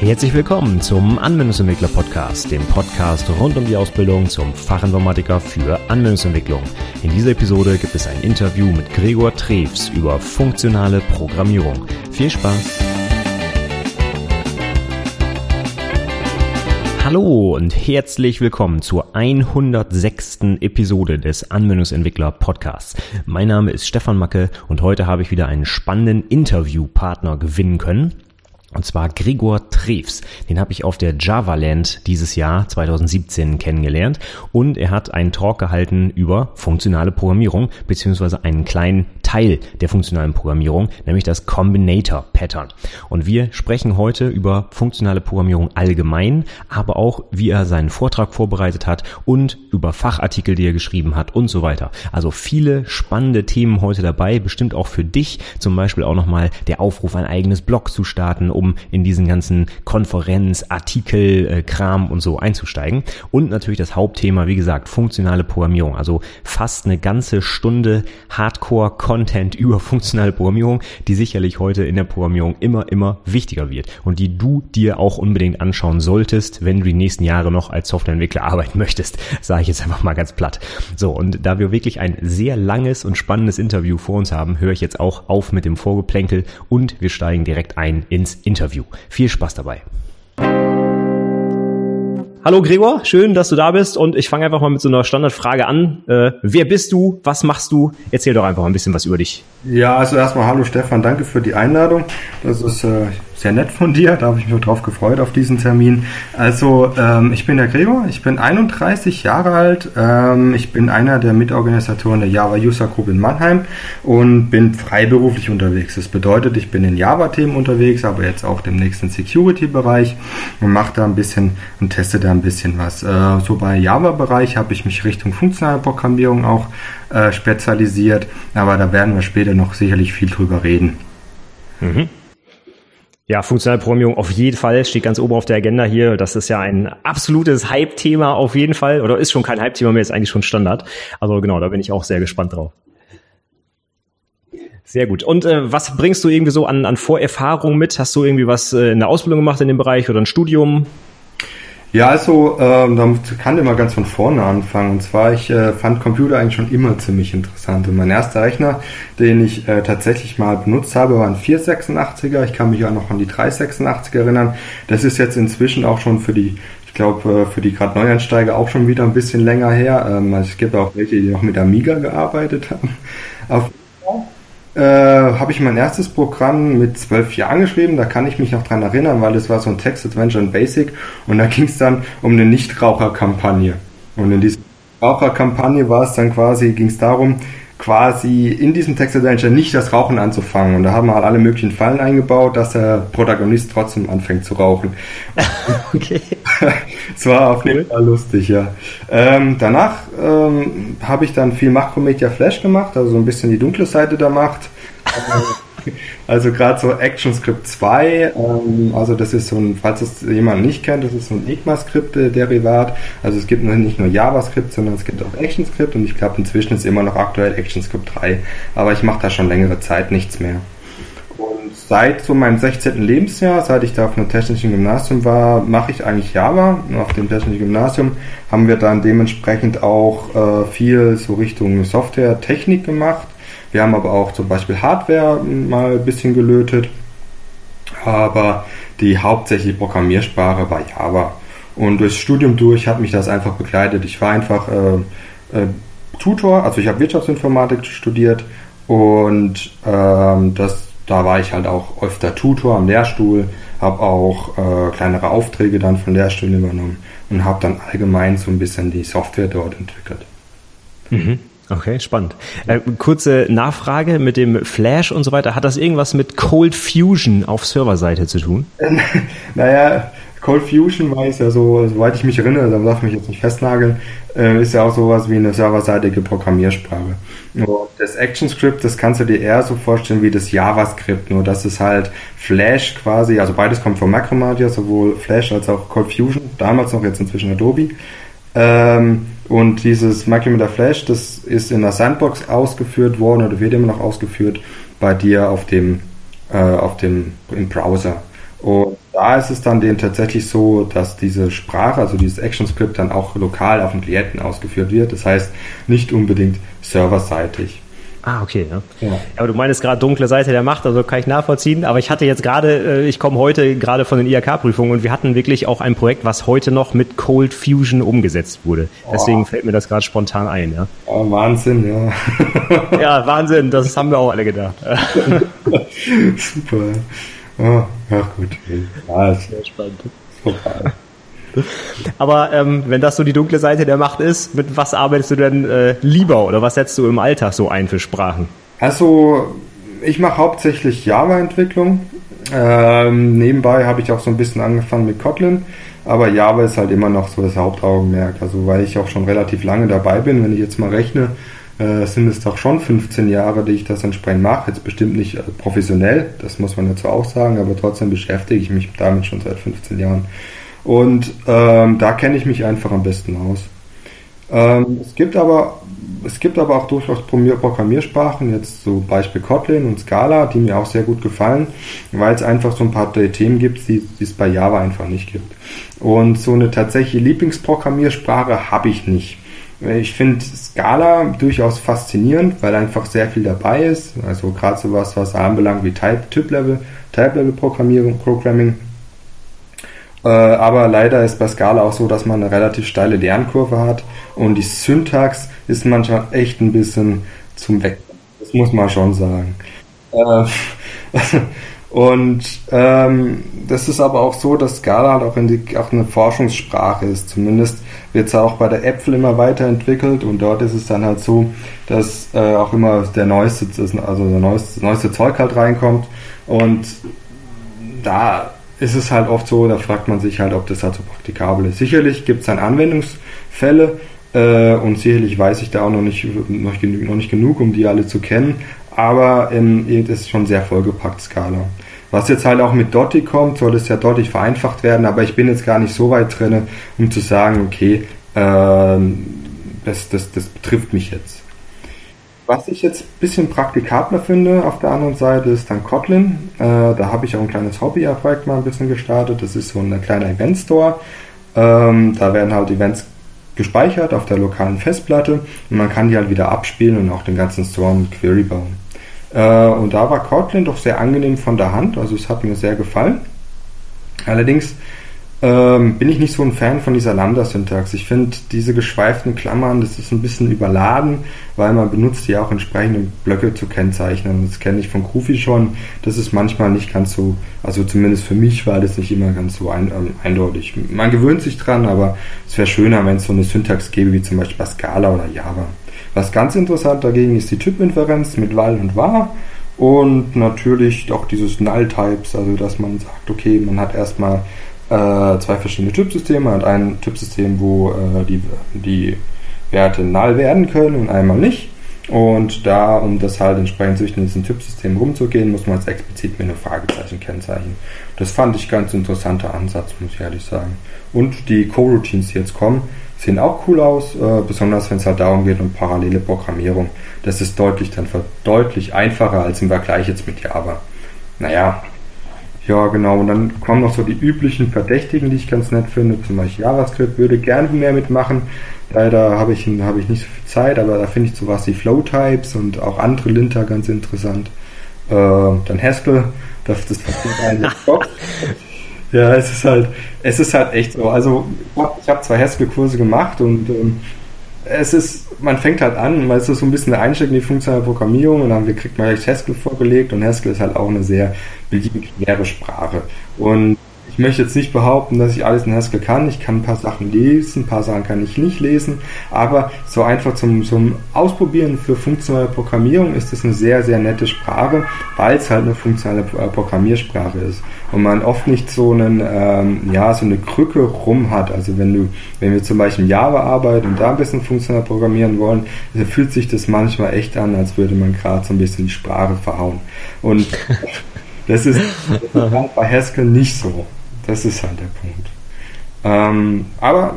Herzlich willkommen zum Anwendungsentwickler Podcast, dem Podcast rund um die Ausbildung zum Fachinformatiker für Anwendungsentwicklung. In dieser Episode gibt es ein Interview mit Gregor Treves über funktionale Programmierung. Viel Spaß! Hallo und herzlich willkommen zur 106. Episode des Anwendungsentwickler Podcasts. Mein Name ist Stefan Macke und heute habe ich wieder einen spannenden Interviewpartner gewinnen können. Und zwar Gregor Treves. Den habe ich auf der Java Land dieses Jahr 2017 kennengelernt. Und er hat einen Talk gehalten über funktionale Programmierung, beziehungsweise einen kleinen Teil der funktionalen Programmierung, nämlich das Combinator Pattern. Und wir sprechen heute über funktionale Programmierung allgemein, aber auch, wie er seinen Vortrag vorbereitet hat und über Fachartikel, die er geschrieben hat und so weiter. Also viele spannende Themen heute dabei, bestimmt auch für dich. Zum Beispiel auch nochmal der Aufruf, ein eigenes Blog zu starten, um in diesen ganzen Konferenz, Artikel, äh, Kram und so einzusteigen. Und natürlich das Hauptthema, wie gesagt, funktionale Programmierung. Also fast eine ganze Stunde Hardcore-Content über funktionale Programmierung, die sicherlich heute in der Programmierung immer, immer wichtiger wird und die du dir auch unbedingt anschauen solltest, wenn du die nächsten Jahre noch als Softwareentwickler arbeiten möchtest, sage ich jetzt einfach mal ganz platt. So, und da wir wirklich ein sehr langes und spannendes Interview vor uns haben, höre ich jetzt auch auf mit dem Vorgeplänkel und wir steigen direkt ein ins Interview. Viel Spaß dabei. Hallo Gregor, schön, dass du da bist und ich fange einfach mal mit so einer Standardfrage an. Äh, wer bist du? Was machst du? Erzähl doch einfach mal ein bisschen was über dich. Ja, also erstmal hallo Stefan, danke für die Einladung. Das ist äh, sehr nett von dir, da habe ich mich drauf gefreut auf diesen Termin. Also ähm, ich bin der Gregor, ich bin 31 Jahre alt, ähm, ich bin einer der Mitorganisatoren der Java User Group in Mannheim und bin freiberuflich unterwegs. Das bedeutet, ich bin in Java-Themen unterwegs, aber jetzt auch dem nächsten Security-Bereich und mache da ein bisschen und teste da ein bisschen was. Äh, so bei Java-Bereich habe ich mich Richtung funktionale Programmierung auch äh, spezialisiert, aber da werden wir später noch sicherlich viel drüber reden. Mhm. Ja, funktionale Programmierung auf jeden Fall steht ganz oben auf der Agenda hier. Das ist ja ein absolutes Hype-Thema auf jeden Fall. Oder ist schon kein Hype-Thema mehr, ist eigentlich schon Standard. Also genau, da bin ich auch sehr gespannt drauf. Sehr gut. Und äh, was bringst du irgendwie so an, an Vorerfahrung mit? Hast du irgendwie was äh, in der Ausbildung gemacht in dem Bereich oder ein Studium? Ja, also ähm, da kann mal ganz von vorne anfangen. Und zwar, ich äh, fand Computer eigentlich schon immer ziemlich interessant. Und mein erster Rechner, den ich äh, tatsächlich mal benutzt habe, war ein 486er. Ich kann mich auch noch an die 386 erinnern. Das ist jetzt inzwischen auch schon für die ich glaube, äh, für die gerade Neueinsteiger auch schon wieder ein bisschen länger her. Ähm, also es gibt auch welche, die noch mit Amiga gearbeitet haben. Äh, habe ich mein erstes Programm mit zwölf Jahren geschrieben. Da kann ich mich noch dran erinnern, weil das war so ein Text Adventure in Basic und da ging es dann um eine Nichtraucherkampagne. Und in dieser Raucherkampagne war es dann quasi, ging es darum, quasi in diesem Text Adventure nicht das Rauchen anzufangen. Und da haben wir halt alle möglichen Fallen eingebaut, dass der Protagonist trotzdem anfängt zu rauchen. okay. Es war auf jeden Fall lustig, ja. Ähm, danach ähm, habe ich dann viel Makromedia Flash gemacht, also so ein bisschen die dunkle Seite der Macht. Also gerade so ActionScript 2, ähm, also das ist so ein, falls es jemand nicht kennt, das ist so ein ECMAScript-Derivat. Also es gibt nicht nur JavaScript, sondern es gibt auch ActionScript und ich glaube inzwischen ist immer noch aktuell ActionScript 3, aber ich mache da schon längere Zeit nichts mehr. Und seit so meinem 16. Lebensjahr, seit ich da auf einem technischen Gymnasium war, mache ich eigentlich Java. Und auf dem technischen Gymnasium haben wir dann dementsprechend auch äh, viel so Richtung Software-Technik gemacht wir haben aber auch zum Beispiel Hardware mal ein bisschen gelötet. Aber die hauptsächliche Programmiersprache war Java. Und durchs Studium durch hat mich das einfach begleitet. Ich war einfach äh, äh, Tutor, also ich habe Wirtschaftsinformatik studiert und ähm, das, da war ich halt auch öfter Tutor am Lehrstuhl, habe auch äh, kleinere Aufträge dann von Lehrstühlen übernommen und habe dann allgemein so ein bisschen die Software dort entwickelt. Mhm. Okay, spannend. Äh, kurze Nachfrage mit dem Flash und so weiter. Hat das irgendwas mit Cold Fusion auf Serverseite zu tun? naja, Cold Fusion war es ja so, soweit ich mich erinnere, da darf ich mich jetzt nicht festnageln, äh, ist ja auch sowas wie eine serverseitige Programmiersprache. Das ActionScript, das kannst du dir eher so vorstellen wie das JavaScript, nur dass es halt Flash quasi, also beides kommt von Macromedia, sowohl Flash als auch Cold Fusion, damals noch, jetzt inzwischen Adobe. Ähm, und dieses Micrometer Flash, das ist in der Sandbox ausgeführt worden oder wird immer noch ausgeführt bei dir auf dem, äh, auf dem im Browser. Und da ist es dann tatsächlich so, dass diese Sprache, also dieses ActionScript dann auch lokal auf dem Klienten ausgeführt wird. Das heißt, nicht unbedingt serverseitig. Ah, okay. Ja. ja. Aber du meinst gerade dunkle Seite der Macht, also kann ich nachvollziehen. Aber ich hatte jetzt gerade, äh, ich komme heute gerade von den IHK-Prüfungen und wir hatten wirklich auch ein Projekt, was heute noch mit Cold Fusion umgesetzt wurde. Deswegen oh. fällt mir das gerade spontan ein. Ja. Oh, Wahnsinn, ja. ja, Wahnsinn, das haben wir auch alle gedacht. Super. Oh, ja, gut. Ja, sehr spannend. Super. Aber ähm, wenn das so die dunkle Seite der Macht ist, mit was arbeitest du denn äh, lieber oder was setzt du im Alltag so ein für Sprachen? Also ich mache hauptsächlich Java-Entwicklung. Ähm, nebenbei habe ich auch so ein bisschen angefangen mit Kotlin, aber Java ist halt immer noch so das Hauptaugenmerk. Also weil ich auch schon relativ lange dabei bin, wenn ich jetzt mal rechne, äh, sind es doch schon 15 Jahre, die ich das entsprechend mache. Jetzt bestimmt nicht äh, professionell, das muss man dazu auch sagen, aber trotzdem beschäftige ich mich damit schon seit 15 Jahren. Und ähm, da kenne ich mich einfach am besten aus. Ähm, es gibt aber es gibt aber auch durchaus Programmiersprachen, jetzt so Beispiel Kotlin und Scala, die mir auch sehr gut gefallen, weil es einfach so ein paar Themen gibt, die, es bei Java einfach nicht gibt. Und so eine tatsächliche Lieblingsprogrammiersprache habe ich nicht. Ich finde Scala durchaus faszinierend, weil einfach sehr viel dabei ist. Also gerade sowas, was anbelangt wie Type-Level, Type-Level-Programmierung, Programming aber leider ist bei Scala auch so, dass man eine relativ steile Lernkurve hat und die Syntax ist manchmal echt ein bisschen zum Weg. Das muss man schon sagen. Äh, und ähm, das ist aber auch so, dass Scala halt auch, die, auch eine Forschungssprache ist. Zumindest wird es auch bei der Äpfel immer weiterentwickelt und dort ist es dann halt so, dass äh, auch immer der neueste, also der neueste, neueste Zeug halt reinkommt und da ist es halt oft so, da fragt man sich halt, ob das halt so praktikabel ist. Sicherlich gibt es dann Anwendungsfälle äh, und sicherlich weiß ich da auch noch nicht, noch, noch nicht genug, um die alle zu kennen, aber ähm, das ist schon sehr vollgepackt Skala. Was jetzt halt auch mit Dotti kommt, soll es ja deutlich vereinfacht werden, aber ich bin jetzt gar nicht so weit drin, um zu sagen, okay, ähm, das, das, das betrifft mich jetzt. Was ich jetzt ein bisschen praktikabler finde auf der anderen Seite ist dann Kotlin. Äh, da habe ich auch ein kleines Hobbyprojekt mal ein bisschen gestartet. Das ist so ein kleiner Event-Store. Ähm, da werden halt Events gespeichert auf der lokalen Festplatte und man kann die halt wieder abspielen und auch den ganzen Store mit Query bauen. Äh, und da war Kotlin doch sehr angenehm von der Hand, also es hat mir sehr gefallen. Allerdings ähm, bin ich nicht so ein Fan von dieser Lambda-Syntax. Ich finde diese geschweiften Klammern, das ist ein bisschen überladen, weil man benutzt die auch entsprechende Blöcke zu kennzeichnen. Das kenne ich von Krufi schon. Das ist manchmal nicht ganz so, also zumindest für mich war das nicht immer ganz so ein, ähm, eindeutig. Man gewöhnt sich dran, aber es wäre schöner, wenn es so eine Syntax gäbe, wie zum Beispiel bei Scala oder Java. Was ganz interessant dagegen ist die Typinferenz mit val und var. Und natürlich auch dieses Null-Types, also dass man sagt, okay, man hat erstmal äh, zwei verschiedene Typsysteme. und ein Typsystem, wo äh, die, die Werte null werden können und einmal nicht. Und da, um das halt entsprechend zwischen diesen Typsystemen rumzugehen, muss man es explizit mit einem Fragezeichen kennzeichnen. Das fand ich ganz interessanter Ansatz, muss ich ehrlich sagen. Und die Coroutines, die jetzt kommen, sehen auch cool aus, äh, besonders wenn es halt darum geht um parallele Programmierung. Das ist deutlich dann deutlich einfacher als im Vergleich jetzt mit Java. Naja, ja, genau. Und dann kommen noch so die üblichen Verdächtigen, die ich ganz nett finde. Zum Beispiel JavaScript würde gerne mehr mitmachen. Leider habe ich, habe ich nicht so viel Zeit, aber da finde ich sowas wie Flowtypes und auch andere Linter ganz interessant. Äh, dann Haskell, das, das passiert eigentlich Bock. Ja, es ist halt, es ist halt echt so. Also ich habe zwei Haskell-Kurse gemacht und ähm, es ist, man fängt halt an, weil es ist so ein bisschen der Einstieg in die funktionale Programmierung und dann kriegt man gleich Haskell vorgelegt und Haskell ist halt auch eine sehr beliebig schwere Sprache. Und ich möchte jetzt nicht behaupten, dass ich alles in Haskell kann. Ich kann ein paar Sachen lesen, ein paar Sachen kann ich nicht lesen. Aber so einfach zum, zum Ausprobieren für funktionale Programmierung ist es eine sehr, sehr nette Sprache, weil es halt eine funktionale äh, Programmiersprache ist. Und man oft nicht so einen, ähm, ja, so eine Krücke rum hat. Also wenn du, wenn wir zum Beispiel in Java arbeiten und da ein bisschen funktional programmieren wollen, dann fühlt sich das manchmal echt an, als würde man gerade so ein bisschen die Sprache verhauen. Und das ist bei Haskell nicht so. Das ist halt der Punkt. Ähm, aber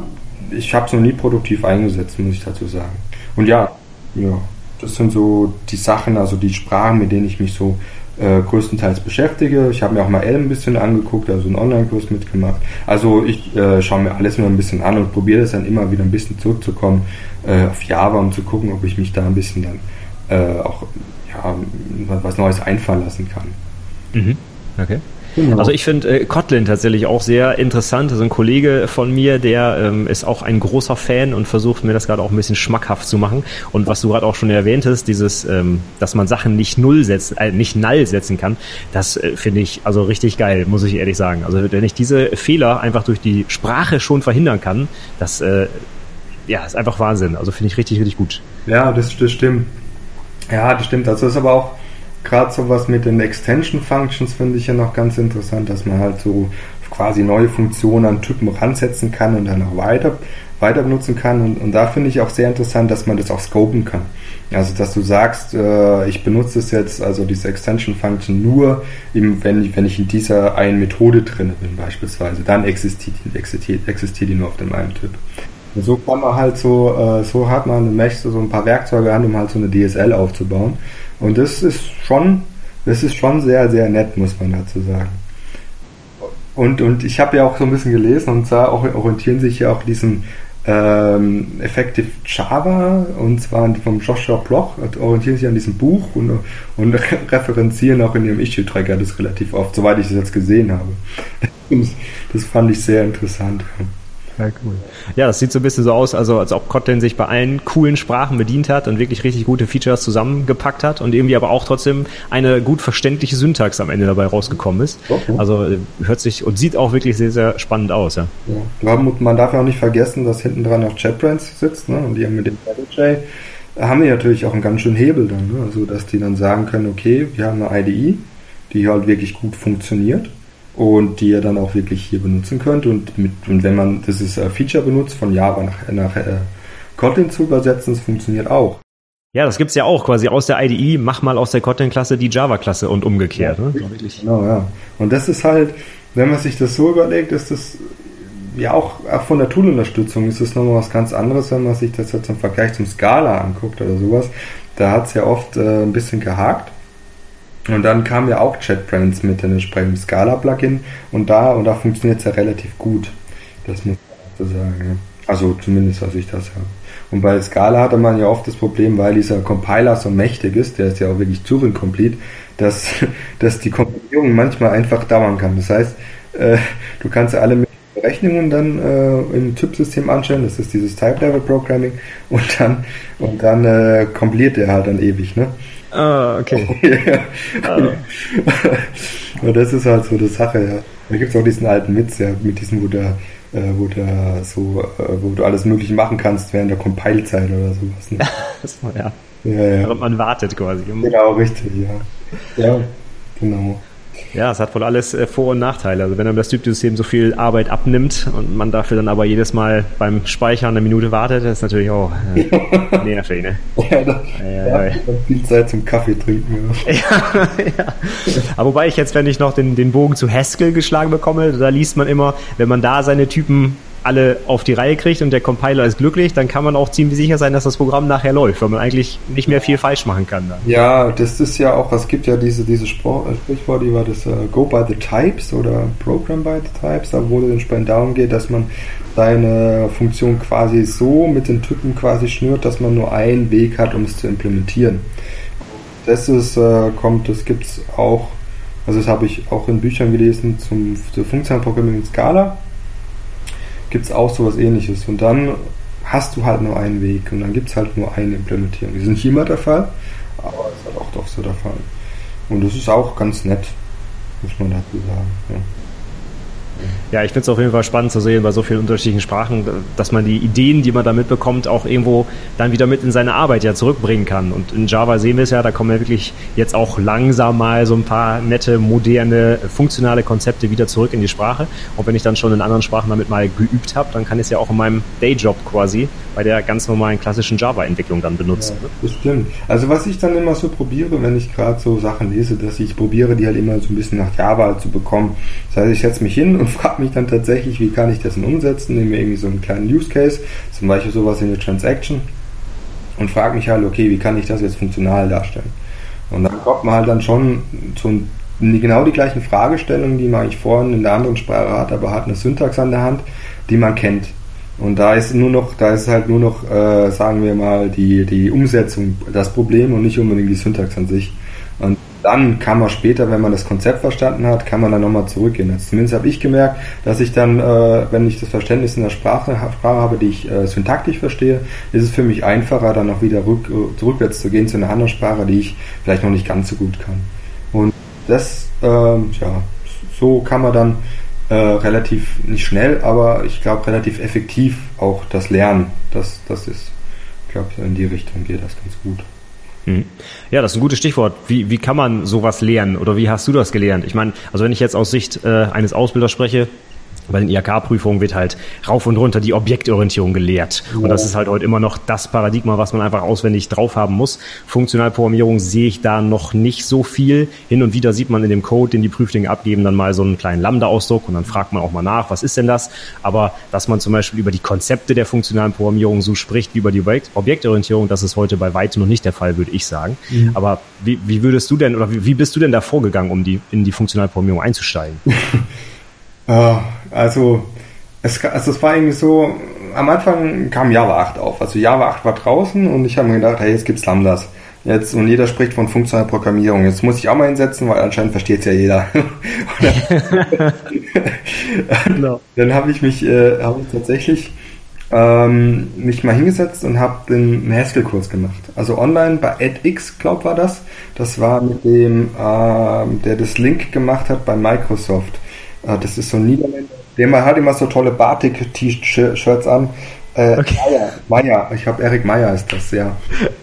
ich habe es noch nie produktiv eingesetzt, muss ich dazu sagen. Und ja, ja, das sind so die Sachen, also die Sprachen, mit denen ich mich so äh, größtenteils beschäftige. Ich habe mir auch mal Elm ein bisschen angeguckt, also einen Online-Kurs mitgemacht. Also ich äh, schaue mir alles immer ein bisschen an und probiere das dann immer wieder ein bisschen zurückzukommen äh, auf Java, um zu gucken, ob ich mich da ein bisschen dann äh, auch ja, was Neues einfallen lassen kann. Mhm. Okay. Genau. Also ich finde äh, Kotlin tatsächlich auch sehr interessant. Also ein Kollege von mir, der ähm, ist auch ein großer Fan und versucht mir das gerade auch ein bisschen schmackhaft zu machen. Und was du gerade auch schon erwähntest, dieses, ähm, dass man Sachen nicht null setzen, äh, nicht null setzen kann, das äh, finde ich also richtig geil, muss ich ehrlich sagen. Also wenn ich diese Fehler einfach durch die Sprache schon verhindern kann, das äh, ja ist einfach Wahnsinn. Also finde ich richtig, richtig gut. Ja, das, das stimmt. Ja, das stimmt. Also das ist aber auch gerade sowas mit den Extension Functions finde ich ja noch ganz interessant, dass man halt so quasi neue Funktionen an Typen ransetzen kann und dann auch weiter, weiter benutzen kann. Und, und da finde ich auch sehr interessant, dass man das auch scopen kann. Also, dass du sagst, äh, ich benutze es jetzt, also diese Extension Function nur, eben, wenn, ich, wenn ich in dieser einen Methode drin bin, beispielsweise. Dann existiert, existiert, existiert die nur auf dem einen Typ. Und so kann man halt so, äh, so hat man so ein paar Werkzeuge an, um halt so eine DSL aufzubauen. Und das ist schon, das ist schon sehr, sehr nett, muss man dazu sagen. Und, und ich habe ja auch so ein bisschen gelesen und zwar orientieren sich ja auch diesen ähm, Effective Java und zwar vom Joshua Bloch, orientieren sich an diesem Buch und, und referenzieren auch in ihrem Issue-Tracker das relativ oft, soweit ich das jetzt gesehen habe. Das fand ich sehr interessant. Ja, cool. Ja, das sieht so ein bisschen so aus, also als ob Kotlin sich bei allen coolen Sprachen bedient hat und wirklich richtig gute Features zusammengepackt hat und irgendwie aber auch trotzdem eine gut verständliche Syntax am Ende dabei rausgekommen ist. Okay. Also äh, hört sich und sieht auch wirklich sehr, sehr spannend aus, ja. ja. Man darf ja auch nicht vergessen, dass hinten dran auch JetBrains sitzt, ne? Und die haben mit dem IntelliJ haben die natürlich auch einen ganz schönen Hebel dann, ne? Also dass die dann sagen können, okay, wir haben eine IDE, die halt wirklich gut funktioniert und die ihr dann auch wirklich hier benutzen könnt. Und, mit, und wenn man dieses äh, Feature benutzt, von Java nach, nach äh, Kotlin zu übersetzen, das funktioniert auch. Ja, das gibt's ja auch quasi aus der IDE, mach mal aus der Kotlin-Klasse die Java-Klasse und umgekehrt. Ja, ne? Genau, ja. Und das ist halt, wenn man sich das so überlegt, ist das ja auch, auch von der Tool-Unterstützung ist das nochmal was ganz anderes, wenn man sich das jetzt im Vergleich zum Scala anguckt oder sowas. Da hat's ja oft äh, ein bisschen gehakt. Und dann kam ja auch JetBrains mit dem entsprechenden Scala-Plugin und da, und da funktioniert es ja relativ gut. Das muss man so sagen. Also zumindest, als ich das habe. Und bei Scala hatte man ja oft das Problem, weil dieser Compiler so mächtig ist, der ist ja auch wirklich Turing-Complete, dass, dass die Kompilierung manchmal einfach dauern kann. Das heißt, äh, du kannst alle Berechnungen dann äh, im Typsystem anstellen, das ist dieses Type-Level-Programming, und dann, und dann äh, kompiliert der halt dann ewig. Ne? Ah, okay. ja. Und das ist halt so eine Sache, ja. Da gibt es auch diesen alten Witz, ja, mit diesem, wo der, äh, wo der so, äh, wo du alles Mögliche machen kannst während der Compile-Zeit oder sowas. Ne? ja. Ja, ja. Und man wartet quasi. Genau, richtig, ja. Ja, genau. Ja, es hat wohl alles äh, Vor- und Nachteile. Also wenn einem das Typsystem so viel Arbeit abnimmt und man dafür dann aber jedes Mal beim Speichern eine Minute wartet, das ist natürlich auch äh, nervig, ne? ja, da, ja, ja, viel Zeit zum Kaffee trinken. Ja. ja, Aber wobei ich jetzt, wenn ich noch den, den Bogen zu Haskell geschlagen bekomme, da liest man immer, wenn man da seine Typen alle auf die Reihe kriegt und der Compiler ist glücklich, dann kann man auch ziemlich sicher sein, dass das Programm nachher läuft, weil man eigentlich nicht mehr viel falsch machen kann. Dann. Ja, das ist ja auch, es gibt ja diese, diese äh, Sprichwort, die war das uh, Go by the Types oder Program by the Types, da wo es entsprechend darum geht, dass man seine Funktion quasi so mit den Typen quasi schnürt, dass man nur einen Weg hat, um es zu implementieren. Das ist, äh, kommt, das gibt es auch, also das habe ich auch in Büchern gelesen zum, Programmierung in Scala gibt es auch sowas ähnliches. Und dann hast du halt nur einen Weg und dann gibt es halt nur eine Implementierung. Das ist nicht immer der Fall, aber es ist halt auch doch so der Fall. Und das ist auch ganz nett, muss man dazu sagen. Ja. Ja, ich finde es auf jeden Fall spannend zu sehen bei so vielen unterschiedlichen Sprachen, dass man die Ideen, die man da mitbekommt, auch irgendwo dann wieder mit in seine Arbeit ja zurückbringen kann. Und in Java sehen wir es ja, da kommen ja wirklich jetzt auch langsam mal so ein paar nette, moderne, funktionale Konzepte wieder zurück in die Sprache. Und wenn ich dann schon in anderen Sprachen damit mal geübt habe, dann kann ich es ja auch in meinem Dayjob quasi bei der ganz normalen klassischen Java-Entwicklung dann benutzen. Ja, das stimmt. Also was ich dann immer so probiere, wenn ich gerade so Sachen lese, dass ich probiere, die halt immer so ein bisschen nach Java zu bekommen. Das heißt, ich setze mich hin und frage mich dann tatsächlich, wie kann ich das denn umsetzen, nehme irgendwie so einen kleinen Use Case, zum Beispiel sowas in der Transaction und frage mich halt, okay, wie kann ich das jetzt funktional darstellen? Und dann kommt man halt dann schon zu genau die gleichen Fragestellungen, die man eigentlich vorhin in der anderen Sprache hat, aber hat eine Syntax an der Hand, die man kennt. Und da ist nur noch, da ist halt nur noch, äh, sagen wir mal, die, die Umsetzung das Problem und nicht unbedingt die Syntax an sich. Dann kann man später, wenn man das Konzept verstanden hat, kann man dann nochmal zurückgehen. Also zumindest habe ich gemerkt, dass ich dann, äh, wenn ich das Verständnis in der Sprache, Sprache habe, die ich äh, syntaktisch verstehe, ist es für mich einfacher, dann auch wieder rück, äh, rückwärts zu gehen zu einer anderen Sprache, die ich vielleicht noch nicht ganz so gut kann. Und das, äh, ja, so kann man dann äh, relativ, nicht schnell, aber ich glaube relativ effektiv auch das Lernen. Das, das ist, ich glaube, in die Richtung geht das ganz gut. Mhm. Ja, das ist ein gutes Stichwort. Wie, wie kann man sowas lernen oder wie hast du das gelernt? Ich meine, also wenn ich jetzt aus Sicht äh, eines Ausbilders spreche, bei den IHK-Prüfungen wird halt rauf und runter die Objektorientierung gelehrt. Und das ist halt heute immer noch das Paradigma, was man einfach auswendig drauf haben muss. Funktionalprogrammierung sehe ich da noch nicht so viel. Hin und wieder sieht man in dem Code, den die Prüflinge abgeben, dann mal so einen kleinen Lambda-Ausdruck und dann fragt man auch mal nach, was ist denn das? Aber dass man zum Beispiel über die Konzepte der funktionalen Programmierung so spricht wie über die Objektorientierung, das ist heute bei weitem noch nicht der Fall, würde ich sagen. Mhm. Aber wie, wie würdest du denn oder wie, wie bist du denn da vorgegangen, um die, in die funktionale Programmierung einzusteigen? also, es, also es war irgendwie so, am Anfang kam Java 8 auf. Also Java 8 war draußen und ich habe mir gedacht, hey, jetzt gibt's Lambdas. Jetzt, und jeder spricht von funktionaler Programmierung. Jetzt muss ich auch mal hinsetzen, weil anscheinend versteht es ja jeder. genau. Dann habe ich mich äh, hab ich tatsächlich ähm, mich mal hingesetzt und habe den Haskell-Kurs gemacht. Also online bei edX, glaub war das. Das war mit dem, äh, der das Link gemacht hat bei Microsoft. Äh, das ist so ein Niederländer. Der hat immer so tolle Batik-T-Shirts an. Äh, okay. Meier, Meier, ich habe Erik Meier ist das, ja.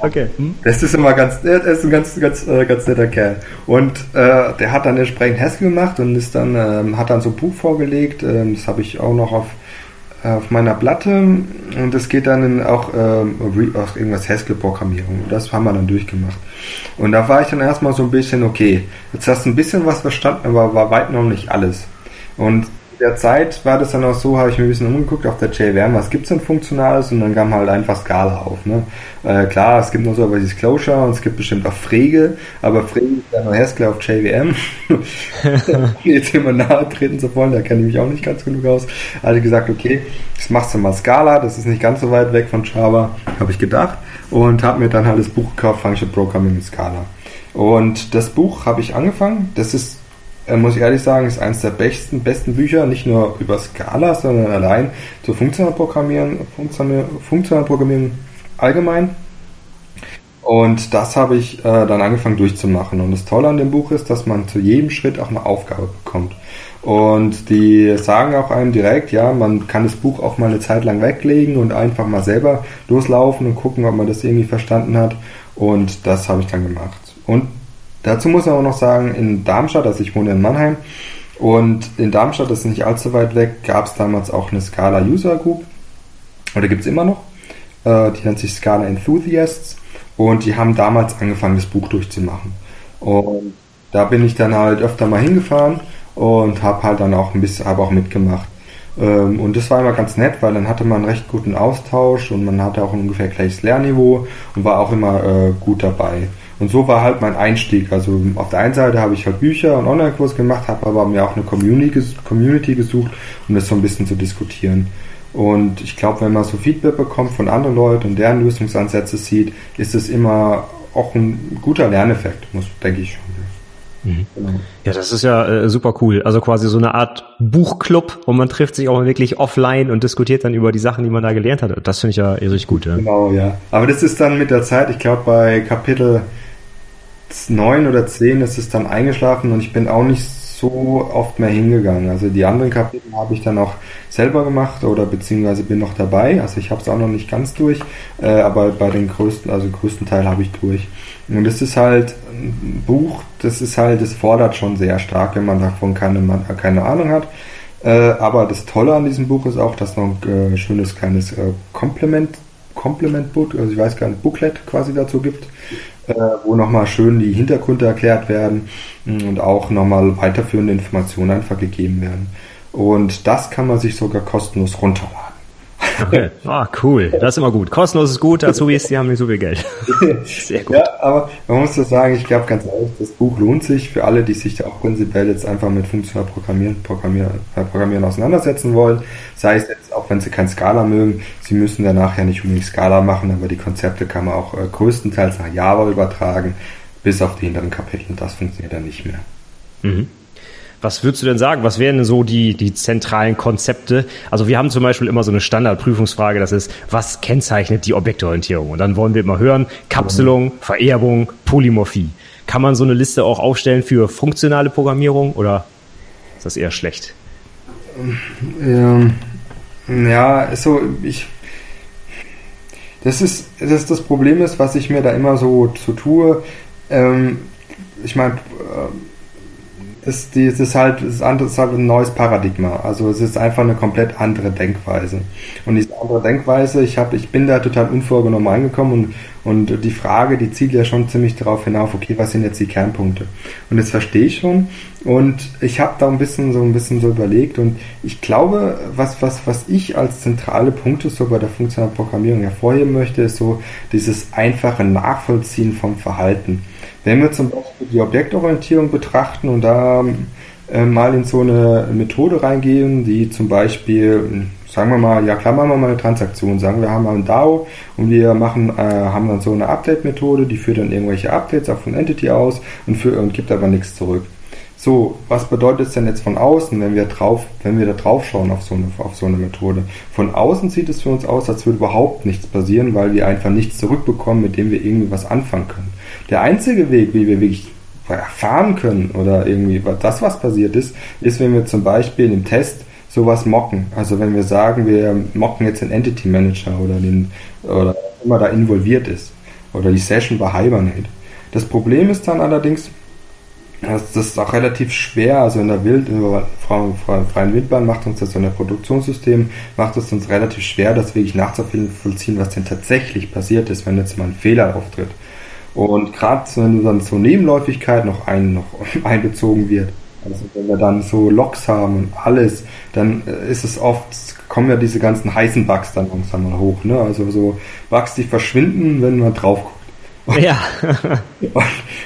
Okay. Hm? Das ist immer ganz, der ist ein ganz, ganz, äh, ganz netter Kerl. Und äh, der hat dann entsprechend Haskell gemacht und ist dann, ähm, hat dann so ein Buch vorgelegt. Ähm, das habe ich auch noch auf, auf meiner Platte. Und das geht dann in auch, ähm, auch irgendwas Haskell-Programmierung. Das haben wir dann durchgemacht. Und da war ich dann erstmal so ein bisschen, okay, jetzt hast du ein bisschen was verstanden, aber war weit noch nicht alles. Und der Zeit war das dann auch so, habe ich mir ein bisschen umgeguckt auf der JVM, was gibt's denn Funktionales und dann kam halt einfach Scala auf. Ne? Äh, klar, es gibt noch so aber dieses Closure und es gibt bestimmt auch Frege, aber Frege ist ja nur Haskell auf JVM. Jetzt immer nahe treten zu wollen, da kenne ich mich auch nicht ganz genug aus. Also gesagt, okay, das machst du mal Scala, das ist nicht ganz so weit weg von Java, habe ich gedacht und habe mir dann halt das Buch gekauft, Function Programming in Scala. Und das Buch habe ich angefangen, das ist äh, muss ich ehrlich sagen, ist eines der besten, besten Bücher, nicht nur über Scala, sondern allein zu funktional Programmieren, funktional, funktional Programmieren allgemein. Und das habe ich äh, dann angefangen durchzumachen. Und das Tolle an dem Buch ist, dass man zu jedem Schritt auch eine Aufgabe bekommt. Und die sagen auch einem direkt, ja, man kann das Buch auch mal eine Zeit lang weglegen und einfach mal selber loslaufen und gucken, ob man das irgendwie verstanden hat. Und das habe ich dann gemacht. Und Dazu muss man auch noch sagen, in Darmstadt, also ich wohne in Mannheim, und in Darmstadt, das ist nicht allzu weit weg, gab es damals auch eine Scala User Group, oder gibt es immer noch, äh, die nennt sich Scala Enthusiasts, und die haben damals angefangen, das Buch durchzumachen. Und da bin ich dann halt öfter mal hingefahren und habe halt dann auch ein bisschen, habe auch mitgemacht. Ähm, und das war immer ganz nett, weil dann hatte man einen recht guten Austausch und man hatte auch ungefähr gleiches Lernniveau und war auch immer äh, gut dabei. Und so war halt mein Einstieg. Also auf der einen Seite habe ich halt Bücher und Online-Kurs gemacht, habe aber mir auch eine Community gesucht, um das so ein bisschen zu diskutieren. Und ich glaube, wenn man so Feedback bekommt von anderen Leuten und deren Lösungsansätze sieht, ist es immer auch ein guter Lerneffekt, muss, denke ich schon. Mhm. Genau. Ja, das ist ja äh, super cool. Also quasi so eine Art Buchclub und man trifft sich auch wirklich offline und diskutiert dann über die Sachen, die man da gelernt hat. Das finde ich ja richtig gut. Ja. Genau, ja. Aber das ist dann mit der Zeit, ich glaube bei Kapitel neun oder zehn ist es dann eingeschlafen und ich bin auch nicht so oft mehr hingegangen. Also die anderen Kapitel habe ich dann auch selber gemacht oder beziehungsweise bin noch dabei. Also ich habe es auch noch nicht ganz durch, äh, aber bei den größten, also größten Teil habe ich durch. Und es ist halt ein Buch, das ist halt, das fordert schon sehr stark, wenn man davon keine, keine Ahnung hat. Äh, aber das Tolle an diesem Buch ist auch, dass noch ein äh, schönes kleines äh, Komplement, Komplement Book, also ich weiß gar nicht, Booklet quasi dazu gibt äh, wo nochmal schön die Hintergründe erklärt werden mm, und auch nochmal weiterführende Informationen einfach gegeben werden. Und das kann man sich sogar kostenlos runterladen. Okay. Ah, cool. Das ist immer gut. Kostenlos ist gut, Azubis, die haben nicht so viel Geld. Sehr gut. Ja, aber man muss so sagen, ich glaube ganz ehrlich, das Buch lohnt sich für alle, die sich da auch prinzipiell jetzt einfach mit funktional Programmieren, Programmieren, äh, Programmieren auseinandersetzen wollen. Sei es jetzt, auch wenn sie kein Scala mögen, sie müssen danach ja nicht unbedingt Scala machen, aber die Konzepte kann man auch äh, größtenteils nach Java übertragen, bis auf die hinteren Kapitel. Das funktioniert dann nicht mehr. Mhm. Was würdest du denn sagen? Was wären denn so die, die zentralen Konzepte? Also wir haben zum Beispiel immer so eine Standardprüfungsfrage, das ist, was kennzeichnet die Objektorientierung? Und dann wollen wir immer hören, Kapselung, Vererbung, Polymorphie. Kann man so eine Liste auch aufstellen für funktionale Programmierung oder ist das eher schlecht? Ja, ja so ich das ist das, das Problem ist, was ich mir da immer so, so tue. Ähm, ich meine, äh, ist, die, ist halt, ist, ist halt ein neues Paradigma. Also es ist einfach eine komplett andere Denkweise. Und diese andere Denkweise, ich habe, ich bin da total unvorgenommen reingekommen und, und die Frage, die zielt ja schon ziemlich darauf hinauf, okay, was sind jetzt die Kernpunkte? Und das verstehe ich schon. Und ich habe da ein bisschen so ein bisschen so überlegt und ich glaube, was, was, was ich als zentrale Punkte so bei der funktionalen Programmierung hervorheben möchte, ist so dieses einfache Nachvollziehen vom Verhalten. Wenn wir zum Beispiel die Objektorientierung betrachten und da äh, mal in so eine Methode reingehen, die zum Beispiel, sagen wir mal, ja klar machen wir mal eine Transaktion, sagen wir haben mal ein DAO und wir machen, äh, haben dann so eine Update-Methode, die führt dann irgendwelche Updates auch von Entity aus und, für, und gibt aber nichts zurück. So, was bedeutet es denn jetzt von außen, wenn wir drauf, wenn wir da drauf schauen auf so eine, auf so eine Methode? Von außen sieht es für uns aus, als würde überhaupt nichts passieren, weil wir einfach nichts zurückbekommen, mit dem wir irgendwie was anfangen können. Der einzige Weg, wie wir wirklich erfahren können oder irgendwie das, was passiert ist, ist, wenn wir zum Beispiel im Test sowas mocken. Also wenn wir sagen, wir mocken jetzt den Entity Manager oder den oder immer da involviert ist oder die Session bei Hibernate. Das Problem ist dann allerdings, das ist auch relativ schwer, also in der Wild, in der freien Wildbahn macht uns das so ein Produktionssystem, macht es uns relativ schwer, das wirklich nachzuvollziehen, was denn tatsächlich passiert ist, wenn jetzt mal ein Fehler auftritt. Und gerade wenn dann so Nebenläufigkeit noch, ein, noch einbezogen wird, also wenn wir dann so Loks haben und alles, dann äh, ist es oft, kommen ja diese ganzen heißen Bugs dann langsam mal hoch, ne? Also so Bugs, die verschwinden, wenn man drauf guckt. Ja. und,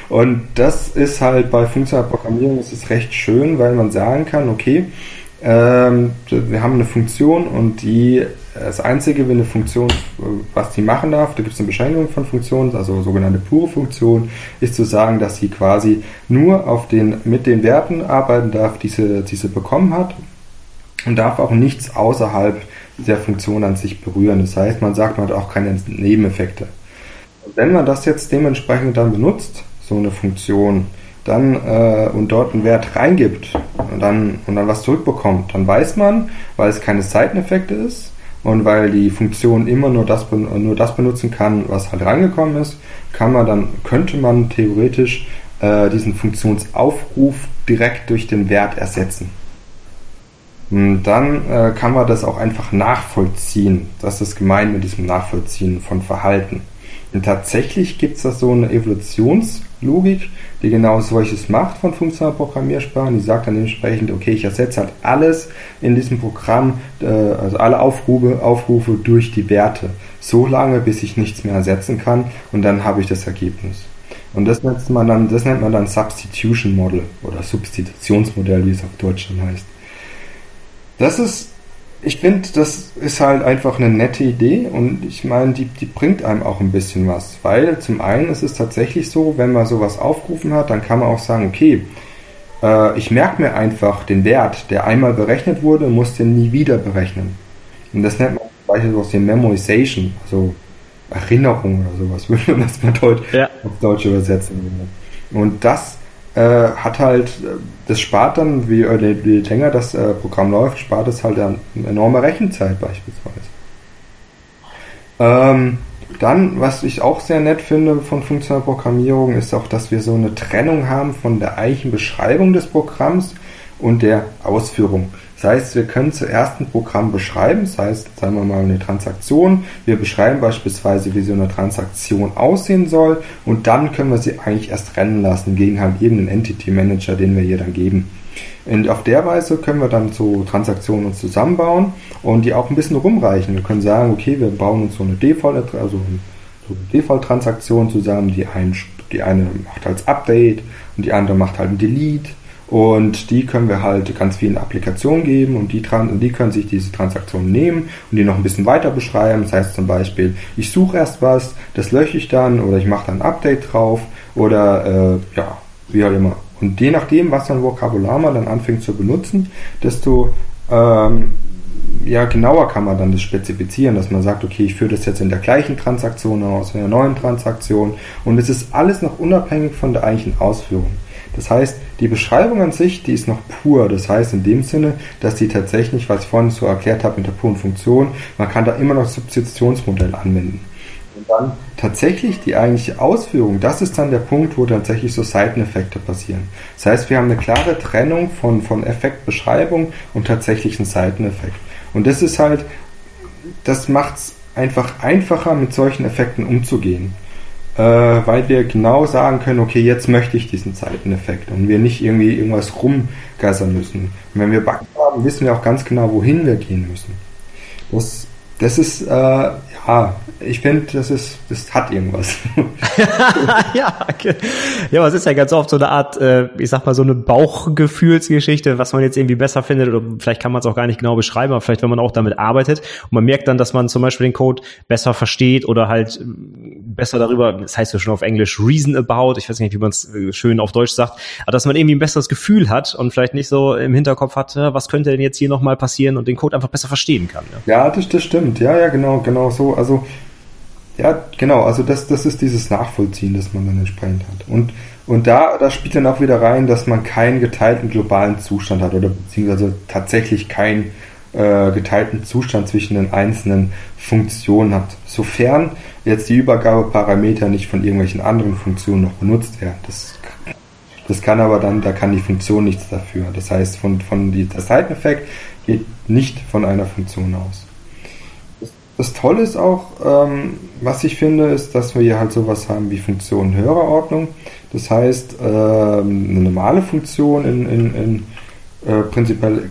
und, das ist halt bei funktionaler Programmierung ist es recht schön, weil man sagen kann, okay, ähm, wir haben eine Funktion und die das einzige, wenn eine Funktion, was die machen darf, da gibt es eine Beschränkung von Funktionen, also sogenannte pure Funktion, ist zu sagen, dass sie quasi nur auf den, mit den Werten arbeiten darf, die sie, die sie bekommen hat und darf auch nichts außerhalb der Funktion an sich berühren. Das heißt, man sagt, man hat auch keine Nebeneffekte. Wenn man das jetzt dementsprechend dann benutzt, so eine Funktion, dann äh, und dort einen Wert reingibt und dann, und dann was zurückbekommt, dann weiß man, weil es keine Seiteneffekte ist und weil die Funktion immer nur das, nur das benutzen kann, was halt reingekommen ist, kann man dann, könnte man theoretisch äh, diesen Funktionsaufruf direkt durch den Wert ersetzen. Und dann äh, kann man das auch einfach nachvollziehen. Das ist gemeint mit diesem Nachvollziehen von Verhalten. Und tatsächlich gibt es da so eine Evolutionslogik, die genau solches macht von funktionalen Programmiersprachen. Die sagt dann entsprechend, okay, ich ersetze halt alles in diesem Programm, äh, also alle Aufrufe, Aufrufe durch die Werte. So lange, bis ich nichts mehr ersetzen kann und dann habe ich das Ergebnis. Und das nennt man dann, das nennt man dann Substitution Model oder Substitutionsmodell, wie es auf Deutsch dann heißt. Das ist ich finde, das ist halt einfach eine nette Idee und ich meine, die, die bringt einem auch ein bisschen was, weil zum einen ist es tatsächlich so, wenn man sowas aufgerufen hat, dann kann man auch sagen, okay, äh, ich merke mir einfach den Wert, der einmal berechnet wurde, muss den nie wieder berechnen. Und das nennt man beispielsweise Memorization, also Erinnerung oder sowas, würde man das mal Deutsch, ja. auf Deutsch übersetzen. Und das hat halt, das spart dann, wie, äh, wie länger das äh, Programm läuft, spart es halt eine enorme Rechenzeit beispielsweise. Ähm, dann, was ich auch sehr nett finde von funktionaler Programmierung, ist auch, dass wir so eine Trennung haben von der eigentlichen Beschreibung des Programms und der Ausführung. Das heißt, wir können zuerst ein Programm beschreiben, das heißt, sagen wir mal eine Transaktion. Wir beschreiben beispielsweise, wie so eine Transaktion aussehen soll und dann können wir sie eigentlich erst rennen lassen gegen halt irgendeinen Entity Manager, den wir hier dann geben. Und auf der Weise können wir dann so Transaktionen uns zusammenbauen und die auch ein bisschen rumreichen. Wir können sagen, okay, wir bauen uns so eine Default, also so eine Default-Transaktion zusammen, die, ein, die eine macht als Update und die andere macht halt ein Delete und die können wir halt ganz vielen Applikationen geben und die, die können sich diese Transaktionen nehmen und die noch ein bisschen weiter beschreiben. Das heißt zum Beispiel, ich suche erst was, das lösche ich dann oder ich mache dann ein Update drauf oder äh, ja, wie auch immer. Und je nachdem, was dann Vokabular man dann anfängt zu benutzen, desto ähm, ja, genauer kann man dann das spezifizieren, dass man sagt, okay, ich führe das jetzt in der gleichen Transaktion aus, in der neuen Transaktion und es ist alles noch unabhängig von der eigentlichen Ausführung. Das heißt, die Beschreibung an sich, die ist noch pur. Das heißt in dem Sinne, dass die tatsächlich, was ich vorhin so erklärt habe mit der puren Funktion, man kann da immer noch Substitutionsmodell anwenden. Und dann tatsächlich die eigentliche Ausführung, das ist dann der Punkt, wo tatsächlich so Seiteneffekte passieren. Das heißt, wir haben eine klare Trennung von, von Effektbeschreibung und tatsächlichen Seiteneffekt. Und das ist halt, das macht es einfach einfacher, mit solchen Effekten umzugehen äh, weil wir genau sagen können, okay, jetzt möchte ich diesen Seiteneffekt und wir nicht irgendwie irgendwas rumgeistern müssen. Und wenn wir Backen haben, wissen wir auch ganz genau, wohin wir gehen müssen. Das, das ist, äh, ja, ich finde, das ist, das hat irgendwas. ja, okay. ja, aber es ist ja ganz oft so eine Art, äh, ich sag mal, so eine Bauchgefühlsgeschichte, was man jetzt irgendwie besser findet oder vielleicht kann man es auch gar nicht genau beschreiben, aber vielleicht, wenn man auch damit arbeitet und man merkt dann, dass man zum Beispiel den Code besser versteht oder halt äh, besser darüber, das heißt ja schon auf Englisch reason about, ich weiß nicht, wie man es äh, schön auf Deutsch sagt, aber dass man irgendwie ein besseres Gefühl hat und vielleicht nicht so im Hinterkopf hat, was könnte denn jetzt hier nochmal passieren und den Code einfach besser verstehen kann. Ja, ja das, das stimmt. Ja, ja, genau, genau so. Also ja, genau, also das, das ist dieses Nachvollziehen, das man dann entsprechend hat. Und, und da, da spielt dann auch wieder rein, dass man keinen geteilten globalen Zustand hat oder beziehungsweise tatsächlich keinen äh, geteilten Zustand zwischen den einzelnen Funktionen hat. Sofern jetzt die Übergabeparameter nicht von irgendwelchen anderen Funktionen noch benutzt werden. Das, das kann aber dann, da kann die Funktion nichts dafür. Das heißt, von, von der Seiteneffekt geht nicht von einer Funktion aus. Das Tolle ist auch, ähm, was ich finde, ist, dass wir hier halt sowas haben wie Funktion höherer Ordnung. Das heißt, ähm, eine normale Funktion in, in, in äh, prinzipiell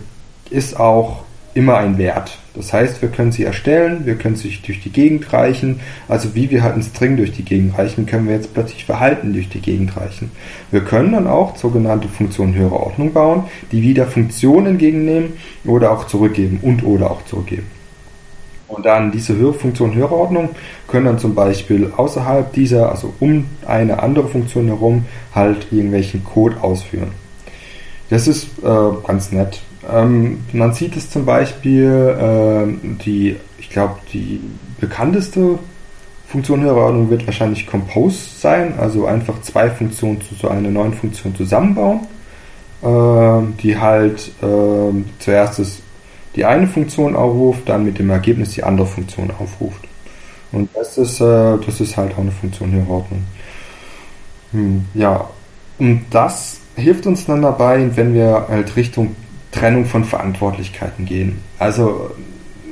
ist auch immer ein Wert. Das heißt, wir können sie erstellen, wir können sie durch die Gegend reichen. Also wie wir halt einen String durch die Gegend reichen, können wir jetzt plötzlich Verhalten durch die Gegend reichen. Wir können dann auch sogenannte Funktionen höherer Ordnung bauen, die wieder Funktionen entgegennehmen oder auch zurückgeben und oder auch zurückgeben. Und dann diese Funktion Hörerordnung können dann zum Beispiel außerhalb dieser, also um eine andere Funktion herum, halt irgendwelchen Code ausführen. Das ist äh, ganz nett. Ähm, man sieht es zum Beispiel, äh, die, ich glaube, die bekannteste Funktion Hörerordnung wird wahrscheinlich Compose sein, also einfach zwei Funktionen zu so einer neuen Funktion zusammenbauen, äh, die halt äh, zuerst das die eine Funktion aufruft, dann mit dem Ergebnis die andere Funktion aufruft. Und das ist, äh, das ist halt auch eine Funktion hier in Ordnung. Hm, ja, und das hilft uns dann dabei, wenn wir halt Richtung Trennung von Verantwortlichkeiten gehen. Also,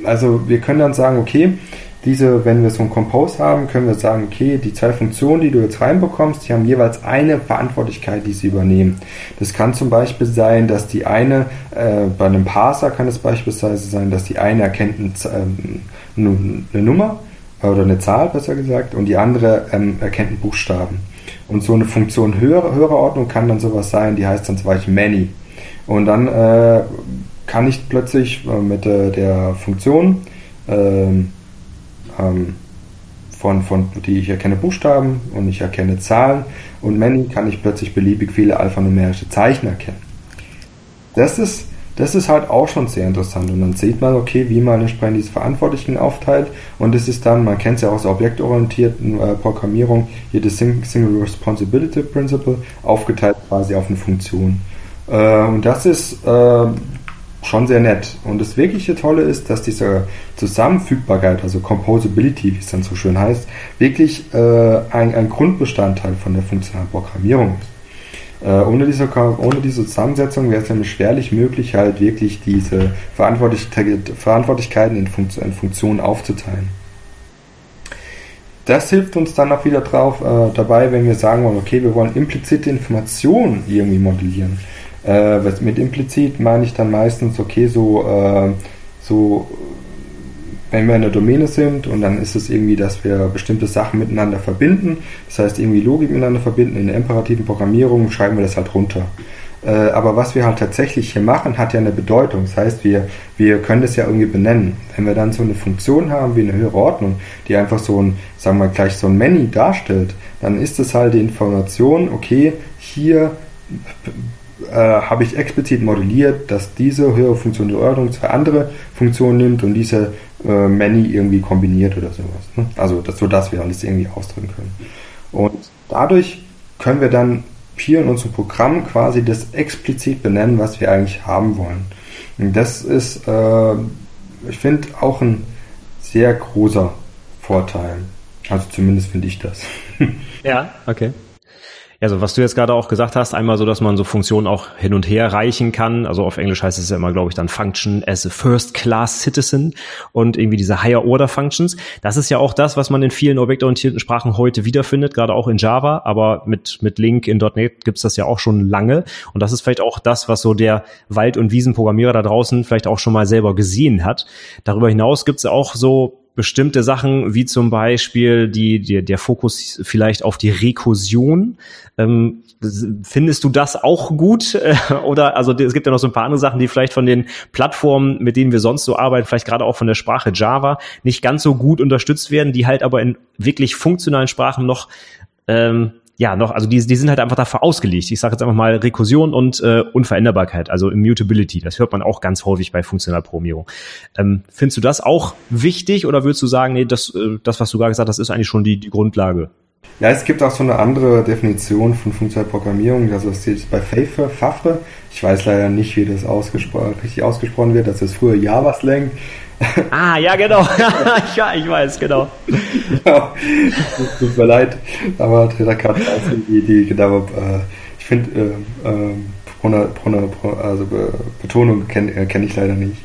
also wir können dann sagen, okay, diese, wenn wir so ein Compose haben, können wir sagen, okay, die zwei Funktionen, die du jetzt reinbekommst, die haben jeweils eine Verantwortlichkeit, die sie übernehmen. Das kann zum Beispiel sein, dass die eine, äh, bei einem Parser kann es beispielsweise sein, dass die eine erkennt ähm, eine Nummer oder eine Zahl, besser gesagt, und die andere ähm, erkennt einen Buchstaben. Und so eine Funktion höhere, höherer Ordnung kann dann sowas sein, die heißt dann zum Beispiel many. Und dann äh, kann ich plötzlich äh, mit äh, der Funktion ähm, ähm, von, von, die ich erkenne Buchstaben und ich erkenne Zahlen und Many kann ich plötzlich beliebig viele alphanumerische Zeichen erkennen. Das ist, das ist halt auch schon sehr interessant und dann sieht man, okay, wie man entsprechend diese Verantwortlichen aufteilt und es ist dann, man kennt es ja aus der objektorientierten äh, Programmierung, hier das Single Responsibility Principle aufgeteilt quasi auf eine Funktion. Äh, und das ist äh, schon sehr nett. Und das wirkliche Tolle ist, dass diese Zusammenfügbarkeit, also Composability, wie es dann so schön heißt, wirklich äh, ein, ein, Grundbestandteil von der funktionalen Programmierung ist. Äh, ohne, diese, ohne diese Zusammensetzung wäre es nämlich schwerlich möglich, halt wirklich diese Verantwortlich Verantwortlichkeiten in, Funktion, in Funktionen aufzuteilen. Das hilft uns dann auch wieder drauf, äh, dabei, wenn wir sagen wollen, okay, wir wollen implizite Informationen irgendwie modellieren Äh, mit implizit meine ich dann meistens, okay, so, äh, so wenn wir in der Domäne sind und dann ist es irgendwie, dass wir bestimmte Sachen miteinander verbinden, das heißt irgendwie Logik miteinander verbinden, in der imperativen Programmierung schreiben wir das halt runter. Äh, aber was wir halt tatsächlich hier machen, hat ja eine Bedeutung. Das heißt, wir, wir können das ja irgendwie benennen. Wenn wir dann so eine Funktion haben wie eine höhere Ordnung, die einfach so ein, sagen wir gleich so ein Many darstellt, dann ist es halt die Information, okay, hier äh, habe ich explizit modelliert, dass diese höhere Funktion der Ordnung zwei andere Funktionen nimmt und diese äh, Many irgendwie kombiniert oder sowas. Ne? Also das, so dass wir alles irgendwie ausdrücken können. Und dadurch können wir dann hier in unserem Programm quasi das explizit benennen, was wir eigentlich haben wollen. Und das ist, äh, ich finde, auch ein sehr großer Vorteil. Also zumindest finde ich das. Ja, okay. Also was du jetzt gerade auch gesagt hast, einmal so, dass man so Funktionen auch hin und her reichen kann. Also auf Englisch heißt es ja immer, glaube ich, dann Function as a First Class Citizen und irgendwie diese Higher Order Functions. Das ist ja auch das, was man in vielen objektorientierten Sprachen heute wiederfindet, gerade auch in Java, aber mit, mit Link in .NET gibt's das ja auch schon lange. Und das ist vielleicht auch das, was so der Wald- und Wiesenprogrammierer da draußen vielleicht auch schon mal selber gesehen hat. Darüber hinaus gibt's auch so bestimmte Sachen, wie zum Beispiel die, die, der Fokus vielleicht auf die Rekursion. Ähm, findest du das auch gut? Oder also es gibt ja noch so ein paar andere Sachen, die vielleicht von den Plattformen, mit denen wir sonst so arbeiten, vielleicht gerade auch von der Sprache Java, nicht ganz so gut unterstützt werden, die halt aber in wirklich funktionalen Sprachen noch ähm, ja, noch, also die, die sind halt einfach dafür ausgelegt. Ich sage jetzt einfach mal Rekursion und äh, Unveränderbarkeit, also Immutability. Das hört man auch ganz häufig bei Funktionalprogrammierung. Ähm, findest du das auch wichtig oder würdest du sagen, nee, das, äh, das was du gerade gesagt hast, ist eigentlich schon die, die Grundlage? Ja, es gibt auch so eine andere Definition von Funktionalprogrammierung. Also es steht bei Fafre, Fafre. Ich weiß leider nicht, wie das ausgespro richtig ausgesprochen wird. Das ist früher Java-Slang. Ah, ja, genau. ja, ich weiß, genau. ja, tut mir leid, aber da gerade die, die genau, äh, ich finde, äh, äh, also Betonung kenne äh, kenn ich leider nicht.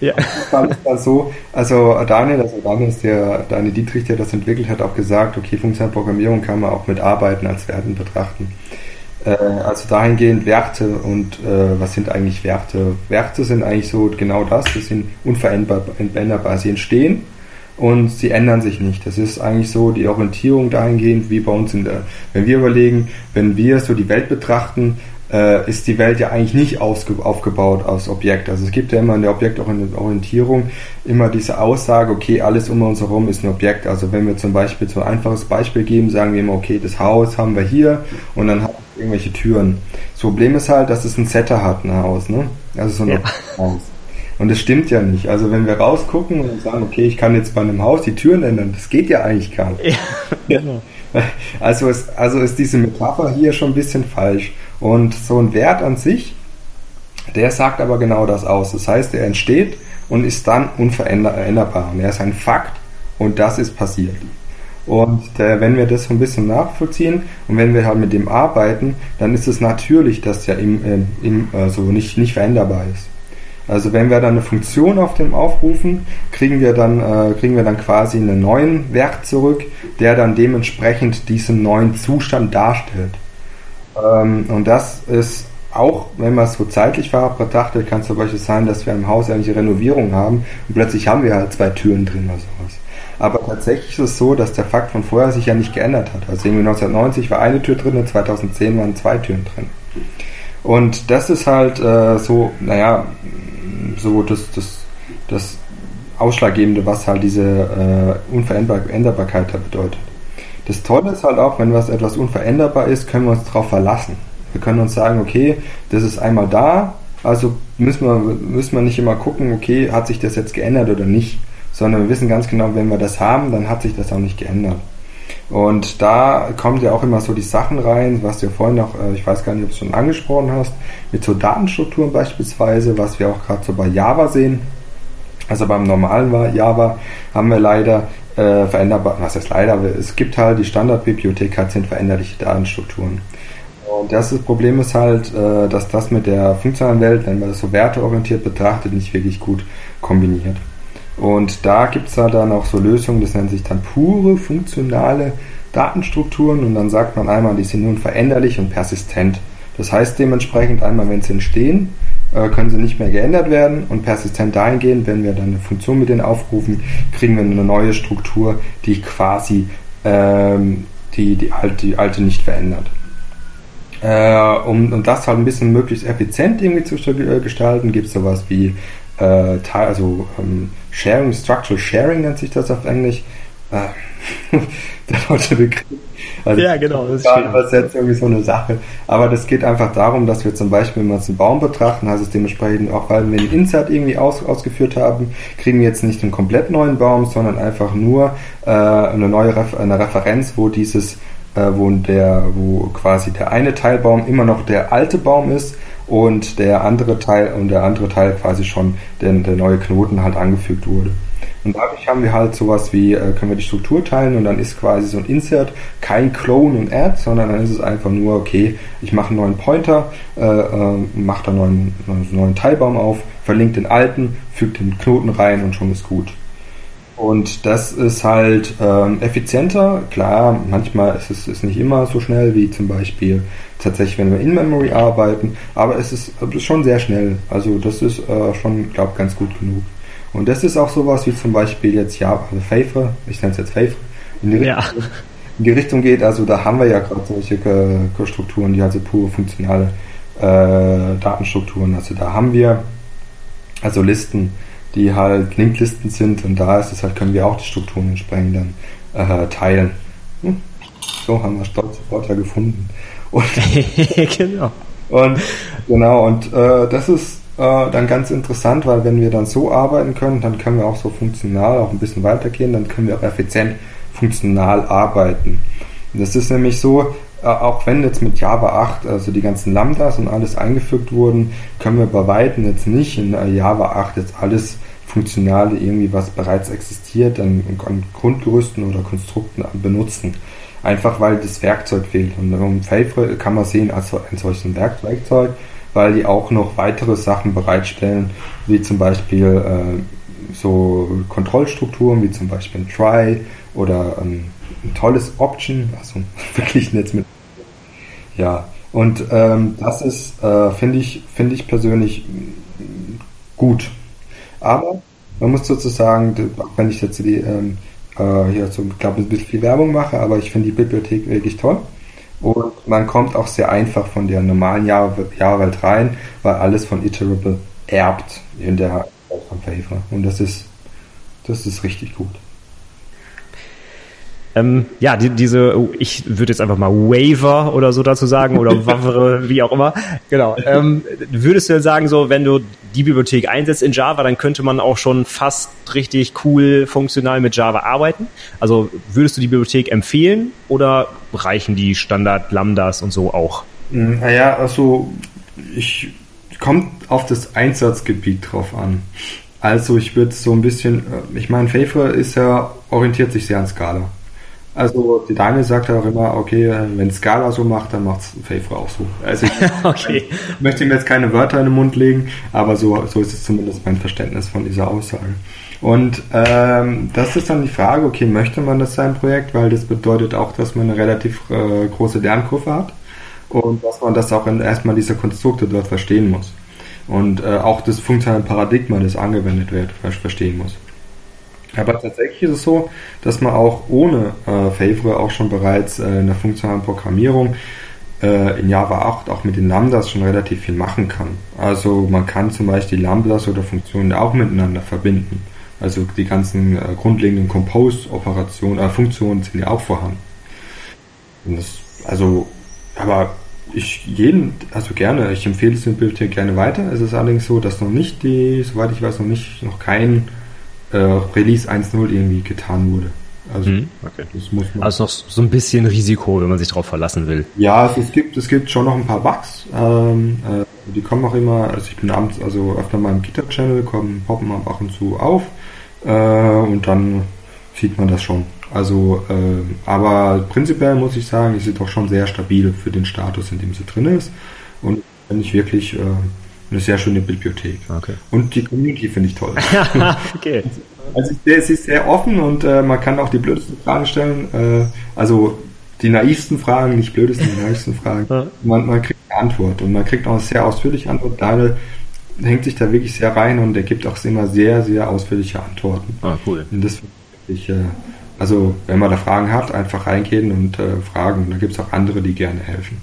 Ja. Ist so, also Daniel, also Daniel ist der, Daniel Dietrich, der das entwickelt hat, auch gesagt, okay, funktionale Programmierung kann man auch mit Arbeiten als Werten betrachten. Äh, also dahingehend Werte und äh, was sind eigentlich Werte? Werte sind eigentlich so genau das, das sind unveränderbar, sie entstehen und sie ändern sich nicht. Das ist eigentlich so die Orientierung dahingehend, wie bei uns in der, wenn wir überlegen, wenn wir so die Welt betrachten, äh, ist die Welt ja eigentlich nicht aufgebaut aus Objekt. Also es gibt ja immer in der Objektorientierung immer diese Aussage, okay, alles um uns herum ist ein Objekt. Also wenn wir zum Beispiel so ein einfaches Beispiel geben, sagen wir immer, okay, das Haus haben wir hier und dann haben irgendwelche Türen. Das Problem ist halt, dass es ein Setter hat, ein Haus, ne? Also so ein ja. Haus. Und das stimmt ja nicht. Also wenn wir rausgucken und sagen, okay, ich kann jetzt bei einem Haus die Türen ändern, das geht ja eigentlich gar nicht. Ja, genau. Also ist, also ist diese Metapher hier schon ein bisschen falsch. Und so ein Wert an sich, der sagt aber genau das aus. Das heißt, er entsteht und ist dann unveränderbar. Und er ist ein Fakt und das ist passiert. Und äh, wenn wir das so ein bisschen nachvollziehen und wenn wir halt mit dem arbeiten, dann ist es natürlich, dass der im, äh, im, also nicht, nicht veränderbar ist. Also wenn wir dann eine Funktion auf dem aufrufen, kriegen wir dann, äh, kriegen wir dann quasi einen neuen Wert zurück, der dann dementsprechend diesen neuen Zustand darstellt. Ähm, und das ist auch, wenn man es so zeitlich betrachtet, kann es zum Beispiel sein, dass wir im Haus eigentlich eine Renovierung haben und plötzlich haben wir halt zwei Türen drin oder sowas. Aber tatsächlich ist es so, dass der Fakt von vorher sich ja nicht geändert hat. Also irgendwie 1990 war eine Tür drin und 2010 waren zwei Türen drin. Und das ist halt äh, so, naja, so das, das, das Ausschlaggebende, was halt diese äh, Unveränderbarkeit da bedeutet. Das Tolle ist halt auch, wenn was etwas unveränderbar ist, können wir uns darauf verlassen. Wir können uns sagen, okay, das ist einmal da, also müssen wir, müssen wir nicht immer gucken, okay, hat sich das jetzt geändert oder nicht, sondern wir wissen ganz genau, wenn wir das haben, dann hat sich das auch nicht geändert. Und da kommen ja auch immer so die Sachen rein, was du ja vorhin noch, äh, ich weiß gar nicht, ob du es schon angesprochen hast, mit so Datenstrukturen beispielsweise, was wir auch gerade so bei Java sehen. Also beim normalen Java haben wir leider äh, veränderbar, was heißt leider, es gibt halt, die Standardbibliothek hat sind veränderliche Datenstrukturen. Und das, das Problem ist halt, äh, dass das mit der funktionalen Welt, wenn man das so werteorientiert betrachtet, nicht wirklich gut kombiniert. Und da gibt es dann auch so Lösungen, das nennt sich dann pure funktionale Datenstrukturen und dann sagt man einmal, die sind nun veränderlich und persistent. Das heißt dementsprechend einmal, wenn sie entstehen, äh, können sie nicht mehr geändert werden und persistent dahingehend, wenn wir dann eine Funktion mit denen aufrufen, kriegen wir eine neue Struktur, die quasi ähm, die, die, alte, die alte nicht verändert. Äh, um, um das halt ein bisschen möglichst effizient irgendwie zu äh, gestalten, gibt es sowas wie äh, also ähm, Sharing, Structural Sharing nennt sich das auf Englisch. Äh, der deutsche Begriff. Also ja, genau. Das ist übersetzt irgendwie so eine Sache. Aber das geht einfach darum, dass wir zum Beispiel, wenn wir uns einen Baum betrachten, heißt es dementsprechend auch, weil wir den Insert irgendwie aus, ausgeführt haben, kriegen wir jetzt nicht einen komplett neuen Baum, sondern einfach nur äh, eine neue Ref eine Referenz, wo dieses äh, wo der, wo quasi der eine Teilbaum immer noch der alte Baum ist und der andere Teil und der andere Teil quasi schon der, der neue Knoten halt angefügt wurde. Und dadurch haben wir halt sowas wie, äh, können wir die Struktur teilen und dann ist quasi so ein Insert kein Clone und Add, sondern dann ist es einfach nur, okay, ich mache einen neuen Pointer, äh, äh, mache da einen neuen, neuen Teilbaum auf, verlinkt den alten, fügt den Knoten rein und schon ist gut. Und das ist halt ähm, effizienter. Klar, manchmal ist es ist nicht immer so schnell wie zum Beispiel tatsächlich, wenn wir in Memory arbeiten, aber es ist, es ist schon sehr schnell. Also das ist äh, schon, glaube ich, ganz gut genug. Und das ist auch sowas wie zum Beispiel jetzt Java, also Favre, ich nenne es jetzt Favre, in die, ja. Richtung, in die Richtung geht. Also da haben wir ja gerade solche äh, Strukturen, die also pure funktionale äh, Datenstrukturen. Also da haben wir also Listen, die halt Linklisten sind und da ist es halt, können wir auch die Strukturen entsprechend dann äh, teilen. Hm? So haben wir stolze Wörter gefunden. Und, genau. Und genau, und äh, das ist äh, dann ganz interessant, weil wenn wir dann so arbeiten können, dann können wir auch so funktional auch ein bisschen weitergehen, dann können wir auch effizient funktional arbeiten. Und das ist nämlich so, auch wenn jetzt mit Java 8 also die ganzen Lambdas und alles eingefügt wurden, können wir bei Weitem jetzt nicht in äh, Java 8 jetzt alles Funktionale irgendwie, was bereits existiert, an, an Grundgerüsten oder Konstrukten benutzen. Einfach weil das Werkzeug fehlt. Und um Favre kann man sehen als ein solches Werkzeug, weil die auch noch weitere Sachen bereitstellen, wie zum Beispiel äh, so Kontrollstrukturen, wie zum Beispiel ein Try oder ein, ein tolles Option, also wirklich jetzt mit ja, und ähm, das ist, äh, finde ich, finde ich persönlich gut. Aber man muss sozusagen, wenn ich jetzt die, ähm, äh, hier so, glaube ein bisschen viel Werbung mache, aber ich finde die Bibliothek wirklich toll. Und man kommt auch sehr einfach von der normalen Java-Welt rein, weil alles von Iterable erbt in der von Favor. Und das ist, das ist richtig gut. Ähm, ja, die, diese, oh, ich würde jetzt einfach mal Waiver oder so dazu sagen oder Wavre, wie auch immer. Genau. Ähm, würdest du denn sagen, so, wenn du die Bibliothek einsetzt in Java, dann könnte man auch schon fast richtig cool funktional mit Java arbeiten? Also würdest du die Bibliothek empfehlen oder reichen die Standard Lambdas und so auch? Hm, naja, also ich kommt auf das Einsatzgebiet drauf an. Also ich würde so ein bisschen, äh, ich meine, Favre ist ja, orientiert sich sehr an Scala. Also die Daniel sagt ja auch immer, okay, wenn Scala so macht, dann macht es Favre auch so. Also ich, okay. möchte ihm jetzt keine Wörter in den Mund legen, aber so, so ist es zumindest mein Verständnis von dieser Aussage. Und ähm, das ist dann die Frage, okay, möchte man das sein Projekt, weil das bedeutet auch, dass man eine relativ äh, große Lernkurve hat und dass man das auch in, erstmal diese Konstrukte dort verstehen muss. Und äh, auch das funktionale Paradigma, das angewendet wird, verstehen muss. Aber tatsächlich ist es so, dass man auch ohne äh, Favre auch schon bereits äh, in der funktionalen Programmierung äh, in Java 8 auch mit den Lambdas schon relativ viel machen kann. Also man kann zum Beispiel Lambdas oder Funktionen auch miteinander verbinden. Also die ganzen äh, grundlegenden Compose-Operationen, äh, Funktionen sind ja auch vorhanden. Das, also, aber ich jeden, also gerne, ich empfehle es in Bibliothek gerne weiter. Es ist allerdings so, dass noch nicht die, soweit ich weiß, noch nicht, noch kein äh, Release 1.0 irgendwie getan wurde. Also, mhm, okay. das muss man also noch so ein bisschen Risiko, wenn man sich darauf verlassen will. Ja, also es gibt, es gibt schon noch ein paar Bugs. Ähm, äh, die kommen auch immer, also ich bin abends, also öfter mal im GitHub-Channel, kommen, poppen mal ab und zu auf. Äh, und dann sieht man das schon. Also, äh, aber prinzipiell muss ich sagen, ist sie doch schon sehr stabil für den Status, in dem sie drin ist. Und wenn ich wirklich äh, eine sehr schöne Bibliothek. Okay. Und die Community finde ich toll. okay. Also es ist sehr offen und äh, man kann auch die blödesten Fragen stellen. Äh, also die naivsten Fragen, nicht blödesten, die naivsten Fragen. Man, man kriegt Antwort. Und man kriegt auch eine sehr ausführliche Antwort. Daniel hängt sich da wirklich sehr rein und er gibt auch immer sehr, sehr ausführliche Antworten. Ah, cool. Und das ich, äh, also wenn man da Fragen hat, einfach reingehen und äh, fragen. Da gibt es auch andere, die gerne helfen.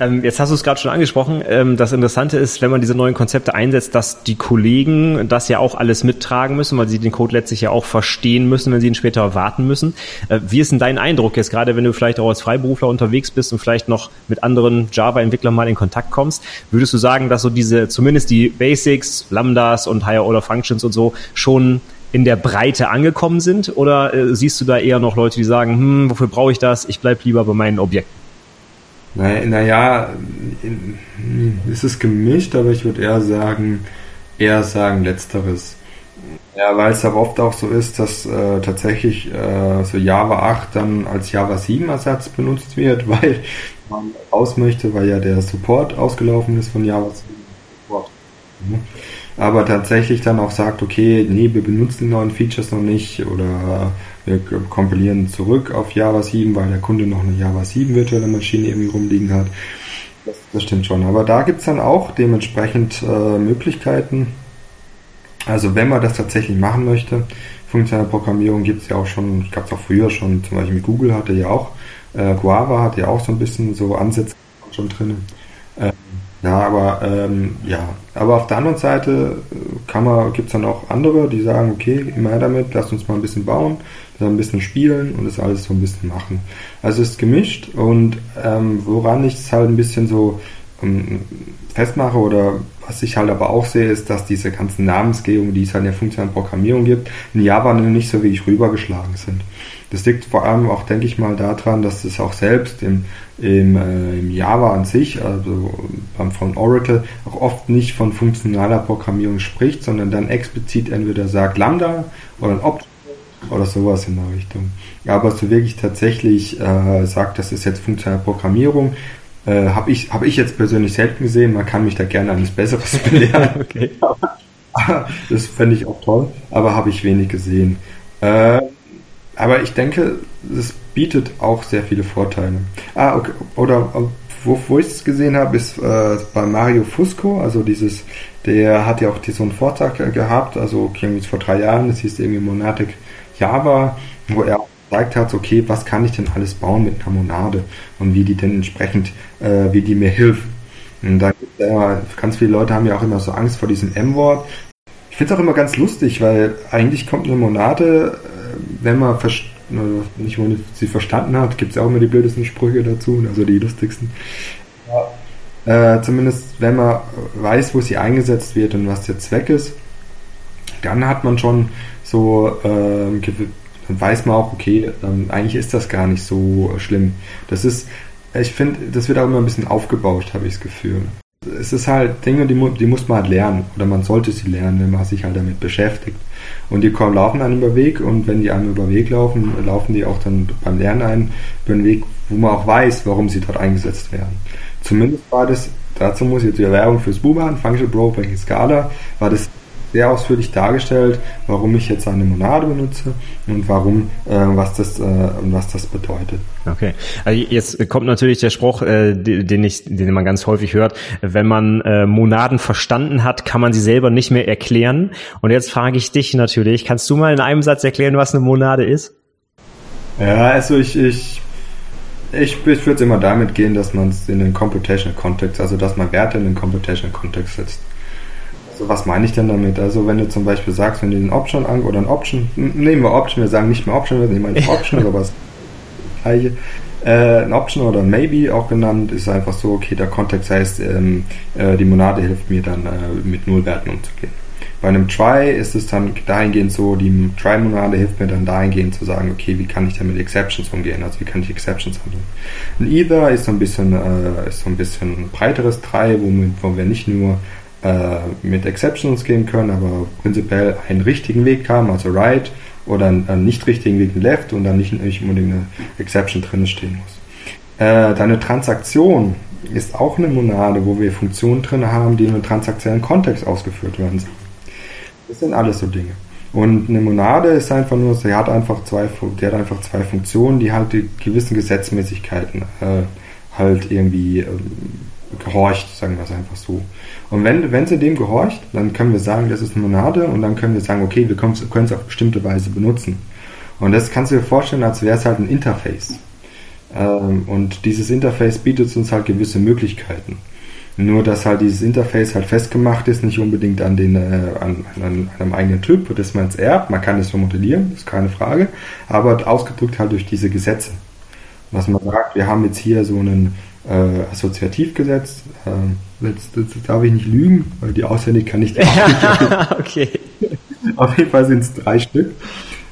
Ähm, jetzt hast du es gerade schon angesprochen. Ähm, das Interessante ist, wenn man diese neuen Konzepte einsetzt, dass die Kollegen das ja auch alles mittragen müssen, weil sie den Code letztlich ja auch verstehen müssen, wenn sie ihn später warten müssen. Äh, wie ist denn dein Eindruck jetzt gerade, wenn du vielleicht auch als Freiberufler unterwegs bist und vielleicht noch mit anderen Java-Entwicklern mal in Kontakt kommst? Würdest du sagen, dass so diese, zumindest die Basics, Lambdas und Higher Order Functions und so schon in der Breite angekommen sind? Oder äh, siehst du da eher noch Leute, die sagen, hm, wofür brauche ich das? Ich bleib lieber bei meinen Objekten? Naja, naja, es ist gemischt, aber ich würde eher sagen, eher sagen letzteres. Ja, weil es aber oft auch so ist, dass äh, tatsächlich äh, so Java 8 dann als Java 7 Ersatz benutzt wird, weil man raus möchte, weil ja der Support ausgelaufen ist von Java 7. Mhm. Aber tatsächlich dann auch sagt, okay, nee, wir benutzen die neuen Features noch nicht oder wir kompilieren zurück auf Java 7, weil der Kunde noch eine Java 7 virtuelle Maschine irgendwie rumliegen hat. Das, das stimmt schon. Aber da gibt es dann auch dementsprechend äh, Möglichkeiten. Also wenn man das tatsächlich machen möchte, funktionale Programmierung gibt es ja auch schon, gab es auch früher schon, zum Beispiel mit Google hatte ja auch, äh, Guava hat ja auch so ein bisschen so Ansätze schon drin. Ja, aber ähm, ja, aber auf der anderen Seite äh, kann man, gibt es dann auch andere, die sagen, okay, immer damit, lass uns mal ein bisschen bauen ein bisschen spielen und das alles so ein bisschen machen. Also es ist gemischt und ähm, woran ich es halt ein bisschen so ähm, festmache oder was ich halt aber auch sehe, ist, dass diese ganzen Namensgebungen, die es halt in der funktionalen Programmierung gibt, in Java nicht so wirklich rübergeschlagen sind. Das liegt vor allem auch, denke ich mal, daran, dass es auch selbst im, im, äh, im Java an sich, also beim, von Oracle, auch oft nicht von funktionaler Programmierung spricht, sondern dann explizit entweder sagt Lambda oder ein Object oder sowas in der Richtung. Aber so wirklich tatsächlich äh, sagt, das ist jetzt funktionale Programmierung, äh, habe ich, hab ich jetzt persönlich selten gesehen. Man kann mich da gerne eines Besseres belehren. okay. das fände ich auch toll, aber habe ich wenig gesehen. Äh, aber ich denke, es bietet auch sehr viele Vorteile. Ah, okay. Oder wo, wo ich es gesehen habe, ist äh, bei Mario Fusco, also dieses, der hat ja auch so einen Vortrag gehabt, also irgendwie vor drei Jahren, das hieß irgendwie Monatic Java, wo er gezeigt hat, okay, was kann ich denn alles bauen mit einer Monade und wie die denn entsprechend, äh, wie die mir hilft. Und da gibt es ja, ganz viele Leute haben ja auch immer so Angst vor diesem M-Wort. Ich finde es auch immer ganz lustig, weil eigentlich kommt eine Monade, äh, wenn man nicht wenn sie verstanden hat, gibt es auch immer die blödesten Sprüche dazu, also die lustigsten. Ja. Äh, zumindest wenn man weiß, wo sie eingesetzt wird und was der Zweck ist, dann hat man schon so, ähm, dann weiß man auch, okay, ähm, eigentlich ist das gar nicht so schlimm. Das ist, ich finde, das wird auch immer ein bisschen aufgebauscht, habe ich das Gefühl. Es ist halt Dinge, die, die muss man halt lernen oder man sollte sie lernen, wenn man sich halt damit beschäftigt. Und die kommen, laufen einem über Weg und wenn die einem über Weg laufen, laufen die auch dann beim Lernen ein über einen Weg, wo man auch weiß, warum sie dort eingesetzt werden. Zumindest war das, dazu muss ich jetzt die Werbung fürs Buban, Functional Programming Scala, war das sehr ausführlich dargestellt, warum ich jetzt eine Monade benutze und warum, äh, was das, äh, was das bedeutet. Okay. Also jetzt kommt natürlich der Spruch, äh, den ich, den man ganz häufig hört, wenn man äh, Monaden verstanden hat, kann man sie selber nicht mehr erklären. Und jetzt frage ich dich natürlich, kannst du mal in einem Satz erklären, was eine Monade ist? Ja, also ich, ich ich, ich würde es immer damit gehen, dass man es in den Computational Kontext, also dass man Werte in den Computational Kontext setzt. So, was meine ich denn damit? Also, wenn du zum Beispiel sagst, wenn du den Option an oder ein Option, nehmen wir Option, wir sagen nicht mehr Option, wir nehmen einfach Option oder was gleiche. Äh, ein Option oder ein Maybe auch genannt, ist einfach so, okay, der Kontext heißt, ähm, äh, die Monade hilft mir dann äh, mit Nullwerten umzugehen. Bei einem Try ist es dann dahingehend so, die Try-Monade hilft mir dann dahingehend zu sagen, okay, wie kann ich denn mit Exceptions umgehen? Also wie kann ich Exceptions handeln? Ein Either ist so ein bisschen, äh, ist so ein bisschen ein breiteres Try, womit, wo wir nicht nur äh, mit Exceptions gehen können, aber prinzipiell einen richtigen Weg haben, also right, oder einen, einen nicht richtigen Weg left und dann nicht, nicht unbedingt eine Exception drin stehen muss. Äh, deine Transaktion ist auch eine Monade, wo wir Funktionen drin haben, die in einem transaktionellen Kontext ausgeführt werden. Das sind alles so Dinge. Und eine Monade ist einfach nur, sie hat einfach zwei, die hat einfach zwei Funktionen, die halt die gewissen Gesetzmäßigkeiten äh, halt irgendwie ähm, gehorcht, sagen wir es einfach so. Und wenn, wenn sie dem gehorcht, dann können wir sagen, das ist eine Monade und dann können wir sagen, okay, wir können es auf bestimmte Weise benutzen. Und das kannst du dir vorstellen, als wäre es halt ein Interface. Ähm, und dieses Interface bietet uns halt gewisse Möglichkeiten. Nur, dass halt dieses Interface halt festgemacht ist, nicht unbedingt an, den, äh, an, an, einem eigenen Typ, das man jetzt erbt. Man kann es so modellieren, ist keine Frage, aber ausgedrückt halt durch diese Gesetze. Was man sagt, wir haben jetzt hier so einen äh, Assoziativgesetz. Äh, jetzt, jetzt, darf ich nicht lügen, weil die auswendig kann ich nicht. okay. Auf jeden Fall sind es drei Stück.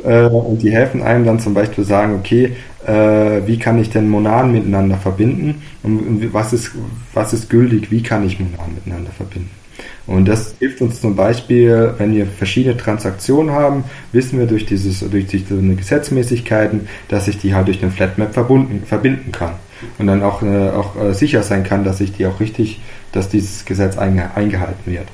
Äh, und die helfen einem dann zum Beispiel sagen, okay, äh, wie kann ich denn Monaden miteinander verbinden und was ist, was ist gültig, wie kann ich Monaden miteinander verbinden. Und das hilft uns zum Beispiel, wenn wir verschiedene Transaktionen haben, wissen wir durch dieses, durch diese Gesetzmäßigkeiten, dass ich die halt durch den Flatmap verbunden, verbinden kann. Und dann auch, äh, auch äh, sicher sein kann, dass ich die auch richtig, dass dieses Gesetz einge, eingehalten wird.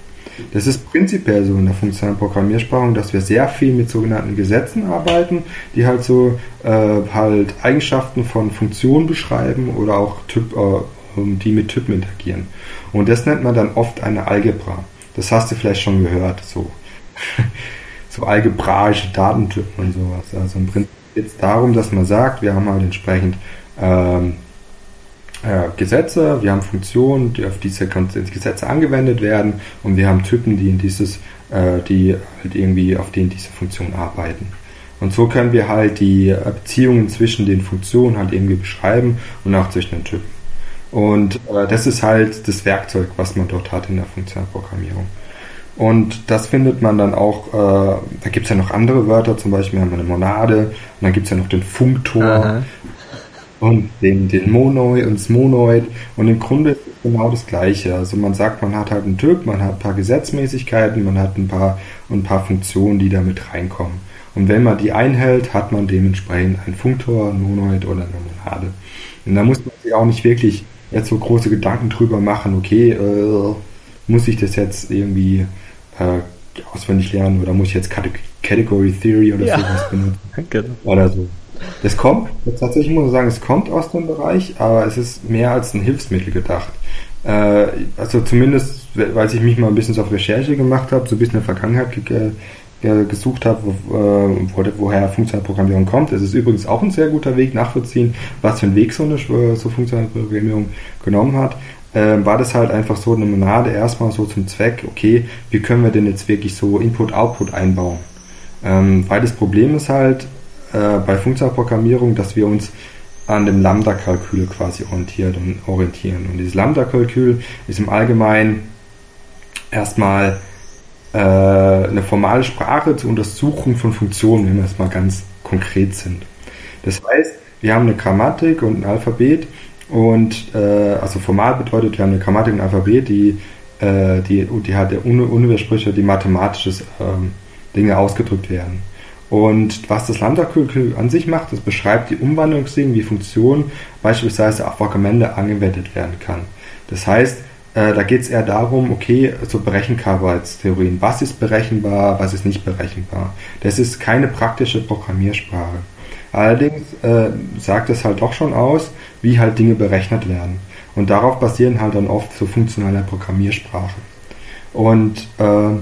Das ist prinzipiell so in der funktionalen Programmiersprache, dass wir sehr viel mit sogenannten Gesetzen arbeiten, die halt so äh, halt Eigenschaften von Funktionen beschreiben oder auch typ, äh, die mit Typen interagieren. Und das nennt man dann oft eine Algebra. Das hast du vielleicht schon gehört, so, so algebraische Datentypen und sowas. Also im Prinzip geht es darum, dass man sagt, wir haben halt entsprechend ähm, äh, Gesetze, wir haben Funktionen, die auf diese Gesetze angewendet werden und wir haben Typen, die in dieses, äh, die halt irgendwie auf denen diese Funktionen arbeiten. Und so können wir halt die Beziehungen zwischen den Funktionen halt irgendwie beschreiben und auch zwischen den Typen. Und äh, das ist halt das Werkzeug, was man dort hat in der Funktionalprogrammierung. Und das findet man dann auch, äh, da gibt es ja noch andere Wörter, zum Beispiel haben wir eine Monade und dann gibt es ja noch den Funktor. Aha und den, den Monoid und das Monoid. Und im Grunde ist es genau das Gleiche. Also man sagt, man hat halt einen Typ, man hat ein paar Gesetzmäßigkeiten, man hat ein paar, ein paar Funktionen, die da mit reinkommen. Und wenn man die einhält, hat man dementsprechend einen Funktor, einen Monoid oder eine Monade. Und da muss man sich auch nicht wirklich jetzt so große Gedanken drüber machen, okay, äh, muss ich das jetzt irgendwie äh, auswendig lernen oder muss ich jetzt Category Theory oder ja. sowas benutzen? Genau. Oder so. Das kommt, tatsächlich muss ich sagen, es kommt aus dem Bereich, aber es ist mehr als ein Hilfsmittel gedacht. Äh, also zumindest, weil ich mich mal ein bisschen auf Recherche gemacht habe, so ein bisschen in der Vergangenheit ge gesucht habe, wo, äh, woher funktionale Programmierung kommt. Es ist übrigens auch ein sehr guter Weg nachvollziehen, was für einen Weg so eine so funktionale Programmierung genommen hat. Ähm, war das halt einfach so eine Monade erstmal so zum Zweck, okay, wie können wir denn jetzt wirklich so Input-Output einbauen? Ähm, weil das Problem ist halt, äh, bei Funktionalprogrammierung, dass wir uns an dem Lambda-Kalkül quasi orientiert und orientieren. Und dieses Lambda-Kalkül ist im Allgemeinen erstmal äh, eine formale Sprache zur Untersuchung von Funktionen, wenn wir es mal ganz konkret sind. Das heißt, wir haben eine Grammatik und ein Alphabet und äh, also formal bedeutet, wir haben eine Grammatik und ein Alphabet, die, äh, die, die hat der Unwidersprüche, die mathematisches ähm, Dinge ausgedrückt werden. Und was das Lambda-Kalkül an sich macht, das beschreibt die Umwandlungsdinge, wie Funktionen beispielsweise auf Argumente angewendet werden kann. Das heißt, äh, da geht es eher darum, okay, so Berechenbarkeitstheorien. Was ist berechenbar, was ist nicht berechenbar? Das ist keine praktische Programmiersprache. Allerdings äh, sagt es halt doch schon aus, wie halt Dinge berechnet werden. Und darauf basieren halt dann oft so funktionale Programmiersprachen. Und äh,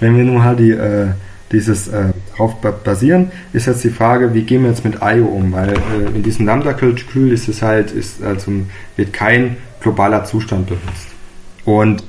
wenn wir nun halt die äh, dieses äh, darauf basieren, ist jetzt die Frage, wie gehen wir jetzt mit IO um? Weil äh, in diesem Lambda-Kalkül ist es halt, ist, also wird kein globaler Zustand benutzt. Und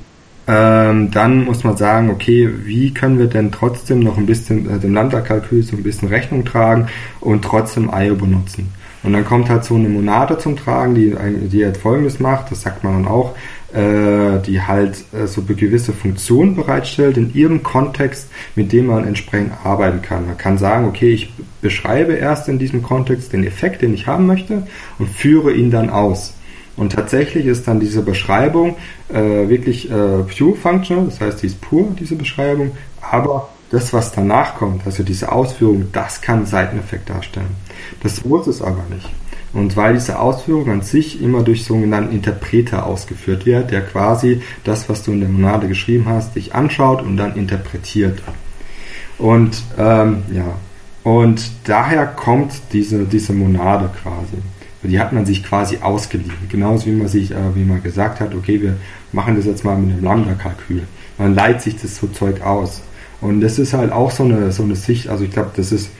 ähm, dann muss man sagen, okay, wie können wir denn trotzdem noch ein bisschen äh, dem Lambda-Kalkül so ein bisschen Rechnung tragen und trotzdem IO benutzen? Und dann kommt halt so eine Monade zum Tragen, die, die halt folgendes macht, das sagt man dann auch, die halt äh, so gewisse Funktionen bereitstellt in ihrem Kontext, mit dem man entsprechend arbeiten kann. Man kann sagen, okay, ich beschreibe erst in diesem Kontext den Effekt, den ich haben möchte und führe ihn dann aus. Und tatsächlich ist dann diese Beschreibung äh, wirklich äh, pure functional, das heißt, die ist pur, diese Beschreibung, aber das, was danach kommt, also diese Ausführung, das kann Seiteneffekt darstellen. Das muss es aber nicht. Und weil diese Ausführung an sich immer durch sogenannten Interpreter ausgeführt wird, der quasi das, was du in der Monade geschrieben hast, dich anschaut und dann interpretiert. Und ähm, ja, und daher kommt diese, diese Monade quasi. Die hat man sich quasi ausgeliehen. Genauso wie man sich, äh, wie man gesagt hat, okay, wir machen das jetzt mal mit einem Lambda-Kalkül. Man leiht sich das so Zeug aus. Und das ist halt auch so eine, so eine Sicht, also ich glaube, das ist,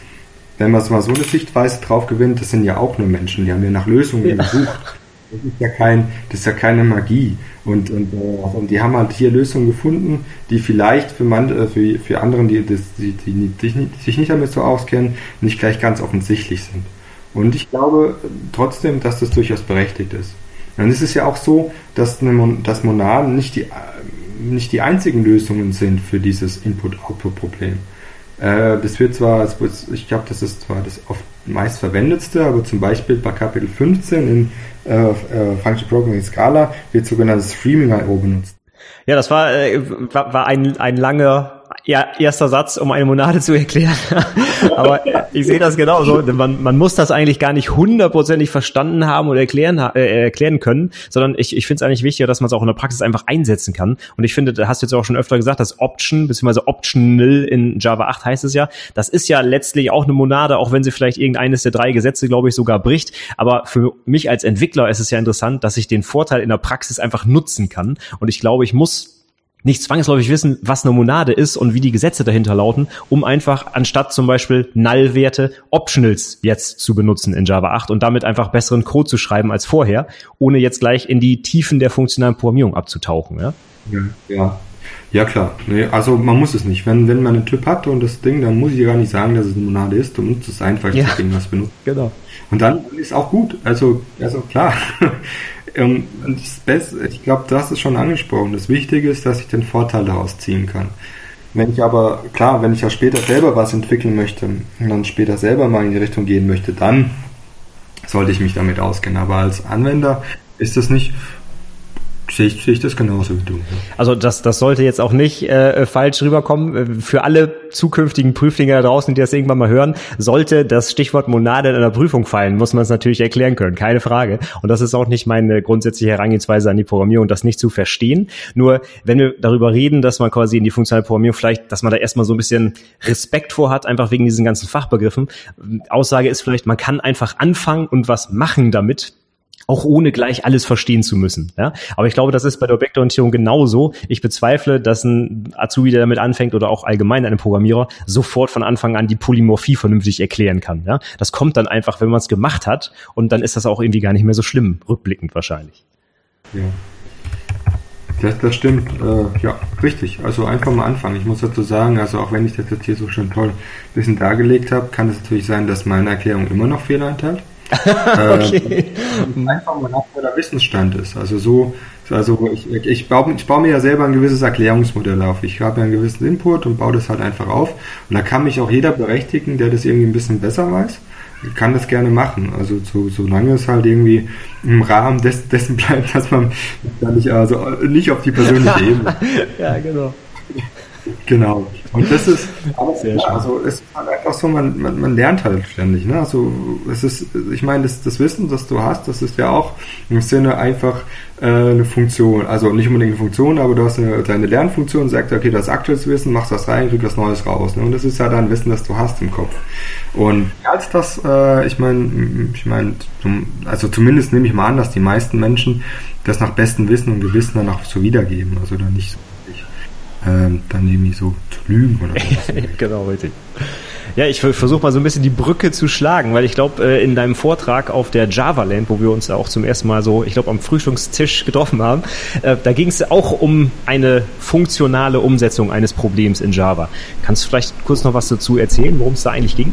wenn man es mal so eine Sichtweise drauf gewinnt, das sind ja auch nur Menschen, die haben ja nach Lösungen ja. gesucht. Das ist ja kein, das ist ja keine Magie. Und, und, äh, und die haben halt hier Lösungen gefunden, die vielleicht für, man, äh, für, für anderen, die, das, die, die, die sich nicht damit so auskennen, nicht gleich ganz offensichtlich sind. Und ich glaube trotzdem, dass das durchaus berechtigt ist. Es ist ja auch so, dass, eine, dass Monaden nicht die, nicht die einzigen Lösungen sind für dieses Input-Output-Problem. Äh, das wird zwar, ich glaube, das ist zwar das oft meist verwendetste, aber zum Beispiel bei Kapitel 15 in äh, äh, Function Programming Scala wird sogenanntes Streaming I.O. benutzt. Ja, das war, äh, war, war ein, ein langer ja, erster Satz, um eine Monade zu erklären. Aber ich sehe das genauso. Man, man muss das eigentlich gar nicht hundertprozentig verstanden haben oder erklären, äh, erklären können, sondern ich, ich finde es eigentlich wichtiger, dass man es auch in der Praxis einfach einsetzen kann. Und ich finde, da hast du jetzt auch schon öfter gesagt, das Option, beziehungsweise Optional in Java 8 heißt es ja, das ist ja letztlich auch eine Monade, auch wenn sie vielleicht irgendeines der drei Gesetze, glaube ich, sogar bricht. Aber für mich als Entwickler ist es ja interessant, dass ich den Vorteil in der Praxis einfach nutzen kann. Und ich glaube, ich muss nicht zwangsläufig wissen, was eine Monade ist und wie die Gesetze dahinter lauten, um einfach anstatt zum Beispiel Null-Werte Optionals jetzt zu benutzen in Java 8 und damit einfach besseren Code zu schreiben als vorher, ohne jetzt gleich in die Tiefen der funktionalen Programmierung abzutauchen. Ja, ja. ja. Ja klar, nee, also man muss es nicht. Wenn, wenn man einen Typ hat und das Ding, dann muss ich gar nicht sagen, dass es eine Monade ist. Du musst es einfach ja. das Ding was benutzen. Genau. Und dann ist auch gut. Also, also klar. Ähm, das Beste, ich glaube, hast es schon angesprochen. Das Wichtige ist, dass ich den Vorteil daraus ziehen kann. Wenn ich aber, klar, wenn ich ja später selber was entwickeln möchte und dann später selber mal in die Richtung gehen möchte, dann sollte ich mich damit auskennen. Aber als Anwender ist das nicht, Sehe ich, sehe ich das genauso wie du. Also das, das sollte jetzt auch nicht äh, falsch rüberkommen. Für alle zukünftigen Prüflinge da draußen, die das irgendwann mal hören, sollte das Stichwort Monade in einer Prüfung fallen, muss man es natürlich erklären können, keine Frage. Und das ist auch nicht meine grundsätzliche Herangehensweise an die Programmierung, das nicht zu verstehen. Nur wenn wir darüber reden, dass man quasi in die funktionale Programmierung vielleicht, dass man da erstmal so ein bisschen Respekt vor hat, einfach wegen diesen ganzen Fachbegriffen. Aussage ist vielleicht, man kann einfach anfangen und was machen damit auch ohne gleich alles verstehen zu müssen. Ja? Aber ich glaube, das ist bei der Objektorientierung genauso. Ich bezweifle, dass ein Azubi, der damit anfängt oder auch allgemein ein Programmierer, sofort von Anfang an die Polymorphie vernünftig erklären kann. Ja? Das kommt dann einfach, wenn man es gemacht hat und dann ist das auch irgendwie gar nicht mehr so schlimm, rückblickend wahrscheinlich. Ja. Das, das stimmt, äh, ja, richtig. Also einfach mal anfangen. Ich muss dazu sagen, also auch wenn ich das jetzt hier so schön toll ein bisschen dargelegt habe, kann es natürlich sein, dass meine Erklärung immer noch Fehler enthält. Okay. Ähm, einfach mal nach, wo der Wissensstand ist. Also so, also ich, ich, baue, ich baue mir ja selber ein gewisses Erklärungsmodell auf. Ich habe ja einen gewissen Input und baue das halt einfach auf. Und da kann mich auch jeder berechtigen, der das irgendwie ein bisschen besser weiß kann das gerne machen. Also so, solange es halt irgendwie im Rahmen des, dessen bleibt, dass man da nicht, also nicht auf die persönliche Ebene. ja, genau. Genau. Und das ist, Sehr schön. also es ist halt einfach so, man, man, man lernt halt ständig. Ne? Also es ist, ich meine, das, das Wissen, das du hast, das ist ja auch im Sinne einfach äh, eine Funktion. Also nicht unbedingt eine Funktion, aber du hast eine, deine Lernfunktion, sagt, okay, das aktuelles Wissen, machst das rein, kriegst was Neues raus. Ne? Und das ist ja dann Wissen, das du hast im Kopf. Und als das, äh, ich meine, ich meine, also zumindest nehme ich mal an, dass die meisten Menschen das nach bestem Wissen und Gewissen dann auch so wiedergeben. Also dann nicht so ähm, dann irgendwie so zu lügen oder so. genau, richtig. Ja, ich versuche mal so ein bisschen die Brücke zu schlagen, weil ich glaube, äh, in deinem Vortrag auf der Java Land, wo wir uns auch zum ersten Mal so, ich glaube, am Frühstückstisch getroffen haben, äh, da ging es auch um eine funktionale Umsetzung eines Problems in Java. Kannst du vielleicht kurz noch was dazu erzählen, worum es da eigentlich ging?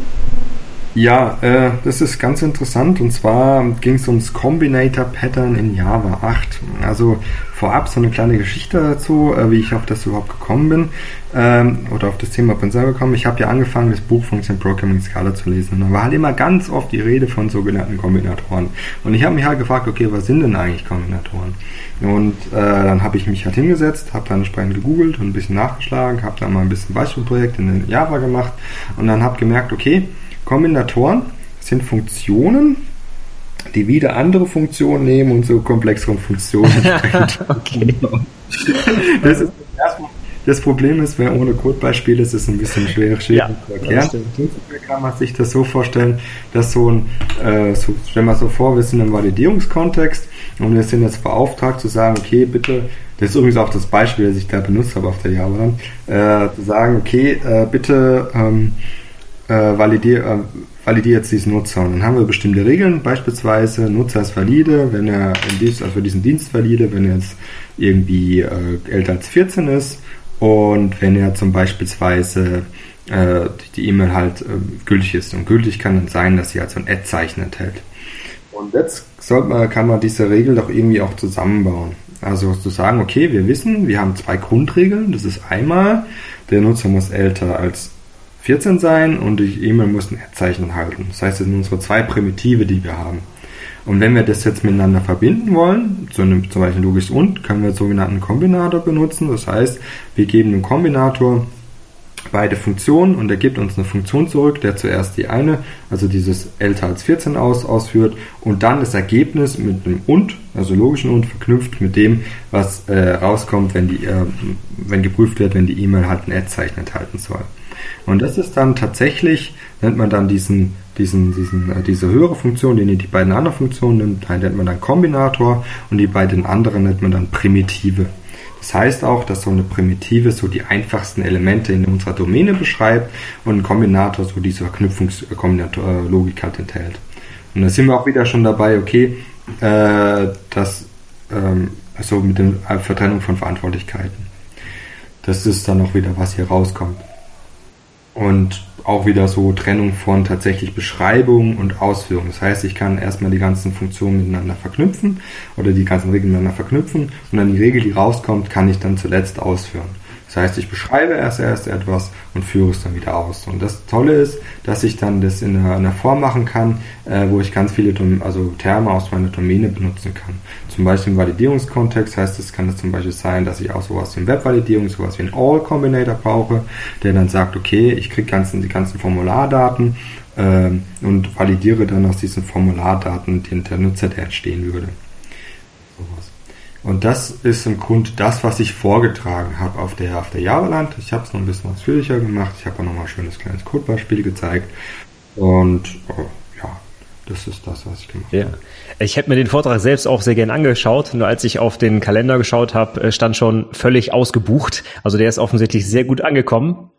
Ja, äh, das ist ganz interessant und zwar ging es ums Combinator Pattern in Java 8. Also vorab so eine kleine Geschichte dazu, äh, wie ich auf das überhaupt gekommen bin ähm, oder auf das Thema selber gekommen. Ich habe ja angefangen, das Buch Function Programming Scala zu lesen und da war halt immer ganz oft die Rede von sogenannten Kombinatoren. Und ich habe mich halt gefragt, okay, was sind denn eigentlich Kombinatoren? Und äh, dann habe ich mich halt hingesetzt, habe dann entsprechend gegoogelt und ein bisschen nachgeschlagen, habe dann mal ein bisschen Beispielprojekt in Java gemacht und dann habe gemerkt, okay, Kombinatoren sind Funktionen, die wieder andere Funktionen nehmen und so komplexeren Funktionen. okay. das ist das Problem ist, wenn ohne Codebeispiele ist es ein bisschen schwer, schwierig Ja, zu erklären. stimmt. kann man sich das so vorstellen, dass so ein, äh, so, stellen wir so vor, wir sind im Validierungskontext und wir sind jetzt beauftragt zu sagen, okay, bitte, das ist übrigens auch das Beispiel, das ich da benutzt habe auf der Java, äh, zu sagen, okay, äh, bitte ähm, äh, validier, äh, validier jetzt diesen Nutzer. Und dann haben wir bestimmte Regeln, beispielsweise Nutzer ist valide, wenn er dies, also für diesen Dienst valide, wenn er jetzt irgendwie äh, älter als 14 ist und wenn er zum beispielsweise äh, die E-Mail halt äh, gültig ist. Und gültig kann dann sein, dass sie halt so ein Ad-Zeichen enthält. Und jetzt man, kann man diese Regel doch irgendwie auch zusammenbauen. Also zu sagen, okay, wir wissen, wir haben zwei Grundregeln. Das ist einmal, der Nutzer muss älter als 14 sein und die E-Mail muss ein Ad-Zeichen enthalten. Das heißt, das sind unsere zwei Primitive, die wir haben. Und wenn wir das jetzt miteinander verbinden wollen, zu einem, zum Beispiel Logis und, können wir einen sogenannten Kombinator benutzen. Das heißt, wir geben dem Kombinator beide Funktionen und er gibt uns eine Funktion zurück, der zuerst die eine, also dieses älter als 14 aus, ausführt und dann das Ergebnis mit einem und, also logischen und, verknüpft mit dem, was äh, rauskommt, wenn die, äh, wenn geprüft wird, wenn die E-Mail halt ein Ad-Zeichen enthalten soll. Und das ist dann tatsächlich, nennt man dann diesen, diesen, diesen, äh, diese höhere Funktion, die die beiden anderen Funktionen nimmt, nennt man dann Kombinator und die beiden anderen nennt man dann Primitive. Das heißt auch, dass so eine Primitive so die einfachsten Elemente in unserer Domäne beschreibt und ein Kombinator so diese Verknüpfungslogik halt enthält. Und da sind wir auch wieder schon dabei, okay, äh, das, ähm, also mit der Vertrennung von Verantwortlichkeiten. Das ist dann auch wieder, was hier rauskommt. Und auch wieder so Trennung von tatsächlich Beschreibung und Ausführung. Das heißt, ich kann erstmal die ganzen Funktionen miteinander verknüpfen oder die ganzen Regeln miteinander verknüpfen und dann die Regel, die rauskommt, kann ich dann zuletzt ausführen. Das heißt, ich beschreibe erst erst etwas und führe es dann wieder aus. Und das Tolle ist, dass ich dann das in einer, in einer Form machen kann, äh, wo ich ganz viele also Terme aus meiner Domäne benutzen kann. Zum Beispiel im Validierungskontext heißt es, kann es zum Beispiel sein, dass ich auch sowas wie Webvalidierung, sowas wie ein All-Combinator brauche, der dann sagt, okay, ich kriege ganzen, die ganzen Formulardaten äh, und validiere dann aus diesen Formulardaten den der Nutzer, der entstehen würde. Sowas. Und das ist im Grunde das, was ich vorgetragen habe auf der, auf der Javaland. Ich habe es noch ein bisschen ausführlicher gemacht. Ich habe auch nochmal ein schönes kleines Codebeispiel gezeigt. Und oh, ja, das ist das, was ich gemacht habe. Ja. Ich hätte mir den Vortrag selbst auch sehr gern angeschaut. Nur als ich auf den Kalender geschaut habe, äh, stand schon völlig ausgebucht. Also der ist offensichtlich sehr gut angekommen.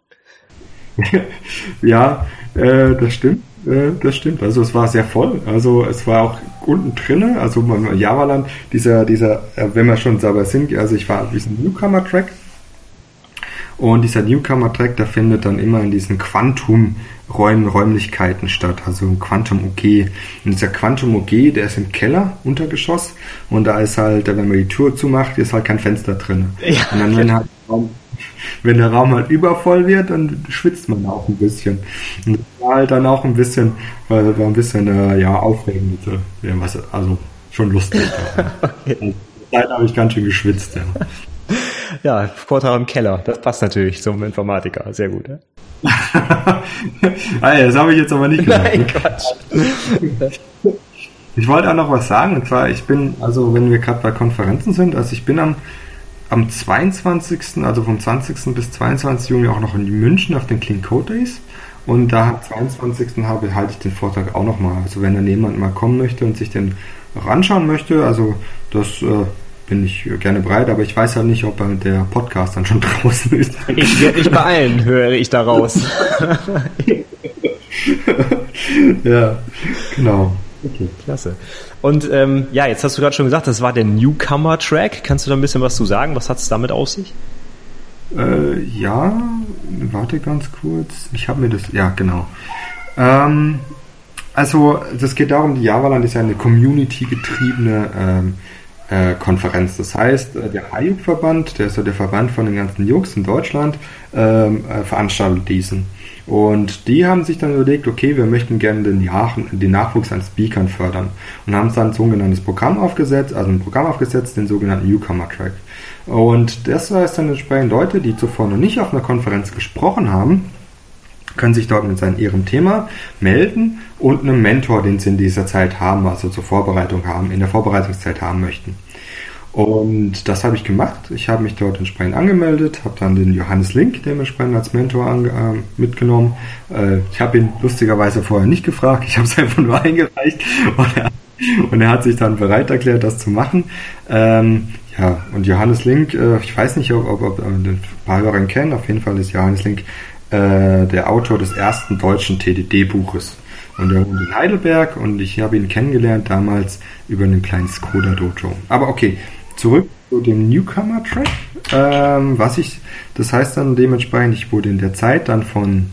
ja, äh, das stimmt. Äh, das stimmt. Also es war sehr voll. Also es war auch unten drinnen, also beim Javaland, dieser, dieser, äh, wenn wir schon sauber sind, also ich war auf diesem Newcomer-Track und dieser Newcomer-Track, der findet dann immer in diesen Quantum-Räumen, Räumlichkeiten statt, also im Quantum OG. Und dieser Quantum OG, der ist im Keller, Untergeschoss, und da ist halt, wenn man die Tür zumacht, ist halt kein Fenster drin. Ja, und dann, wenn halt wenn der Raum halt übervoll wird, dann schwitzt man auch ein bisschen. Und das war halt dann auch ein bisschen, war ein bisschen, äh, ja, aufregend. Äh, was, also schon lustig. okay. Zeit habe ich ganz schön geschwitzt, ja. Ja, Vortrag im Keller, das passt natürlich zum Informatiker, sehr gut. Ja? ah, das habe ich jetzt aber nicht gemacht. Nein, Quatsch. Ich wollte auch noch was sagen, und zwar, ich bin, also wenn wir gerade bei Konferenzen sind, also ich bin am am 22., also vom 20. bis 22. Juni auch noch in München auf den Clean Code Days. Und da am 22. habe, halte ich den Vortrag auch nochmal. Also wenn dann jemand mal kommen möchte und sich den noch anschauen möchte, also das äh, bin ich gerne bereit, aber ich weiß ja nicht, ob der Podcast dann schon draußen ist. Ich werde mich beeilen, höre ich daraus. ja, genau. Okay, klasse. Und ähm, ja, jetzt hast du gerade schon gesagt, das war der Newcomer-Track. Kannst du da ein bisschen was zu sagen? Was hat es damit auf sich? Äh, ja, warte ganz kurz. Ich habe mir das, ja genau. Ähm, also, das geht darum, die Javaland ist ja eine community-getriebene ähm, äh, Konferenz. Das heißt, äh, der HIUC-Verband, der ist ja der Verband von den ganzen Jux in Deutschland, ähm, äh, veranstaltet diesen. Und die haben sich dann überlegt, okay, wir möchten gerne den, den Nachwuchs an Speakern fördern und haben dann ein sogenanntes Programm aufgesetzt, also ein Programm aufgesetzt, den sogenannten Newcomer Track. Und das heißt dann entsprechend Leute, die zuvor noch nicht auf einer Konferenz gesprochen haben, können sich dort mit seinem, ihrem Thema melden und einem Mentor, den sie in dieser Zeit haben, also zur Vorbereitung haben, in der Vorbereitungszeit haben möchten. Und das habe ich gemacht. Ich habe mich dort entsprechend angemeldet, habe dann den Johannes Link dementsprechend als Mentor an, äh, mitgenommen. Äh, ich habe ihn lustigerweise vorher nicht gefragt, ich habe es einfach nur eingereicht und er, und er, hat sich dann bereit erklärt, das zu machen. Ähm, ja, und Johannes Link, äh, ich weiß nicht, ob, ob, ob äh, ein paar Hörer ihn kennen, auf jeden Fall ist Johannes Link äh, der Autor des ersten deutschen TDD-Buches. Und er wohnt in Heidelberg und ich habe ihn kennengelernt damals über einen kleinen Skoda Dojo. Aber okay, zurück zu dem Newcomer-Track. Ähm, was ich, das heißt dann dementsprechend, ich wurde in der Zeit dann von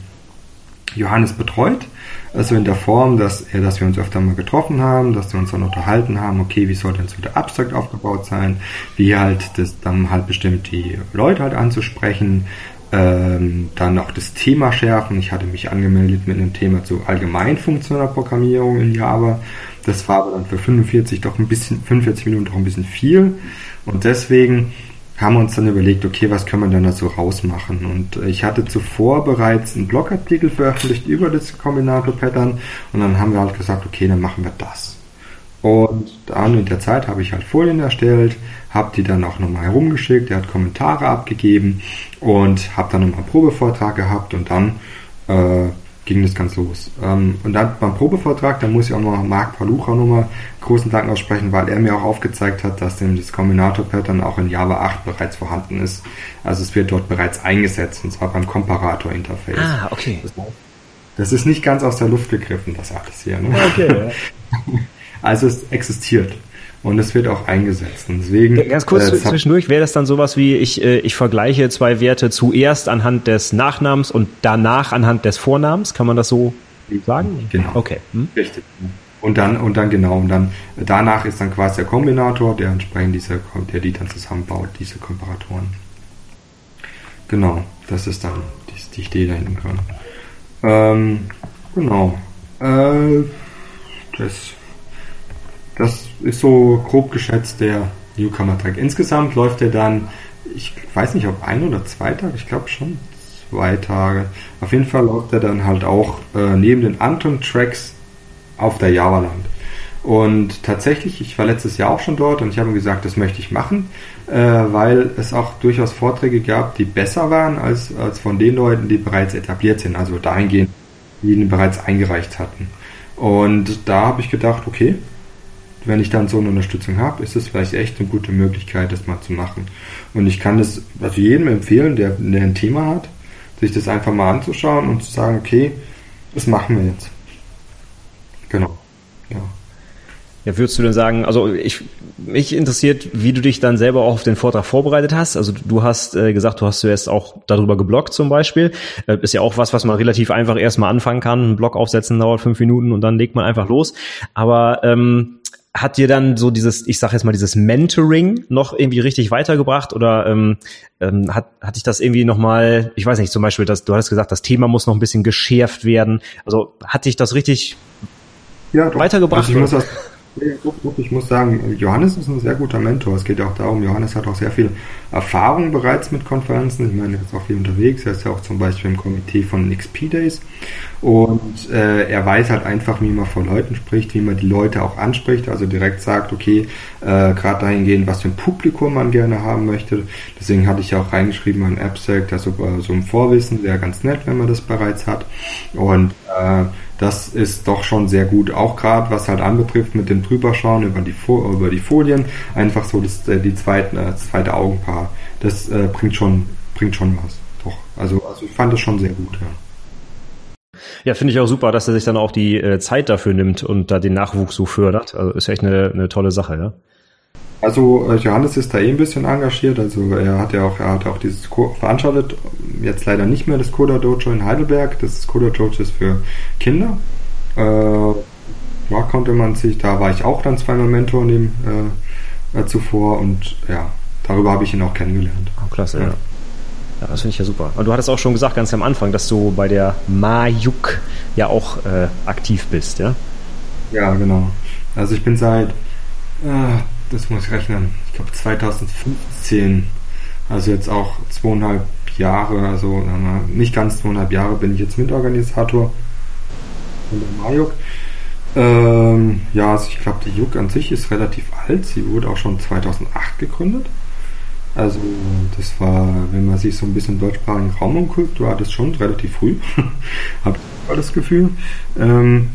Johannes betreut. Also in der Form, dass, er, dass wir uns öfter mal getroffen haben, dass wir uns dann unterhalten haben, okay, wie soll denn so der Abstract aufgebaut sein, wie halt das dann halt bestimmt die Leute halt anzusprechen, ähm, dann noch das Thema schärfen. Ich hatte mich angemeldet mit einem Thema zu allgemein funktionaler Programmierung in Java. Das war aber dann für 45 doch ein bisschen, 45 Minuten doch ein bisschen viel. Und deswegen haben wir uns dann überlegt, okay, was können wir denn da so rausmachen? Und ich hatte zuvor bereits einen Blogartikel veröffentlicht über das Kombinator-Pattern und dann haben wir halt gesagt, okay, dann machen wir das. Und dann in der Zeit habe ich halt Folien erstellt, habe die dann auch nochmal herumgeschickt, er hat Kommentare abgegeben und habe dann nochmal einen Probevortrag gehabt und dann äh, ging das ganz los. Ähm, und dann beim Probevortrag, da muss ich auch noch Marc Palucha nochmal großen Dank aussprechen, weil er mir auch aufgezeigt hat, dass dem das Kombinator-Pattern auch in Java 8 bereits vorhanden ist. Also es wird dort bereits eingesetzt, und zwar beim Komparator-Interface. Ah, okay. Das ist nicht ganz aus der Luft gegriffen, das alles hier. Ne? Okay. Also es existiert. Und es wird auch eingesetzt. Und deswegen, Ganz kurz äh, zwischendurch, wäre das dann sowas wie, ich, äh, ich vergleiche zwei Werte zuerst anhand des Nachnamens und danach anhand des Vornamens? Kann man das so sagen? Genau. Okay. Hm? Richtig. Und dann, und dann genau, und dann danach ist dann quasi der Kombinator, der entsprechend diese, der die dann zusammenbaut, diese Komparatoren. Genau, das ist dann die, die Idee dahinter. Ähm, genau. Äh, das das ist so grob geschätzt der Newcomer-Track. Insgesamt läuft er dann, ich weiß nicht, ob ein oder zwei Tage, ich glaube schon zwei Tage. Auf jeden Fall läuft er dann halt auch äh, neben den Anton-Tracks auf der Java-Land. Und tatsächlich, ich war letztes Jahr auch schon dort und ich habe gesagt, das möchte ich machen, äh, weil es auch durchaus Vorträge gab, die besser waren als, als von den Leuten, die bereits etabliert sind, also dahingehend, die ihn bereits eingereicht hatten. Und da habe ich gedacht, okay, wenn ich dann so eine Unterstützung habe, ist es vielleicht echt eine gute Möglichkeit, das mal zu machen. Und ich kann das also jedem empfehlen, der, der ein Thema hat, sich das einfach mal anzuschauen und zu sagen, okay, das machen wir jetzt. Genau. Ja. Ja, würdest du denn sagen, also ich, mich interessiert, wie du dich dann selber auch auf den Vortrag vorbereitet hast. Also du hast äh, gesagt, du hast zuerst auch darüber geblockt zum Beispiel. Äh, ist ja auch was, was man relativ einfach erstmal anfangen kann. Ein Blog aufsetzen dauert fünf Minuten und dann legt man einfach los. Aber ähm, hat dir dann so dieses, ich sage jetzt mal, dieses Mentoring noch irgendwie richtig weitergebracht oder ähm, ähm, hat, hat dich das irgendwie nochmal, ich weiß nicht, zum Beispiel, dass, du hast gesagt, das Thema muss noch ein bisschen geschärft werden. Also hat dich das richtig ja, weitergebracht? Also ich muss das ich muss sagen, Johannes ist ein sehr guter Mentor. Es geht ja auch darum, Johannes hat auch sehr viel Erfahrung bereits mit Konferenzen. Ich meine, er ist auch viel unterwegs. Er ist ja auch zum Beispiel im Komitee von XP Days. Und äh, er weiß halt einfach, wie man vor Leuten spricht, wie man die Leute auch anspricht. Also direkt sagt, okay, äh, gerade dahingehend, was für ein Publikum man gerne haben möchte. Deswegen hatte ich ja auch reingeschrieben, ein Abstract, also so ein Vorwissen, wäre ganz nett, wenn man das bereits hat. Und äh, das ist doch schon sehr gut. Auch gerade was halt anbetrifft mit dem Drüberschauen über die, über die Folien, einfach so das, äh, die zweite, äh, das zweite Augenpaar. Das äh, bringt schon, bringt schon was. Doch. Also, also ich fand das schon sehr gut, ja. Ja, finde ich auch super, dass er sich dann auch die äh, Zeit dafür nimmt und da den Nachwuchs so fördert. Also ist echt eine, eine tolle Sache, ja. Also äh, Johannes ist da eh ein bisschen engagiert. Also er hat ja auch, er hat auch dieses veranstaltet, jetzt leider nicht mehr das Coda Dojo in Heidelberg. Das Coda Dojo ist für Kinder. Äh, da konnte man sich, da war ich auch dann zweimal Mentor neben, äh, äh, zuvor und ja, darüber habe ich ihn auch kennengelernt. Oh, klasse, ja. ja. ja das finde ich ja super. Und du hattest auch schon gesagt ganz am Anfang, dass du bei der Majuk ja auch äh, aktiv bist, ja? Ja, genau. Also ich bin seit äh, das muss ich rechnen, ich glaube 2015, also jetzt auch zweieinhalb Jahre, also nicht ganz zweieinhalb Jahre bin ich jetzt Mitorganisator von der Majuk. Ähm, ja, also ich glaube, die Juck an sich ist relativ alt. Sie wurde auch schon 2008 gegründet. Also das war, wenn man sich so ein bisschen deutschsprachigen Raum umguckt, war das schon relativ früh. Habe ich das Gefühl. Ähm,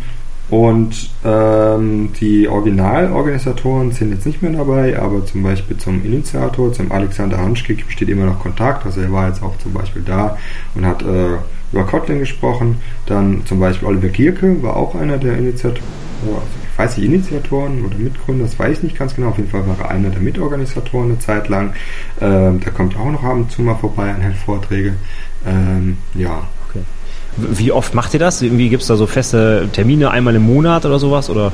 und ähm, die Originalorganisatoren sind jetzt nicht mehr dabei, aber zum Beispiel zum Initiator, zum Alexander Hanschkik, besteht immer noch Kontakt. Also er war jetzt auch zum Beispiel da und hat äh, über Kotlin gesprochen. Dann zum Beispiel Oliver Gierke war auch einer der Initiatoren. Also ich weiß nicht, Initiatoren oder Mitgründer, das weiß ich nicht ganz genau. Auf jeden Fall war er einer der Mitorganisatoren eine Zeit lang. Ähm, der kommt auch noch ab und zu mal vorbei an Vorträge. Ähm, ja, wie oft macht ihr das? Irgendwie gibt es da so feste Termine, einmal im Monat oder sowas? Oder?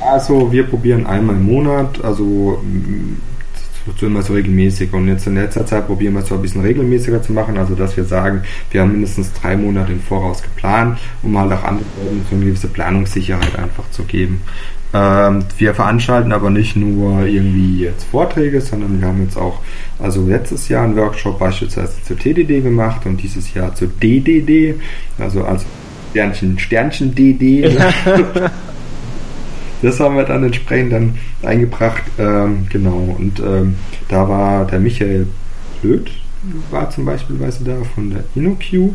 Also wir probieren einmal im Monat, also so immer so regelmäßig. Und jetzt in letzter Zeit probieren wir es so ein bisschen regelmäßiger zu machen, also dass wir sagen, wir haben mindestens drei Monate im Voraus geplant, um halt auch anderen so eine gewisse Planungssicherheit einfach zu geben. Ähm, wir veranstalten aber nicht nur irgendwie jetzt Vorträge, sondern wir haben jetzt auch, also letztes Jahr einen Workshop beispielsweise zur TDD gemacht und dieses Jahr zur DDD, also als Sternchen, Sternchen DD. das haben wir dann entsprechend dann eingebracht, ähm, genau. Und ähm, da war der Michael Blöd, war zum Beispiel da von der InnoQ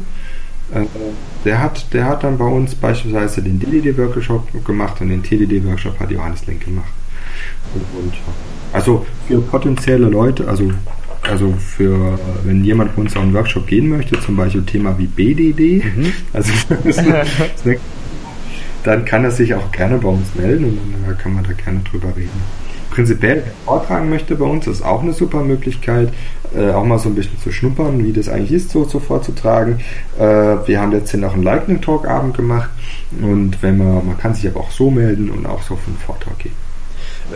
der, hat, der hat dann bei uns beispielsweise den DDD-Workshop gemacht und den TDD-Workshop hat Johannes Link gemacht. Und, also für potenzielle Leute, also, also für, wenn jemand bei uns auf einen Workshop gehen möchte, zum Beispiel Thema wie BDD, mhm. also dann kann er sich auch gerne bei uns melden und dann kann man da gerne drüber reden prinzipiell vortragen möchte bei uns, ist auch eine super Möglichkeit, äh, auch mal so ein bisschen zu schnuppern, wie das eigentlich ist, so, so vorzutragen. Äh, wir haben letztens noch einen Lightning Talk Abend gemacht und wenn man, man kann sich aber auch so melden und auch so für einen Vortrag gehen.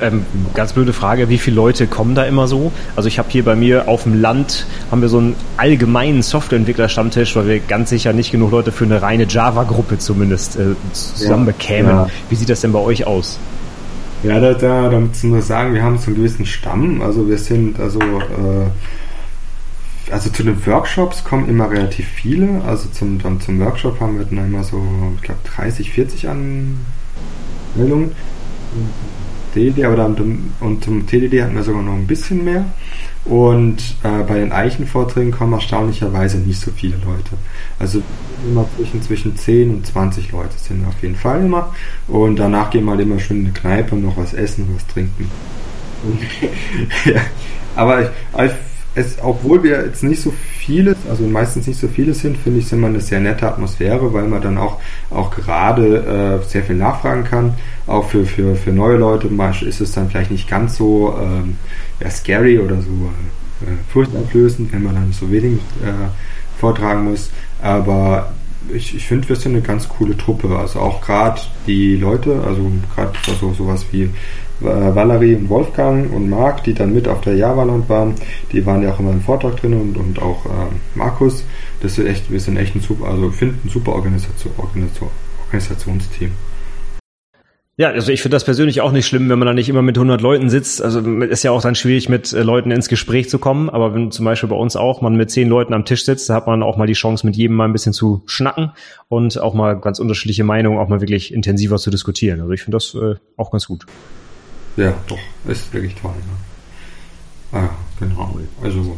Ähm, ganz blöde Frage, wie viele Leute kommen da immer so? Also ich habe hier bei mir auf dem Land, haben wir so einen allgemeinen Softwareentwickler-Stammtisch, weil wir ganz sicher nicht genug Leute für eine reine Java-Gruppe zumindest äh, zusammen ja, bekämen. Ja. Wie sieht das denn bei euch aus? Ja, da, da, da müssen wir sagen, wir haben so einen gewissen Stamm. Also wir sind, also, äh, also zu den Workshops kommen immer relativ viele. Also zum, dann zum Workshop haben wir dann immer so, ich glaube, 30, 40 Anmeldungen. TDD, aber dann, und zum TDD hatten wir sogar noch ein bisschen mehr. Und äh, bei den Eichenvorträgen kommen erstaunlicherweise nicht so viele Leute. Also immer zwischen, zwischen 10 und 20 Leute sind auf jeden Fall immer. Und danach gehen wir halt immer schön in eine Kneipe und noch was essen und was trinken. ja. Aber ich, es, obwohl wir jetzt nicht so viele, also meistens nicht so viele sind, finde ich, sind wir eine sehr nette Atmosphäre, weil man dann auch, auch gerade äh, sehr viel nachfragen kann. Auch für, für, für neue Leute ist es dann vielleicht nicht ganz so ähm, ja, scary oder so äh, furchteinflößend, wenn man dann so wenig äh, vortragen muss. Aber ich, ich finde, wir sind eine ganz coole Truppe. Also auch gerade die Leute, also gerade so sowas wie äh, Valerie und Wolfgang und Marc, die dann mit auf der Javaland waren, die waren ja auch immer im Vortrag drin und, und auch äh, Markus. Das ist echt, wir sind echt ein super, also ich finde ein super Organisation, Organisation, Organisationsteam. Ja, also ich finde das persönlich auch nicht schlimm, wenn man da nicht immer mit 100 Leuten sitzt. Also ist ja auch dann schwierig, mit äh, Leuten ins Gespräch zu kommen. Aber wenn zum Beispiel bei uns auch man mit zehn Leuten am Tisch sitzt, da hat man auch mal die Chance, mit jedem mal ein bisschen zu schnacken und auch mal ganz unterschiedliche Meinungen auch mal wirklich intensiver zu diskutieren. Also ich finde das äh, auch ganz gut. Ja, doch, ist wirklich toll. Ne? Ah, genau. Also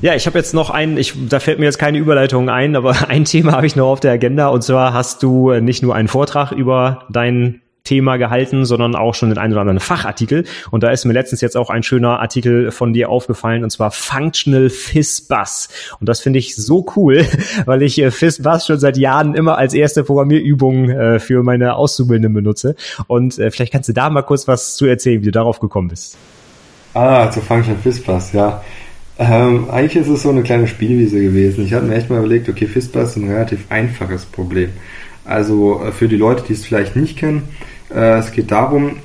ja, ich habe jetzt noch ein, ich, da fällt mir jetzt keine Überleitung ein, aber ein Thema habe ich noch auf der Agenda und zwar hast du nicht nur einen Vortrag über dein Thema gehalten, sondern auch schon den einen oder anderen Fachartikel. Und da ist mir letztens jetzt auch ein schöner Artikel von dir aufgefallen, und zwar Functional FizzBuzz. Und das finde ich so cool, weil ich äh, FizzBuzz schon seit Jahren immer als erste Programmierübung äh, für meine Auszubildenden benutze. Und äh, vielleicht kannst du da mal kurz was zu erzählen, wie du darauf gekommen bist. Ah, zu Functional FizzBuzz, ja. Ähm, eigentlich ist es so eine kleine Spielwiese gewesen. Ich hatte mir echt mal überlegt, okay, FISPA ist ein relativ einfaches Problem. Also äh, für die Leute, die es vielleicht nicht kennen, äh, es geht darum,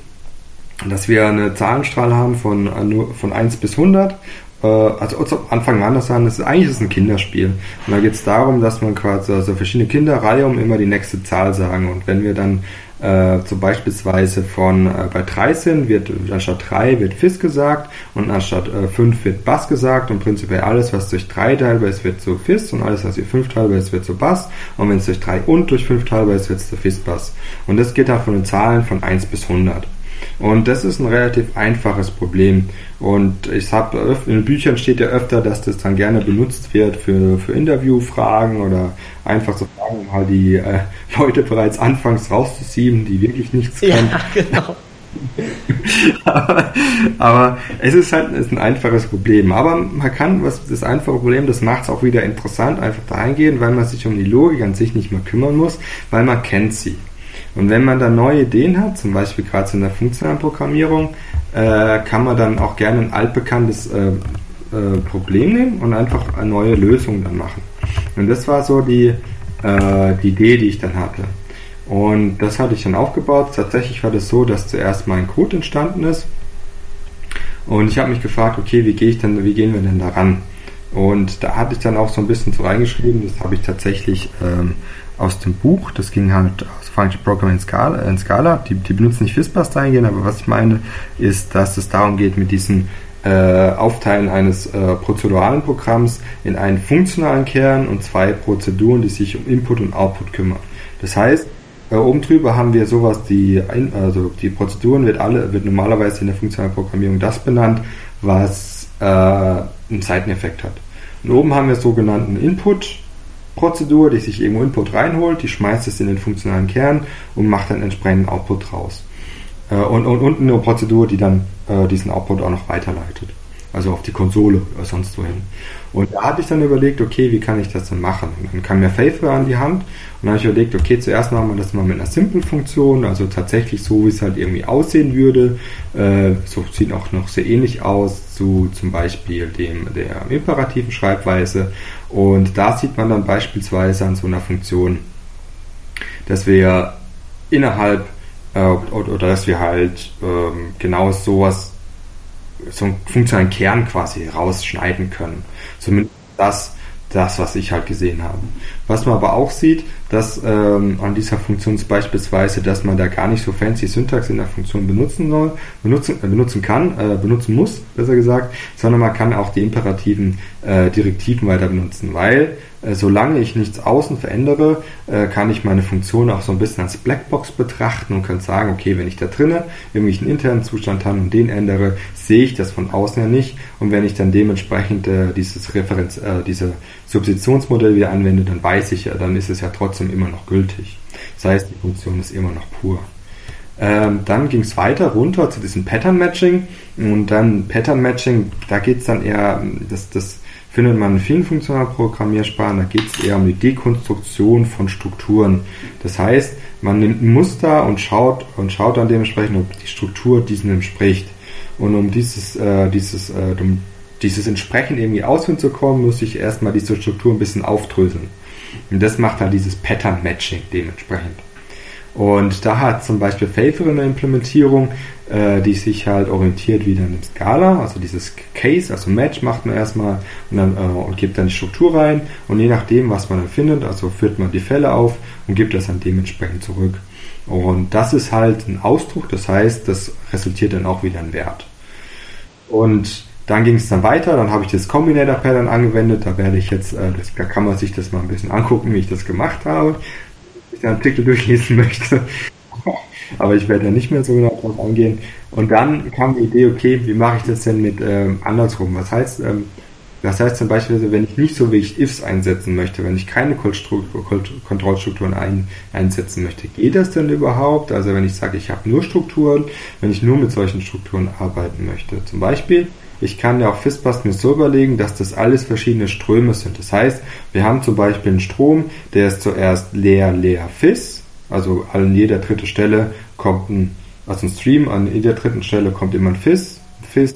dass wir eine Zahlenstrahl haben von, äh, von 1 bis 100. Äh, also Anfang an das an, das ist eigentlich ist ein Kinderspiel. Und da geht es darum, dass man quasi also verschiedene Kinder Reihe um immer die nächste Zahl sagen. Und wenn wir dann äh, so beispielsweise von äh, bei 13 wird anstatt 3 wird Fis gesagt und anstatt äh, 5 wird Bass gesagt und prinzipiell alles, was durch 3 teilbar ist, wird zu Fis und alles, was durch 5 teilbar ist, wird zu Bass und wenn es durch 3 und durch 5 teilbar ist, wird es zu Fis Bass. Und das geht halt von den Zahlen von 1 bis 100. Und das ist ein relativ einfaches Problem. Und ich habe in den Büchern steht ja öfter, dass das dann gerne benutzt wird für, für Interviewfragen oder einfach so Fragen, um halt die äh, Leute bereits anfangs rauszuziehen, die wirklich nichts können. Ja, genau. aber, aber, es ist halt ist ein einfaches Problem. Aber man kann, was das einfache Problem, das macht es auch wieder interessant, einfach da eingehen, weil man sich um die Logik an sich nicht mehr kümmern muss, weil man kennt sie. Und wenn man da neue Ideen hat, zum Beispiel gerade in der funktionalen Programmierung, äh, kann man dann auch gerne ein altbekanntes äh, äh, Problem nehmen und einfach eine neue Lösung dann machen. Und das war so die, äh, die Idee, die ich dann hatte. Und das hatte ich dann aufgebaut. Tatsächlich war das so, dass zuerst mein Code entstanden ist. Und ich habe mich gefragt, okay, wie gehe ich denn, wie gehen wir denn da ran? Und da hatte ich dann auch so ein bisschen so reingeschrieben, das habe ich tatsächlich ähm, aus dem Buch, das ging halt aus Function Programming in Scala, in Scala. Die, die benutzen nicht FISPAS dahingehend, aber was ich meine, ist, dass es darum geht, mit diesem äh, Aufteilen eines äh, prozeduralen Programms in einen funktionalen Kern und zwei Prozeduren, die sich um Input und Output kümmern. Das heißt, äh, oben drüber haben wir sowas, die, also die Prozeduren wird alle, wird normalerweise in der funktionalen Programmierung das benannt, was äh, einen Seiteneffekt hat. Und oben haben wir sogenannten Input, Prozedur, die sich irgendwo Input reinholt, die schmeißt es in den funktionalen Kern und macht dann entsprechenden Output raus. Äh, und, unten eine Prozedur, die dann äh, diesen Output auch noch weiterleitet. Also auf die Konsole oder sonst wohin. Und da hatte ich dann überlegt, okay, wie kann ich das denn machen? Und dann kam mir Favor an die Hand und dann habe ich überlegt, okay, zuerst machen wir das mal mit einer Simple-Funktion, also tatsächlich so, wie es halt irgendwie aussehen würde. Äh, so sieht auch noch sehr ähnlich aus zu zum Beispiel dem der imperativen Schreibweise. Und da sieht man dann beispielsweise an so einer Funktion, dass wir innerhalb äh, oder, oder, dass wir halt ähm, genau sowas, so einen funktionalen Kern quasi rausschneiden können. Zumindest das, das, was ich halt gesehen habe. Was man aber auch sieht, dass ähm, an dieser Funktion beispielsweise, dass man da gar nicht so fancy Syntax in der Funktion benutzen soll, benutzen, äh, benutzen kann, äh, benutzen muss, besser gesagt, sondern man kann auch die imperativen äh, Direktiven weiter benutzen, weil äh, solange ich nichts außen verändere, äh, kann ich meine Funktion auch so ein bisschen als Blackbox betrachten und kann sagen, okay, wenn ich da drinnen irgendwie einen internen Zustand habe und den ändere, sehe ich das von außen ja nicht. Und wenn ich dann dementsprechend äh, dieses Referenz, äh, diese Substitutionsmodell wieder anwende, dann weiß ich ja, dann ist es ja trotzdem immer noch gültig. Das heißt, die Funktion ist immer noch pur. Ähm, dann ging es weiter runter zu diesem Pattern Matching und dann Pattern Matching, da geht es dann eher, das, das findet man in vielen funktionalen Programmiersprachen, da geht es eher um die Dekonstruktion von Strukturen. Das heißt, man nimmt ein Muster und schaut und schaut dann dementsprechend, ob die Struktur diesem entspricht. Und um dieses, äh, dieses, äh, um dieses entsprechend irgendwie ausführen zu kommen, muss ich erstmal diese Struktur ein bisschen aufdröseln. Und das macht dann dieses Pattern Matching dementsprechend. Und da hat zum Beispiel Favor eine Implementierung, äh, die sich halt orientiert wieder an dem Skala, also dieses Case, also Match macht man erstmal und, dann, äh, und gibt dann die Struktur rein und je nachdem, was man dann findet, also führt man die Fälle auf und gibt das dann dementsprechend zurück. Und das ist halt ein Ausdruck, das heißt, das resultiert dann auch wieder in Wert. Und dann ging es dann weiter, dann habe ich das Combinator Pattern angewendet, da werde ich jetzt, äh, das, da kann man sich das mal ein bisschen angucken, wie ich das gemacht habe den Artikel durchlesen möchte. Aber ich werde da nicht mehr so genau drauf eingehen. Und dann kam die Idee, okay, wie mache ich das denn mit ähm, andersrum? Was heißt, ähm, das heißt zum Beispiel, wenn ich nicht so wie ich ifs einsetzen möchte, wenn ich keine Kontrollstrukturen ein, einsetzen möchte, geht das denn überhaupt? Also wenn ich sage, ich habe nur Strukturen, wenn ich nur mit solchen Strukturen arbeiten möchte. Zum Beispiel, ich kann ja auch FISPAS mir so überlegen, dass das alles verschiedene Ströme sind. Das heißt, wir haben zum Beispiel einen Strom, der ist zuerst leer, leer, FIS. Also an jeder dritten Stelle kommt ein, also ein Stream, an jeder dritten Stelle kommt immer ein FIS, FIS.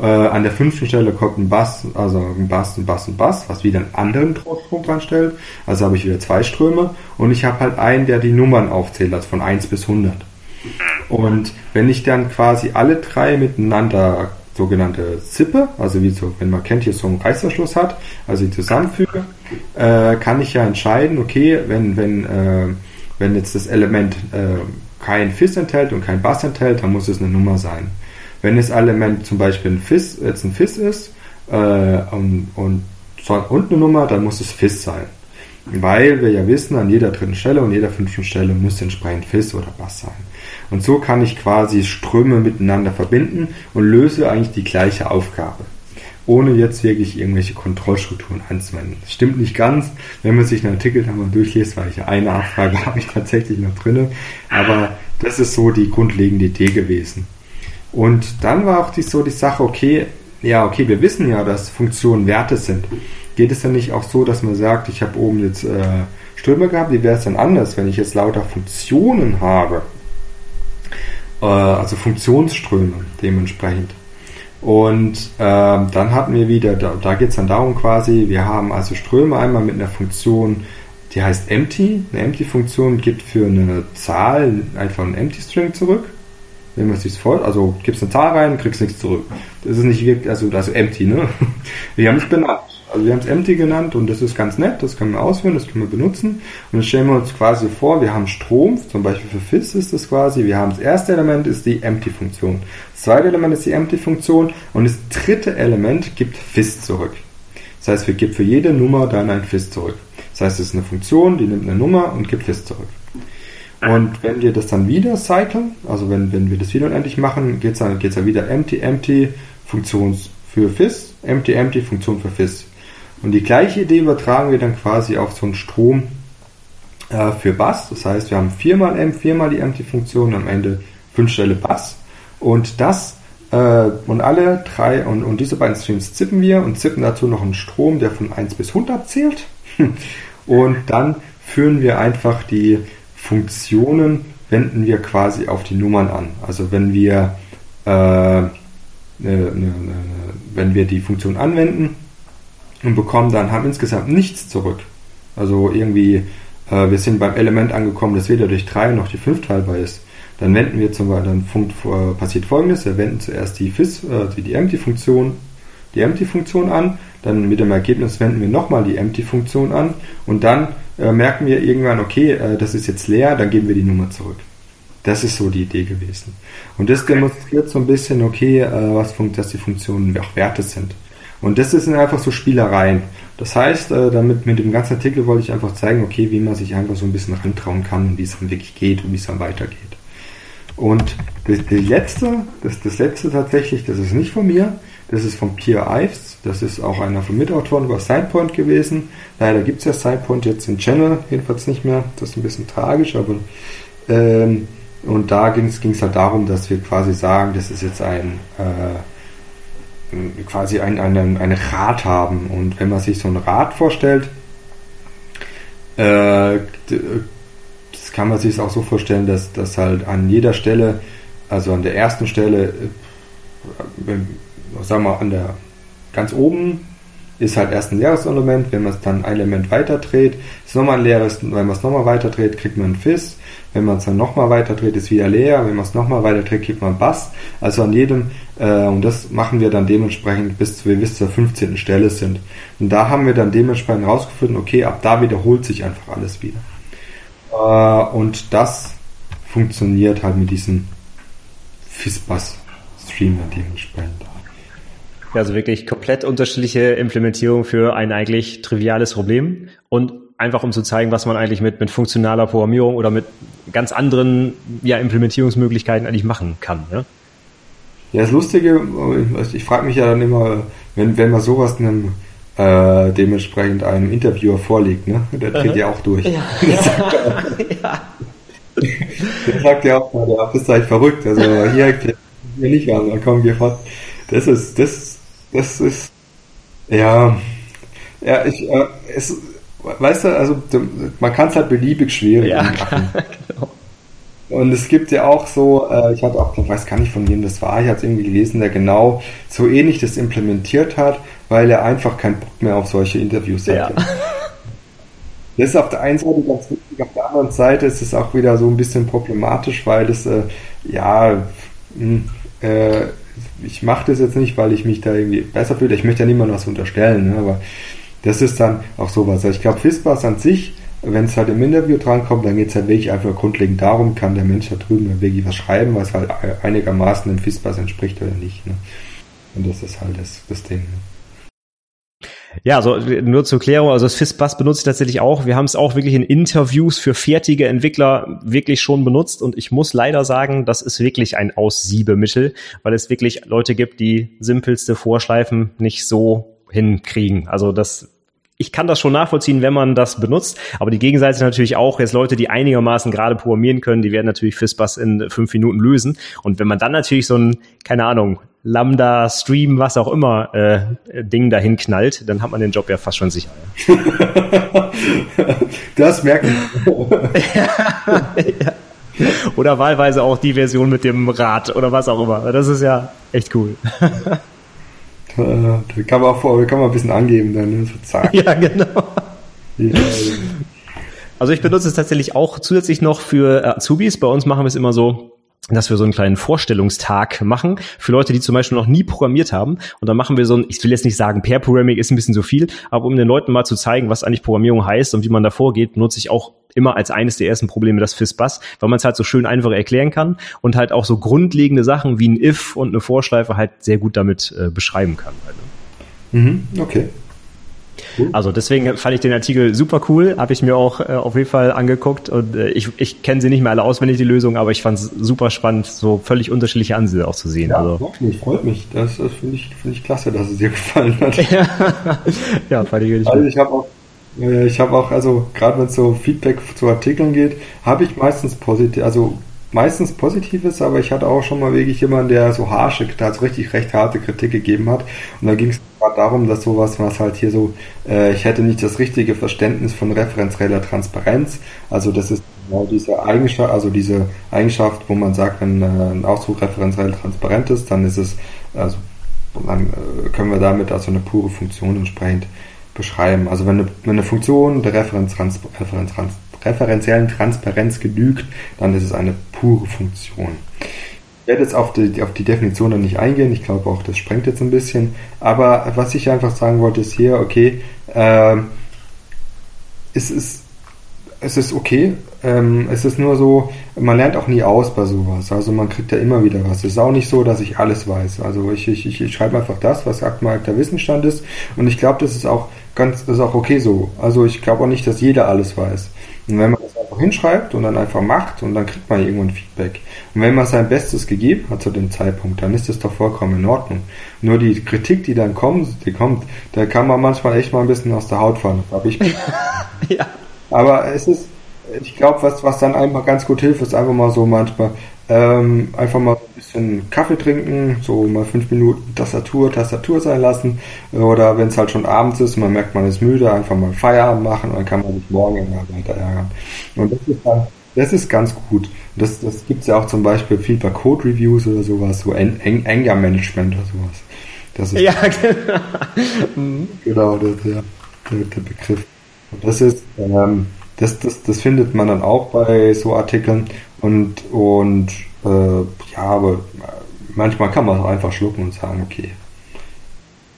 Äh, an der fünften Stelle kommt ein Bass, also ein Bass, ein Bass, ein Bass, was wieder einen anderen Strom dran stellt. Also habe ich wieder zwei Ströme und ich habe halt einen, der die Nummern aufzählt, also von 1 bis 100. Und wenn ich dann quasi alle drei miteinander sogenannte Zippe, also wie so, wenn man kennt, hier so einen Reißverschluss hat, also die zusammenfüge, äh, kann ich ja entscheiden, okay, wenn, wenn, äh, wenn jetzt das Element äh, kein Fis enthält und kein Bass enthält, dann muss es eine Nummer sein. Wenn das Element zum Beispiel ein Fis, jetzt ein Fis ist äh, und, und, und eine Nummer, dann muss es Fis sein. Weil wir ja wissen, an jeder dritten Stelle und jeder fünften Stelle muss entsprechend Fis oder Bass sein. Und so kann ich quasi Ströme miteinander verbinden und löse eigentlich die gleiche Aufgabe ohne jetzt wirklich irgendwelche Kontrollstrukturen anzuwenden. Das stimmt nicht ganz. Wenn man sich einen Artikel da mal durchliest, weil ich eine Nachfrage habe ich tatsächlich noch drinne. Aber das ist so die grundlegende Idee gewesen. Und dann war auch die, so die Sache, okay, ja, okay, wir wissen ja, dass Funktionen Werte sind. Geht es dann nicht auch so, dass man sagt, ich habe oben jetzt äh, Ströme gehabt, wie wäre es dann anders, wenn ich jetzt lauter Funktionen habe? Äh, also Funktionsströme dementsprechend. Und ähm, dann hatten wir wieder, da, da geht es dann darum quasi, wir haben also Ströme einmal mit einer Funktion, die heißt empty. Eine empty-Funktion gibt für eine Zahl einfach einen empty string zurück. Wenn man sich vor, also gibst eine Zahl rein, kriegst nichts zurück. Das ist nicht wirklich, also, also empty, ne? Wir haben es benannt. Also wir haben es empty genannt und das ist ganz nett, das können wir ausführen, das können wir benutzen. Und jetzt stellen wir uns quasi vor, wir haben Strom, zum Beispiel für Fis ist das quasi, wir haben das erste Element ist die empty-Funktion. Das zweite Element ist die empty-Funktion und das dritte Element gibt Fis zurück. Das heißt, wir geben für jede Nummer dann ein Fis zurück. Das heißt, es ist eine Funktion, die nimmt eine Nummer und gibt Fis zurück. Und wenn wir das dann wieder cyclen, also wenn, wenn wir das wieder unendlich machen, geht es dann, dann wieder empty, empty, Funktion für Fis, empty, empty, Funktion für Fis. Und die gleiche Idee übertragen wir dann quasi auf so einen Strom äh, für Bass. Das heißt, wir haben viermal M, viermal die Empty-Funktion, am Ende fünf Stelle Bass. Und das äh, und alle drei und, und diese beiden Streams zippen wir und zippen dazu noch einen Strom, der von 1 bis 100 zählt. und dann führen wir einfach die Funktionen, wenden wir quasi auf die Nummern an. Also wenn wir, äh, ne, ne, ne, wenn wir die Funktion anwenden, und bekommen dann, haben insgesamt nichts zurück. Also irgendwie, äh, wir sind beim Element angekommen, das weder durch 3 noch die 5 teilbar ist. Dann wenden wir zum Beispiel, dann funkt, äh, passiert folgendes, wir wenden zuerst die Fis, äh, die, die Empty-Funktion, die Empty-Funktion an, dann mit dem Ergebnis wenden wir nochmal die Empty-Funktion an und dann äh, merken wir irgendwann, okay, äh, das ist jetzt leer, dann geben wir die Nummer zurück. Das ist so die Idee gewesen. Und das demonstriert so ein bisschen, okay, äh, was, dass die Funktionen auch Werte sind. Und das sind einfach so Spielereien. Das heißt, äh, damit mit dem ganzen Artikel wollte ich einfach zeigen, okay, wie man sich einfach so ein bisschen rantrauen kann und wie es dann wirklich geht und wie es dann weitergeht. Und das, letzte, das, das letzte tatsächlich, das ist nicht von mir, das ist von Pierre Ives, das ist auch einer von Mitautoren über Sidepoint gewesen. Leider gibt es ja Sidepoint jetzt im Channel, jedenfalls nicht mehr. Das ist ein bisschen tragisch, aber ähm, und da ging es halt darum, dass wir quasi sagen, das ist jetzt ein äh, quasi ein, ein, ein Rad haben. Und wenn man sich so ein Rad vorstellt, äh, das kann man sich auch so vorstellen, dass, dass halt an jeder Stelle, also an der ersten Stelle, äh, sagen wir an der ganz oben ist halt erst ein leeres Element, wenn man es dann ein Element weiter dreht, ist nochmal ein leeres, wenn man es nochmal weiter dreht, kriegt man ein Fis, wenn man es dann nochmal weiter dreht, ist wieder leer, wenn man es nochmal weiter dreht, kriegt man Bass, also an jedem, äh, und das machen wir dann dementsprechend, bis wir bis zur 15. Stelle sind. Und da haben wir dann dementsprechend rausgefunden, okay, ab da wiederholt sich einfach alles wieder. Äh, und das funktioniert halt mit diesem Fizz-Bass-Streamer dementsprechend. Also wirklich komplett unterschiedliche Implementierung für ein eigentlich triviales Problem und einfach um zu zeigen, was man eigentlich mit, mit funktionaler Programmierung oder mit ganz anderen ja, Implementierungsmöglichkeiten eigentlich machen kann. Ja, ja das Lustige, ich frage mich ja dann immer, wenn, wenn man sowas einem äh, dementsprechend einem Interviewer vorlegt, ne? der dreht ja auch durch. Ja. Der, sagt ja, der sagt ja auch, der bist halt verrückt. Also hier, hier nicht an, dann kommen wir fort. Das ist, das das ist, ja, ja, ich, äh, es, weißt du, also man kann es halt beliebig schwierig ja, machen. genau. Und es gibt ja auch so, äh, ich hatte auch, ich weiß gar nicht von wem das war, ich hatte es irgendwie gelesen, der genau so ähnlich das implementiert hat, weil er einfach keinen Bock mehr auf solche Interviews hatte. Ja. Das ist auf der einen Seite ganz wichtig, auf der anderen Seite ist es auch wieder so ein bisschen problematisch, weil das, äh, ja, hm, äh, ich mache das jetzt nicht, weil ich mich da irgendwie besser fühle. Ich möchte ja niemandem was unterstellen, ne? aber das ist dann auch sowas. Also ich glaube, FISPAS an sich wenn es halt im Interview drankommt, dann geht es halt wirklich einfach grundlegend darum, kann der Mensch da drüben wirklich was schreiben, was halt einigermaßen dem FISPAS entspricht oder nicht. Ne? Und das ist halt das, das Ding. Ne? Ja, also nur zur Klärung, also das FISBUS benutze ich tatsächlich auch. Wir haben es auch wirklich in Interviews für fertige Entwickler wirklich schon benutzt und ich muss leider sagen, das ist wirklich ein Aussiebemittel, weil es wirklich Leute gibt, die simpelste Vorschleifen nicht so hinkriegen. Also das ich kann das schon nachvollziehen, wenn man das benutzt, aber die Gegenseite ist natürlich auch jetzt Leute, die einigermaßen gerade programmieren können, die werden natürlich FISBUS in fünf Minuten lösen. Und wenn man dann natürlich so ein, keine Ahnung, Lambda, Stream, was auch immer, äh, Ding dahin knallt, dann hat man den Job ja fast schon sicher. das merkt man. ja. Oder wahlweise auch die Version mit dem Rad oder was auch immer. Das ist ja echt cool. da kann man auch vor, kann man ein bisschen angeben dann, ne? so Ja, genau. Ja. Also ich benutze es tatsächlich auch zusätzlich noch für Azubis. Bei uns machen wir es immer so, dass wir so einen kleinen Vorstellungstag machen für Leute, die zum Beispiel noch nie programmiert haben. Und dann machen wir so ein, ich will jetzt nicht sagen, Pair Programming ist ein bisschen so viel, aber um den Leuten mal zu zeigen, was eigentlich Programmierung heißt und wie man da vorgeht, benutze ich auch immer als eines der ersten Probleme das FISBUS, weil man es halt so schön einfach erklären kann und halt auch so grundlegende Sachen wie ein If und eine Vorschleife halt sehr gut damit äh, beschreiben kann. Halt, ne? Mhm, okay. Also deswegen fand ich den Artikel super cool, habe ich mir auch äh, auf jeden Fall angeguckt und äh, ich, ich kenne sie nicht mehr alle auswendig, die Lösung, aber ich fand es super spannend, so völlig unterschiedliche Ansätze auch zu sehen. Ja, also. mich, freut mich. Das, das finde ich, find ich klasse, dass es dir gefallen hat. ja, fand ich richtig Also ich habe auch äh, ich habe auch, also gerade wenn es so Feedback zu Artikeln geht, habe ich meistens positiv, also meistens Positives, aber ich hatte auch schon mal wirklich jemanden, der so harsche, also richtig recht harte Kritik gegeben hat. Und da ging es gerade darum, dass sowas, was halt hier so, äh, ich hätte nicht das richtige Verständnis von referenzieller Transparenz. Also das ist genau diese Eigenschaft, also diese Eigenschaft, wo man sagt, wenn äh, ein Ausdruck referenziell transparent ist, dann ist es, also dann äh, können wir damit also eine pure Funktion entsprechend beschreiben. Also wenn eine, wenn eine Funktion der Referenz, Referenz, referenziellen Transparenz genügt, dann ist es eine pure Funktion. Ich werde jetzt auf die, auf die Definition dann nicht eingehen, ich glaube auch, das sprengt jetzt ein bisschen, aber was ich einfach sagen wollte, ist hier, okay, äh, es ist es ist okay. Ähm, es ist nur so, man lernt auch nie aus bei sowas. Also man kriegt ja immer wieder was. Es ist auch nicht so, dass ich alles weiß. Also ich, ich, ich schreibe einfach das, was aktuell der Wissensstand ist. Und ich glaube, das ist auch ganz, ist auch okay so. Also ich glaube auch nicht, dass jeder alles weiß. Und wenn man das einfach hinschreibt und dann einfach macht und dann kriegt man irgendwann Feedback. Und wenn man sein Bestes gegeben hat zu dem Zeitpunkt, dann ist das doch vollkommen in Ordnung. Nur die Kritik, die dann kommt, die kommt, da kann man manchmal echt mal ein bisschen aus der Haut fahren. Das ich. ja. Aber es ist, ich glaube, was, was dann einfach ganz gut hilft, ist einfach mal so manchmal ähm, einfach mal ein bisschen Kaffee trinken, so mal fünf Minuten Tastatur, Tastatur sein lassen. Oder wenn es halt schon abends ist und man merkt, man ist müde, einfach mal Feierabend machen und dann kann man sich morgen immer weiter ärgern. Und das ist dann, das ist ganz gut. Das, das gibt es ja auch zum Beispiel viel bei Code Reviews oder sowas, so Anger Management oder sowas. Das ist ja, genau. genau der, der, der Begriff. Und das ist, ähm, das, das, das findet man dann auch bei so Artikeln und, und äh, ja, aber manchmal kann man auch einfach schlucken und sagen, okay,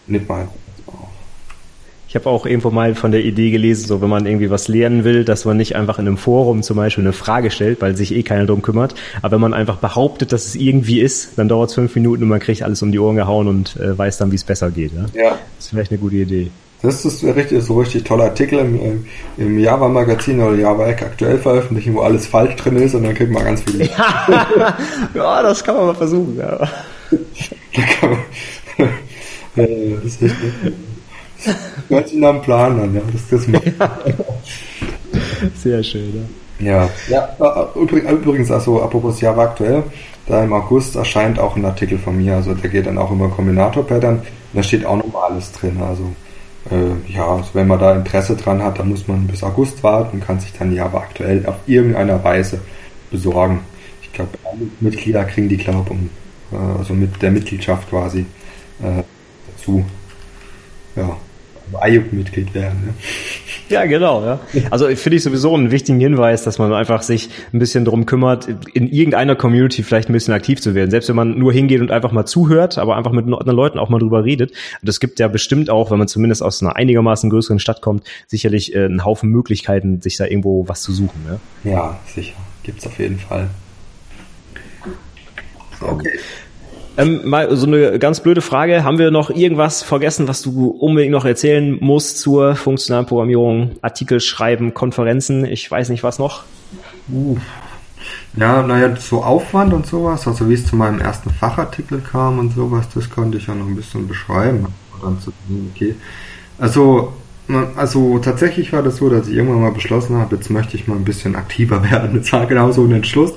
nimmt mal ich habe auch irgendwo mal von der Idee gelesen, so wenn man irgendwie was lernen will, dass man nicht einfach in einem Forum zum Beispiel eine Frage stellt, weil sich eh keiner drum kümmert. Aber wenn man einfach behauptet, dass es irgendwie ist, dann dauert es fünf Minuten und man kriegt alles um die Ohren gehauen und äh, weiß dann, wie es besser geht. Ja? ja. Das ist vielleicht eine gute Idee. Das ist richtig, so richtig toller Artikel im, im Java-Magazin oder Java-Eck aktuell veröffentlichen, wo alles falsch drin ist und dann kriegt man ganz viel. Ja, ja das kann man mal versuchen. Ja. da kann man, ja, das ist echt, hört sich nach einem Plan an. Ja. Das, das ja. Sehr schön. Ja. ja. ja übrigens, also apropos Java aktuell, da im August erscheint auch ein Artikel von mir, also der geht dann auch über Kombinator-Pattern, da steht auch nochmal alles drin, also äh, ja, also wenn man da Interesse dran hat, dann muss man bis August warten kann sich dann Java aktuell auf irgendeiner Weise besorgen. Ich glaube, alle Mitglieder kriegen die, glaube um, äh, also mit der Mitgliedschaft quasi äh, dazu. Ja, IUP-Mitglied werden. Ne? Ja, genau. Ja. Also finde ich sowieso einen wichtigen Hinweis, dass man einfach sich ein bisschen drum kümmert, in irgendeiner Community vielleicht ein bisschen aktiv zu werden. Selbst wenn man nur hingeht und einfach mal zuhört, aber einfach mit anderen Leuten auch mal drüber redet. Und es gibt ja bestimmt auch, wenn man zumindest aus einer einigermaßen größeren Stadt kommt, sicherlich äh, einen Haufen Möglichkeiten, sich da irgendwo was zu suchen. Ne? Ja, sicher. Gibt's auf jeden Fall. Okay. Ähm, mal so eine ganz blöde Frage. Haben wir noch irgendwas vergessen, was du unbedingt noch erzählen musst zur funktionalen Programmierung? Artikel schreiben, Konferenzen, ich weiß nicht was noch. Uh. Ja, naja, so Aufwand und sowas, also wie es zu meinem ersten Fachartikel kam und sowas, das konnte ich ja noch ein bisschen beschreiben. Okay. Also, also tatsächlich war das so, dass ich irgendwann mal beschlossen habe, jetzt möchte ich mal ein bisschen aktiver werden. Das war genau so ein Entschluss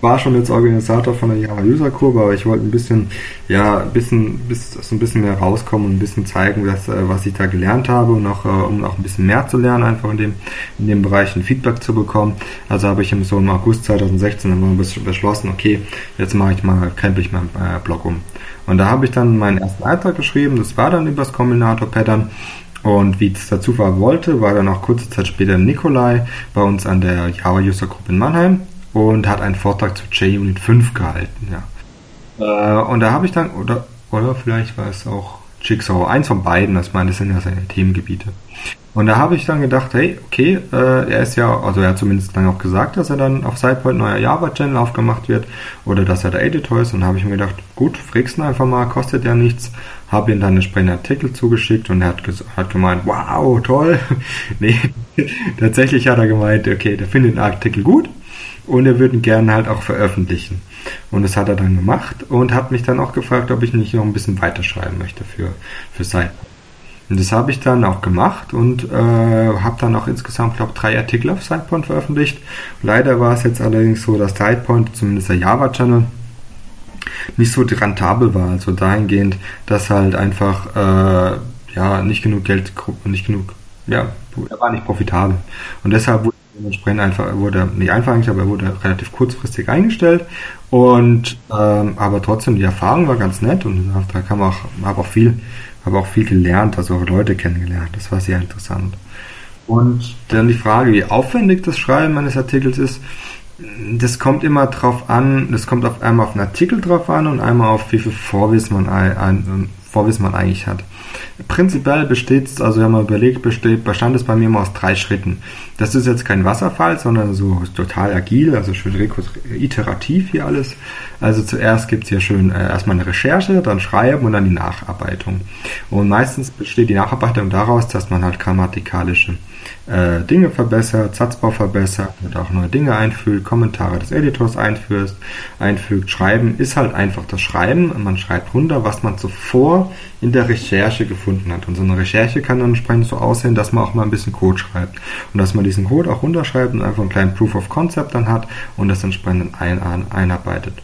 war schon jetzt Organisator von der Java User Kurve, aber ich wollte ein bisschen, ja, ein bisschen, bis, so ein bisschen mehr rauskommen und ein bisschen zeigen, was, äh, was ich da gelernt habe und auch, äh, um auch ein bisschen mehr zu lernen, einfach in dem, in dem Bereich ein Feedback zu bekommen. Also habe ich im so im August 2016 dann beschlossen, okay, jetzt mache ich mal, krempel ich meinen äh, Blog um. Und da habe ich dann meinen ersten Eintrag geschrieben, das war dann über das Kombinator-Pattern. Und wie es der Zufall wollte, war dann auch kurze Zeit später Nikolai bei uns an der Java User Group in Mannheim und hat einen Vortrag zu JUnit 5 gehalten, ja. Äh, und da habe ich dann, oder, oder vielleicht war es auch Jigsaw, eins von beiden, das meine, das sind ja seine Themengebiete. Und da habe ich dann gedacht, hey, okay, äh, er ist ja, also er hat zumindest dann auch gesagt, dass er dann auf SidePoint neuer Java-Channel aufgemacht wird oder dass er der Editor ist. Und da habe ich mir gedacht, gut, fragst ihn einfach mal, kostet ja nichts. Habe ihm dann entsprechende Artikel zugeschickt und er hat, hat gemeint, wow, toll. nee, tatsächlich hat er gemeint, okay, der findet den Artikel gut und er würde ihn gerne halt auch veröffentlichen. Und das hat er dann gemacht und hat mich dann auch gefragt, ob ich nicht noch ein bisschen weiterschreiben möchte für, für Seiten. Und das habe ich dann auch gemacht und äh, habe dann auch insgesamt, glaube drei Artikel auf SidePoint veröffentlicht. Leider war es jetzt allerdings so, dass SidePoint, zumindest der Java-Channel, nicht so rentabel war. Also dahingehend, dass halt einfach äh, ja nicht genug Geld, nicht genug, ja, er war nicht profitabel. Und deshalb wurde Dementsprechend einfach, wurde nicht einfach eigentlich, aber er wurde relativ kurzfristig eingestellt. Und ähm, aber trotzdem die Erfahrung war ganz nett und da kam auch, habe auch viel, habe auch viel gelernt, also auch Leute kennengelernt. Das war sehr interessant. Und dann die Frage, wie aufwendig das Schreiben eines Artikels ist, das kommt immer drauf an, das kommt auf einmal auf den Artikel drauf an und einmal auf wie viel Vorwissen man, ein, ein, Vorwissen man eigentlich hat. Prinzipiell besteht es, also wenn man überlegt, besteht, bestand es bei mir immer aus drei Schritten. Das ist jetzt kein Wasserfall, sondern so total agil, also schön iterativ hier alles. Also zuerst gibt es hier schön äh, erstmal eine Recherche, dann Schreiben und dann die Nacharbeitung. Und meistens besteht die Nacharbeitung daraus, dass man halt grammatikalische äh, Dinge verbessert, Satzbau verbessert und auch neue Dinge einfügt, Kommentare des Editors einführst, einfügt. Schreiben ist halt einfach das Schreiben. Man schreibt runter, was man zuvor in der Recherche gefunden hat. Und so eine Recherche kann dann entsprechend so aussehen, dass man auch mal ein bisschen Code schreibt. Und dass man diesen Code auch runterschreibt und einfach einen kleinen Proof of Concept dann hat und das entsprechend ein, einarbeitet.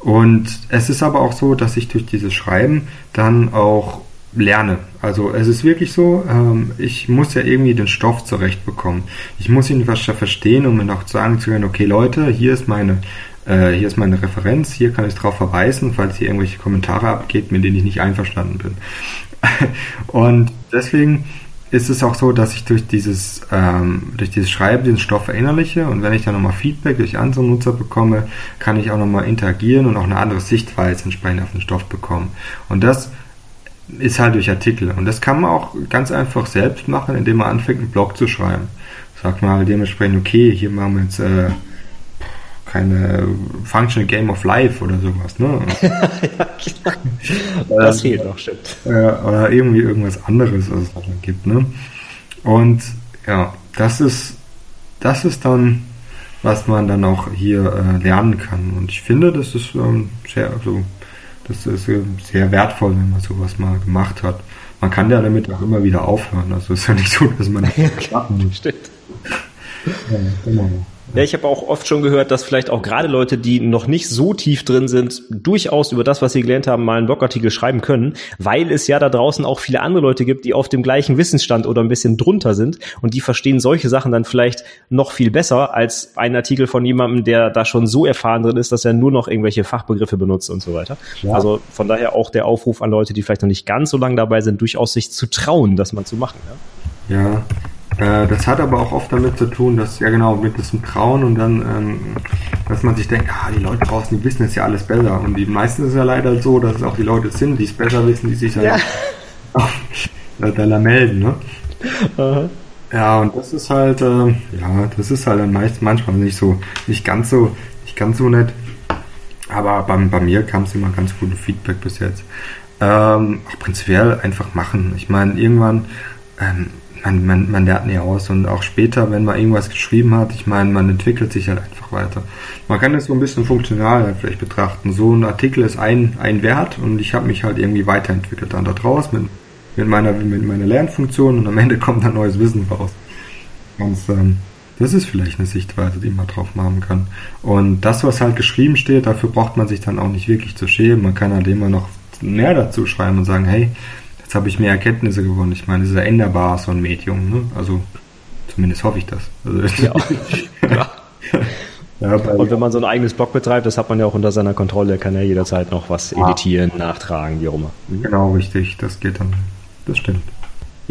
Und es ist aber auch so, dass ich durch dieses Schreiben dann auch lerne. Also es ist wirklich so, ähm, ich muss ja irgendwie den Stoff zurechtbekommen. Ich muss ihn verstehen, um mir auch sagen zu können, okay Leute, hier ist meine, äh, hier ist meine Referenz, hier kann ich darauf verweisen, falls ihr irgendwelche Kommentare abgebt, mit denen ich nicht einverstanden bin. Und deswegen ist es auch so, dass ich durch dieses, ähm, durch dieses Schreiben den Stoff verinnerliche und wenn ich dann nochmal Feedback durch andere Nutzer bekomme, kann ich auch nochmal interagieren und auch eine andere Sichtweise entsprechend auf den Stoff bekommen. Und das ist halt durch Artikel. Und das kann man auch ganz einfach selbst machen, indem man anfängt, einen Blog zu schreiben. Sagt man halt dementsprechend, okay, hier machen wir jetzt äh, keine Functional Game of Life oder sowas, ne? ja, klar. Das fehlt noch, stimmt. Äh, oder irgendwie irgendwas anderes, was es da gibt, ne? Und ja, das ist, das ist dann, was man dann auch hier äh, lernen kann. Und ich finde, das ist ähm, sehr, also das ist sehr wertvoll, wenn man sowas mal gemacht hat. Man kann ja damit auch immer wieder aufhören. Also ist ja nicht so, dass man ja, klar, stimmt. Ja, genau. Ja, ich habe auch oft schon gehört, dass vielleicht auch gerade Leute, die noch nicht so tief drin sind, durchaus über das, was sie gelernt haben, mal einen Blogartikel schreiben können, weil es ja da draußen auch viele andere Leute gibt, die auf dem gleichen Wissensstand oder ein bisschen drunter sind und die verstehen solche Sachen dann vielleicht noch viel besser als ein Artikel von jemandem, der da schon so erfahren drin ist, dass er nur noch irgendwelche Fachbegriffe benutzt und so weiter. Ja. Also von daher auch der Aufruf an Leute, die vielleicht noch nicht ganz so lange dabei sind, durchaus sich zu trauen, das mal zu machen. Ja, ja Äh, das hat aber auch oft damit zu tun, dass, ja genau, mit diesem Trauen und dann, ähm, dass man sich denkt, ah, die Leute draußen, die wissen es ja alles besser. Und die meisten ist ja leider so, dass es auch die Leute sind, die es besser wissen, die sich dann ja. da melden, ne? Aha. Ja, und das ist halt, äh, ja, das ist halt dann meist, manchmal nicht so, nicht ganz so, nicht ganz so nett. Aber bei, bei mir kam es immer ganz gutes Feedback bis jetzt. Ähm, auch prinzipiell einfach machen. Ich meine, irgendwann, ähm, man, man, man lernt nie aus und auch später, wenn man irgendwas geschrieben hat, ich meine, man entwickelt sich halt einfach weiter. Man kann das so ein bisschen funktional vielleicht betrachten. So ein Artikel ist ein, ein Wert und ich habe mich halt irgendwie weiterentwickelt dann da draus mit mit meiner, mit meiner Lernfunktion und am Ende kommt dann neues Wissen raus. Und ähm, das ist vielleicht eine Sichtweise, die man drauf machen kann. Und das, was halt geschrieben steht, dafür braucht man sich dann auch nicht wirklich zu schämen. Man kann halt immer noch mehr dazu schreiben und sagen, hey, jetzt habe ich mehr Erkenntnisse gewonnen. Ich meine, es ist ja änderbar, so ein Medium. Ne? Also zumindest hoffe ich das. Also, ja. ja. Ja, und wenn man so ein eigenes Blog betreibt, das hat man ja auch unter seiner Kontrolle, kann er jederzeit noch was editieren, nachtragen, wie auch immer. Genau, richtig, das geht dann das stimmt.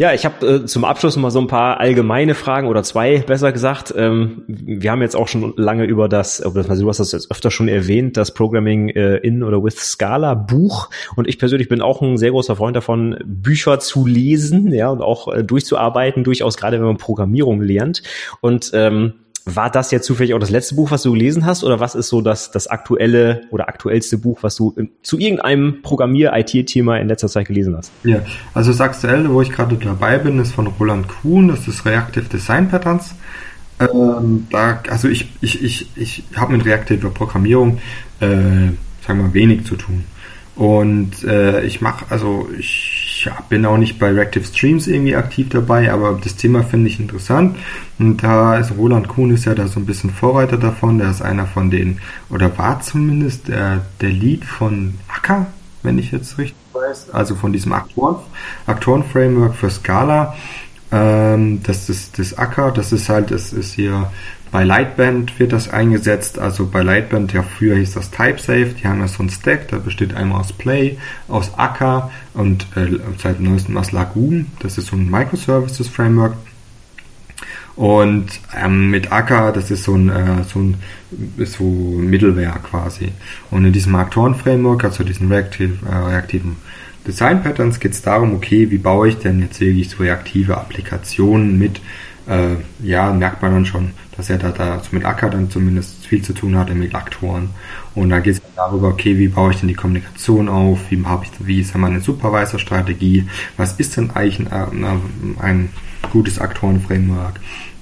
Ja, ich habe äh, zum Abschluss mal so ein paar allgemeine Fragen oder zwei, besser gesagt. Ähm, wir haben jetzt auch schon lange über das, du hast das jetzt öfter schon erwähnt, das Programming äh, in oder with Scala Buch. Und ich persönlich bin auch ein sehr großer Freund davon, Bücher zu lesen, ja, und auch äh, durchzuarbeiten, durchaus gerade wenn man Programmierung lernt. Und ähm, war das jetzt zufällig auch das letzte Buch, was du gelesen hast, oder was ist so das, das aktuelle oder aktuellste Buch, was du zu irgendeinem Programmier-IT-Thema in letzter Zeit gelesen hast? Ja, also das aktuelle, wo ich gerade dabei bin, ist von Roland Kuhn, das ist Reactive Design Patterns. Ähm, da, also ich, ich, ich, ich habe mit reaktiver Programmierung, äh, sagen wir mal, wenig zu tun. Und äh, ich mache, also ich ja, bin auch nicht bei Reactive Streams irgendwie aktiv dabei, aber das Thema finde ich interessant. Und da ist Roland Kuhn ist ja da so ein bisschen Vorreiter davon. Der ist einer von den, oder war zumindest der, der Lead von Acker, wenn ich jetzt richtig weiß. Also von diesem Aktoren, Aktoren-Framework für Scala. Ähm, das ist das Acker, das ist halt, das ist hier bei Lightband wird das eingesetzt, also bei Lightband, ja früher hieß das TypeSafe, die haben ja so ein Stack, da besteht einmal aus Play, aus Akka und äh, seit neuestem aus Lagoon, das ist so ein Microservices Framework. Und ähm, mit Akka, das ist so ein, äh, so ein so Middleware quasi. Und in diesem Aktoren-Framework, also diesen reaktiv, äh, reaktiven Design Patterns, geht es darum, okay, wie baue ich denn jetzt wirklich so reaktive Applikationen mit äh, ja, merkt man dann schon, dass er da, da mit Acker dann zumindest viel zu tun hat mit Aktoren. Und da geht es darüber, okay, wie baue ich denn die Kommunikation auf, wie habe ich, wie ist meine Supervisor-Strategie, was ist denn eigentlich ein, äh, ein gutes Aktoren-Framework?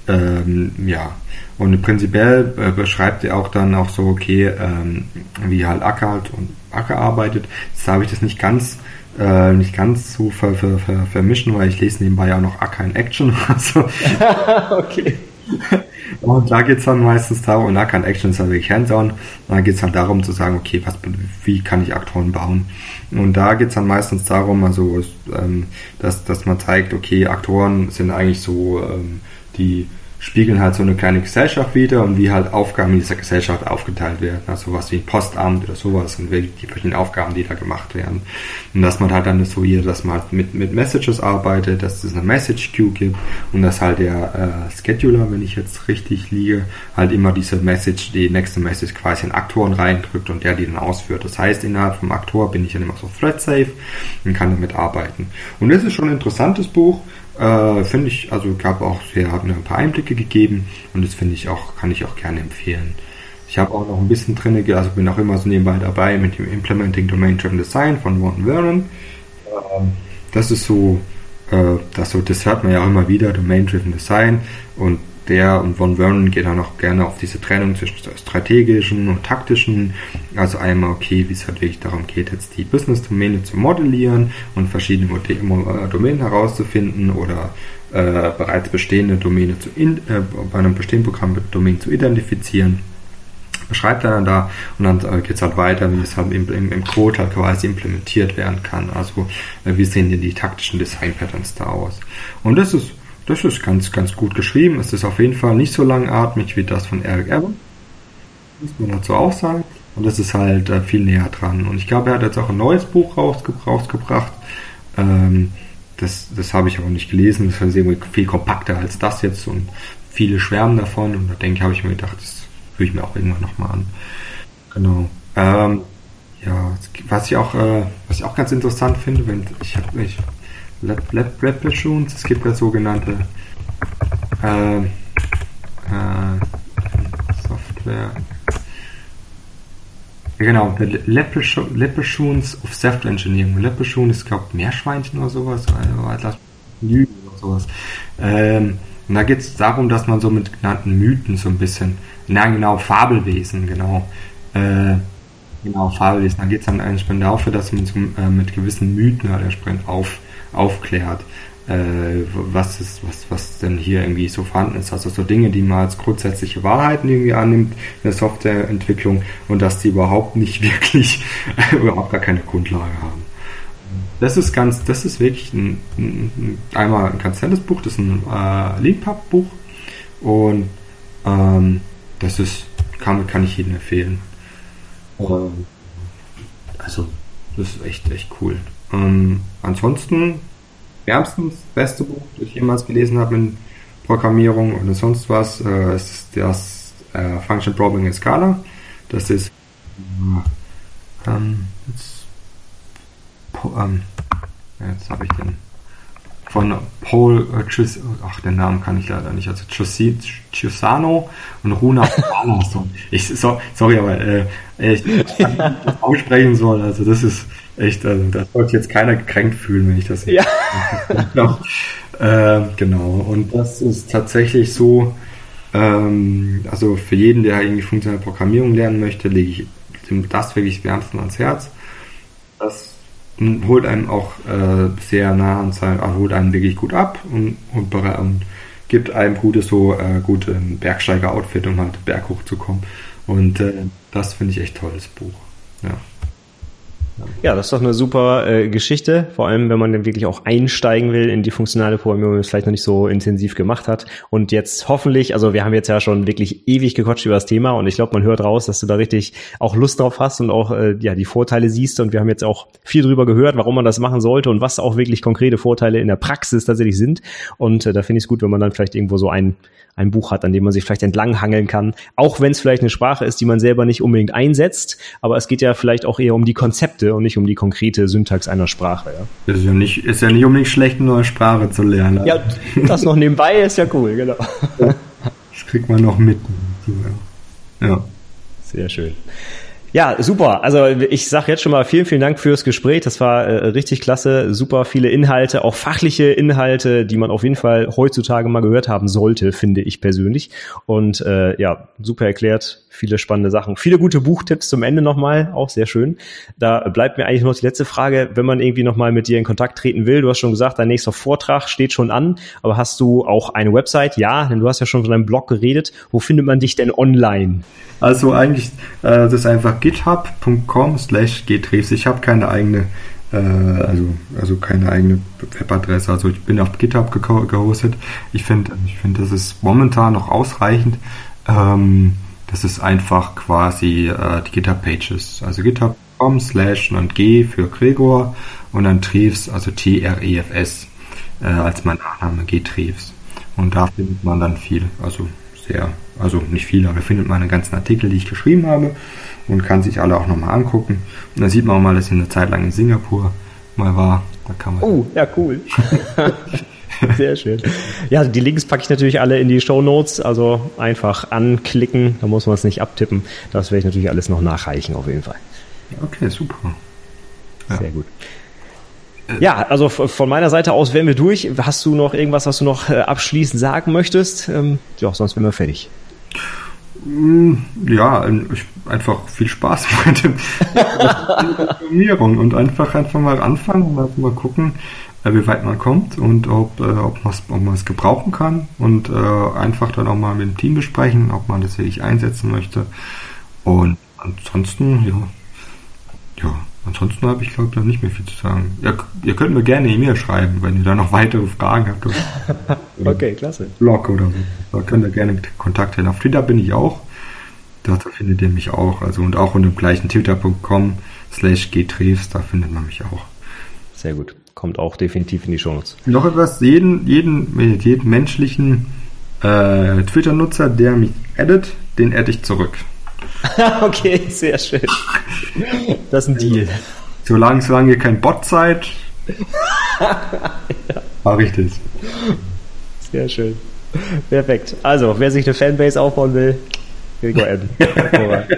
Ähm, ja, und prinzipiell äh, beschreibt er auch dann auch so, okay, ähm, wie halt Acker halt und Acker arbeitet. Jetzt habe ich das nicht ganz äh, nicht ganz so ver, ver, ver, vermischen, weil ich lese nebenbei ja noch Acker in Action. Also, okay. Und da geht es dann meistens darum, und Acker in Action ist halt wirklich hands-on, da geht es halt darum zu sagen, okay, was, wie kann ich Aktoren bauen? Und da geht es dann meistens darum, also, ähm, dass, dass man zeigt, okay, Aktoren sind eigentlich so ähm, die spiegeln halt so eine kleine Gesellschaft wieder und wie halt Aufgaben in dieser Gesellschaft aufgeteilt werden. Also was wie ein Postamt oder sowas und die verschiedenen Aufgaben, die da gemacht werden. Und dass man halt dann so hier, dass man halt mit, mit Messages arbeitet, dass es eine Message Queue gibt und dass halt der äh, Scheduler, wenn ich jetzt richtig liege, halt immer diese Message, die nächste Message quasi in Aktoren reindrückt und der die dann ausführt. Das heißt, innerhalb vom Aktor bin ich dann immer so thread safe und kann damit arbeiten. Und das ist schon ein interessantes Buch. Äh, finde ich, also gab auch sehr, mir ein paar Einblicke gegeben und das finde ich auch, kann ich auch gerne empfehlen. Ich habe auch noch ein bisschen drin, also bin auch immer so nebenbei dabei mit dem Implementing Domain Driven Design von Ron Vernon. Ähm, das ist so, äh, das so, das hört man ja auch immer wieder, Domain Driven Design und der und Von Vernon geht dann auch gerne auf diese Trennung zwischen strategischen und taktischen. Also einmal, okay, wie es halt wirklich darum geht, jetzt die Business-Domäne zu modellieren und verschiedene äh, Domänen herauszufinden oder äh, bereits bestehende Domäne zu in, äh, bei einem bestehenden Programm Domänen zu identifizieren beschreibt er dann da und dann äh, geht es halt weiter, wie es halt im, im, im, Code halt quasi implementiert werden kann. Also äh, wie sehen denn die taktischen Design Patterns da aus? Und das ist das ist ganz, ganz gut geschrieben. Es ist auf jeden Fall nicht so langatmig wie das von Eric Evan. Muss man dazu auch sagen. Und das ist halt äh, viel näher dran. Und ich glaube, er hat jetzt auch ein neues Buch rausge rausgebracht. Ähm, das, das habe ich auch nicht gelesen. Das ist sehr viel kompakter als das jetzt und viele schwärmen davon. Und da denke habe ich mir gedacht, das höre ich mir auch irgendwann nochmal an. Genau. Ähm, ja, was ich auch, äh, was ich auch ganz interessant finde, wenn ich habe ich Lab, Lab, Repetitions, es gibt ja sogenannte äh, äh, Software. Ja, genau, Leprechaun of Self-Engineering. Leprechaun ist, glaube ich, Meerschweinchen oder sowas, oder sowas. Ähm, und da geht es darum, dass man so mit genannten Mythen so ein bisschen, na genau, Fabelwesen, genau, äh, genau, Fabelwesen, da geht es dann eigentlich dafür, dass man so, äh, mit gewissen Mythen halt entsprechend auf, aufklärt äh, was ist, was, was denn hier irgendwie so vorhanden ist. Also so Dinge, die man als grundsätzliche Wahrheiten irgendwie annimmt in der Softwareentwicklung und dass die überhaupt nicht wirklich überhaupt gar keine Grundlage haben. Das ist ganz, das ist wirklich ein, ein einmal ein ganz nettes Buch, das ist ein äh, Leanpub-Buch und ähm, das ist, kann, kann ich jedem empfehlen. Ähm, also, das ist echt, echt cool. Ähm, ansonsten wärmstens beste Buch, das ich jemals gelesen habe in Programmierung oder sonst was, äh, ist das äh, Function Problem in Scala. Das ist äh, ähm, jetzt, ähm, jetzt habe ich den von Paul äh, Chus, ach den Namen kann ich leider nicht, also Chusano und Runa Ich so, sorry, aber äh, ich, ich aussprechen soll, also das ist Echt, also da sollte jetzt keiner gekränkt fühlen, wenn ich das ja. äh, genau, und das ist tatsächlich so, ähm, also für jeden, der irgendwie funktionelle Programmierung lernen möchte, lege ich das wirklich wärmstens ans Herz. Das holt einem auch äh, sehr nah an sein, also holt einen wirklich gut ab und, und, und gibt einem gutes so äh, gut ein Bergsteiger-Outfit, um halt Berg hochzukommen. Und äh, das finde ich echt tolles Buch. Ja. Ja, das ist doch eine super äh, Geschichte, vor allem wenn man dann wirklich auch einsteigen will in die funktionale Programmierung, die es vielleicht noch nicht so intensiv gemacht hat. Und jetzt hoffentlich, also wir haben jetzt ja schon wirklich ewig gequatscht über das Thema und ich glaube, man hört raus, dass du da richtig auch Lust drauf hast und auch äh, ja die Vorteile siehst. Und wir haben jetzt auch viel drüber gehört, warum man das machen sollte und was auch wirklich konkrete Vorteile in der Praxis tatsächlich sind. Und äh, da finde ich es gut, wenn man dann vielleicht irgendwo so ein ein Buch hat, an dem man sich vielleicht entlanghangeln kann, auch wenn es vielleicht eine Sprache ist, die man selber nicht unbedingt einsetzt, aber es geht ja vielleicht auch eher um die Konzepte und nicht um die konkrete Syntax einer Sprache. Ja. Das ist ja nicht, ist ja nicht unbedingt schlecht, eine neue Sprache zu lernen. Ja, das noch nebenbei ist ja cool, genau. Das kriegt man noch mit. Ja. Sehr schön. Ja, super. Also ich sage jetzt schon mal vielen, vielen Dank fürs Gespräch. Das war äh, richtig klasse. Super viele Inhalte, auch fachliche Inhalte, die man auf jeden Fall heutzutage mal gehört haben sollte, finde ich persönlich. Und äh, ja, super erklärt, viele spannende Sachen. Viele gute Buchtipps zum Ende nochmal, auch sehr schön. Da bleibt mir eigentlich noch die letzte Frage, wenn man irgendwie nochmal mit dir in Kontakt treten will. Du hast schon gesagt, dein nächster Vortrag steht schon an, aber hast du auch eine Website? Ja, denn du hast ja schon von deinem Blog geredet. Wo findet man dich denn online? Also eigentlich, äh, das ist einfach github.com slash gtreves. Ich habe keine eigene, äh, also, also keine eigene Webadresse. Also ich bin auf GitHub gehostet. Ich finde, ich finde, das ist momentan noch ausreichend. Ähm, das ist einfach quasi äh, die GitHub-Pages. Also github.com slash und G für Gregor und dann Treves, also T-R-E-F-S äh, als mein Nachname, G Treves. Und da findet man dann viel. Also sehr, also nicht viele, aber findet man einen ganzen Artikel, die ich geschrieben habe und kann sich alle auch nochmal angucken. Und dann sieht man auch mal, dass ich eine Zeit lang in Singapur mal war. Da kann man oh, ja, cool. Sehr schön. Ja, die Links packe ich natürlich alle in die Show Notes, also einfach anklicken, da muss man es nicht abtippen. Das werde ich natürlich alles noch nachreichen, auf jeden Fall. Okay, super. Ja. Sehr gut. Ja, also von meiner Seite aus wären wir durch. Hast du noch irgendwas, was du noch äh, abschließend sagen möchtest? Ähm, ja, sonst wären wir fertig. Mm, ja, einfach viel Spaß mit der Programmierung und einfach einfach mal anfangen und mal gucken, wie weit man kommt und ob, äh, ob man es gebrauchen kann und einfach dann auch mal mit dem Team besprechen, ob man das wirklich einsetzen möchte. Und ansonsten, ja, ja, Ansonsten habe ich, glaube ich, noch nicht mehr viel zu sagen. Ihr, ihr könnt mir gerne E-Mail schreiben, wenn ihr da noch weitere Fragen habt. okay, klasse. Blog oder so. Da könnt ihr gerne Kontakt hin. Auf Twitter bin ich auch. Da findet ihr mich auch. Also und auch unter dem gleichen twitter.com slash gtreves, da findet man mich auch. Sehr gut. Kommt auch definitiv in die Shownotes. Noch etwas, jeden, jeden, jeden menschlichen äh, Twitter-Nutzer, der mich addet, den adde ich zurück. okay, sehr schön. Das ist ein Deal. Solange, solange ihr kein Bot seid, mache ich das. Sehr schön. Perfekt. Also, wer sich eine Fanbase aufbauen will, Gregor N.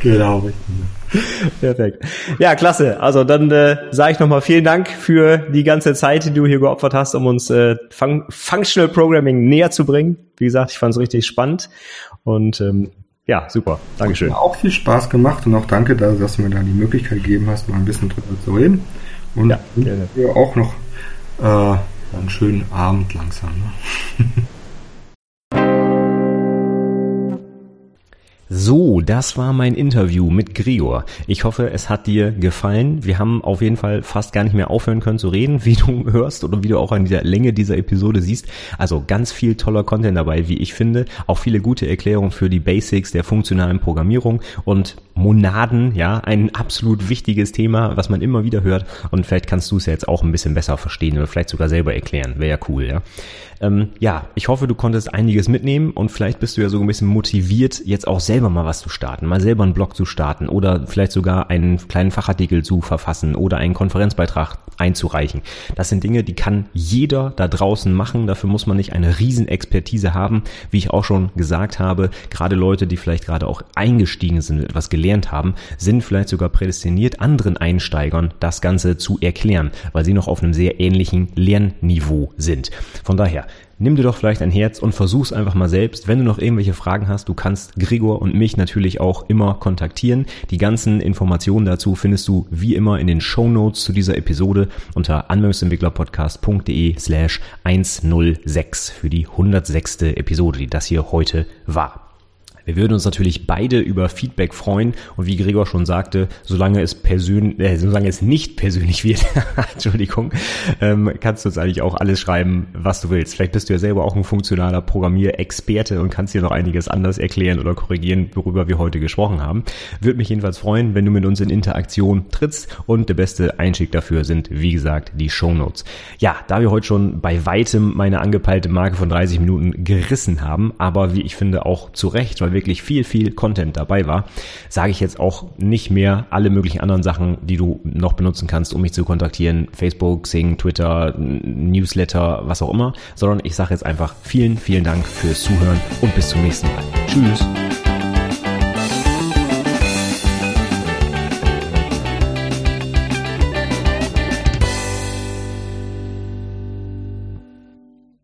genau, richtig. Perfekt. Ja, klasse. Also dann äh, sage ich nochmal vielen Dank für die ganze Zeit, die du hier geopfert hast, um uns äh, Fun Functional Programming näher zu bringen. Wie gesagt, ich fand es richtig spannend und ähm, ja, super. Dankeschön. Hat auch viel Spaß gemacht und auch danke, dass du mir da die Möglichkeit gegeben hast, mal ein bisschen drüber zu reden. Und ja, auch noch äh, einen schönen Abend langsam. Ne? So, das war mein Interview mit Gregor. Ich hoffe, es hat dir gefallen. Wir haben auf jeden Fall fast gar nicht mehr aufhören können zu reden, wie du hörst oder wie du auch an der Länge dieser Episode siehst. Also ganz viel toller Content dabei, wie ich finde. Auch viele gute Erklärungen für die Basics der funktionalen Programmierung und Monaden, ja, ein absolut wichtiges Thema, was man immer wieder hört. Und vielleicht kannst du es ja jetzt auch ein bisschen besser verstehen oder vielleicht sogar selber erklären. Wäre ja cool, ja. Ähm, ja, ich hoffe, du konntest einiges mitnehmen und vielleicht bist du ja so ein bisschen motiviert, jetzt auch selber mal was zu starten, mal selber einen Blog zu starten oder vielleicht sogar einen kleinen Fachartikel zu verfassen oder einen Konferenzbeitrag einzureichen. Das sind Dinge, die kann jeder da draußen machen. Dafür muss man nicht eine Riesenexpertise haben, wie ich auch schon gesagt habe. Gerade Leute, die vielleicht gerade auch eingestiegen sind, etwas gelernt haben, sind vielleicht sogar prädestiniert, anderen Einsteigern das Ganze zu erklären, weil sie noch auf einem sehr ähnlichen Lernniveau sind. Von daher, nimm dir doch vielleicht ein Herz und versuch's einfach mal selbst. Wenn du noch irgendwelche Fragen hast, du kannst Gregor und mich natürlich auch immer kontaktieren. Die ganzen Informationen dazu findest du wie immer in den Show zu dieser Episode unter anwendungsentwicklerpodcast.de slash 106 für die 106. Episode, die das hier heute war. Wir würden uns natürlich beide über Feedback freuen und wie Gregor schon sagte, solange es persönlich, äh, solange es nicht persönlich wird, Entschuldigung, ähm, kannst du uns eigentlich auch alles schreiben, was du willst. Vielleicht bist du ja selber auch ein funktionaler Programmierexperte und kannst dir noch einiges anders erklären oder korrigieren, worüber wir heute gesprochen haben. Würde mich jedenfalls freuen, wenn du mit uns in Interaktion trittst und der beste Einstieg dafür sind, wie gesagt, die Show Notes. Ja, da wir heute schon bei weitem meine angepeilte Marke von 30 Minuten gerissen haben, aber wie ich finde auch zu Recht, weil wir wirklich viel, viel Content dabei war, sage ich jetzt auch nicht mehr alle möglichen anderen Sachen, die du noch benutzen kannst, um mich zu kontaktieren. Facebook, Sing, Twitter, Newsletter, was auch immer, sondern ich sage jetzt einfach vielen, vielen Dank fürs Zuhören und bis zum nächsten Mal. Tschüss.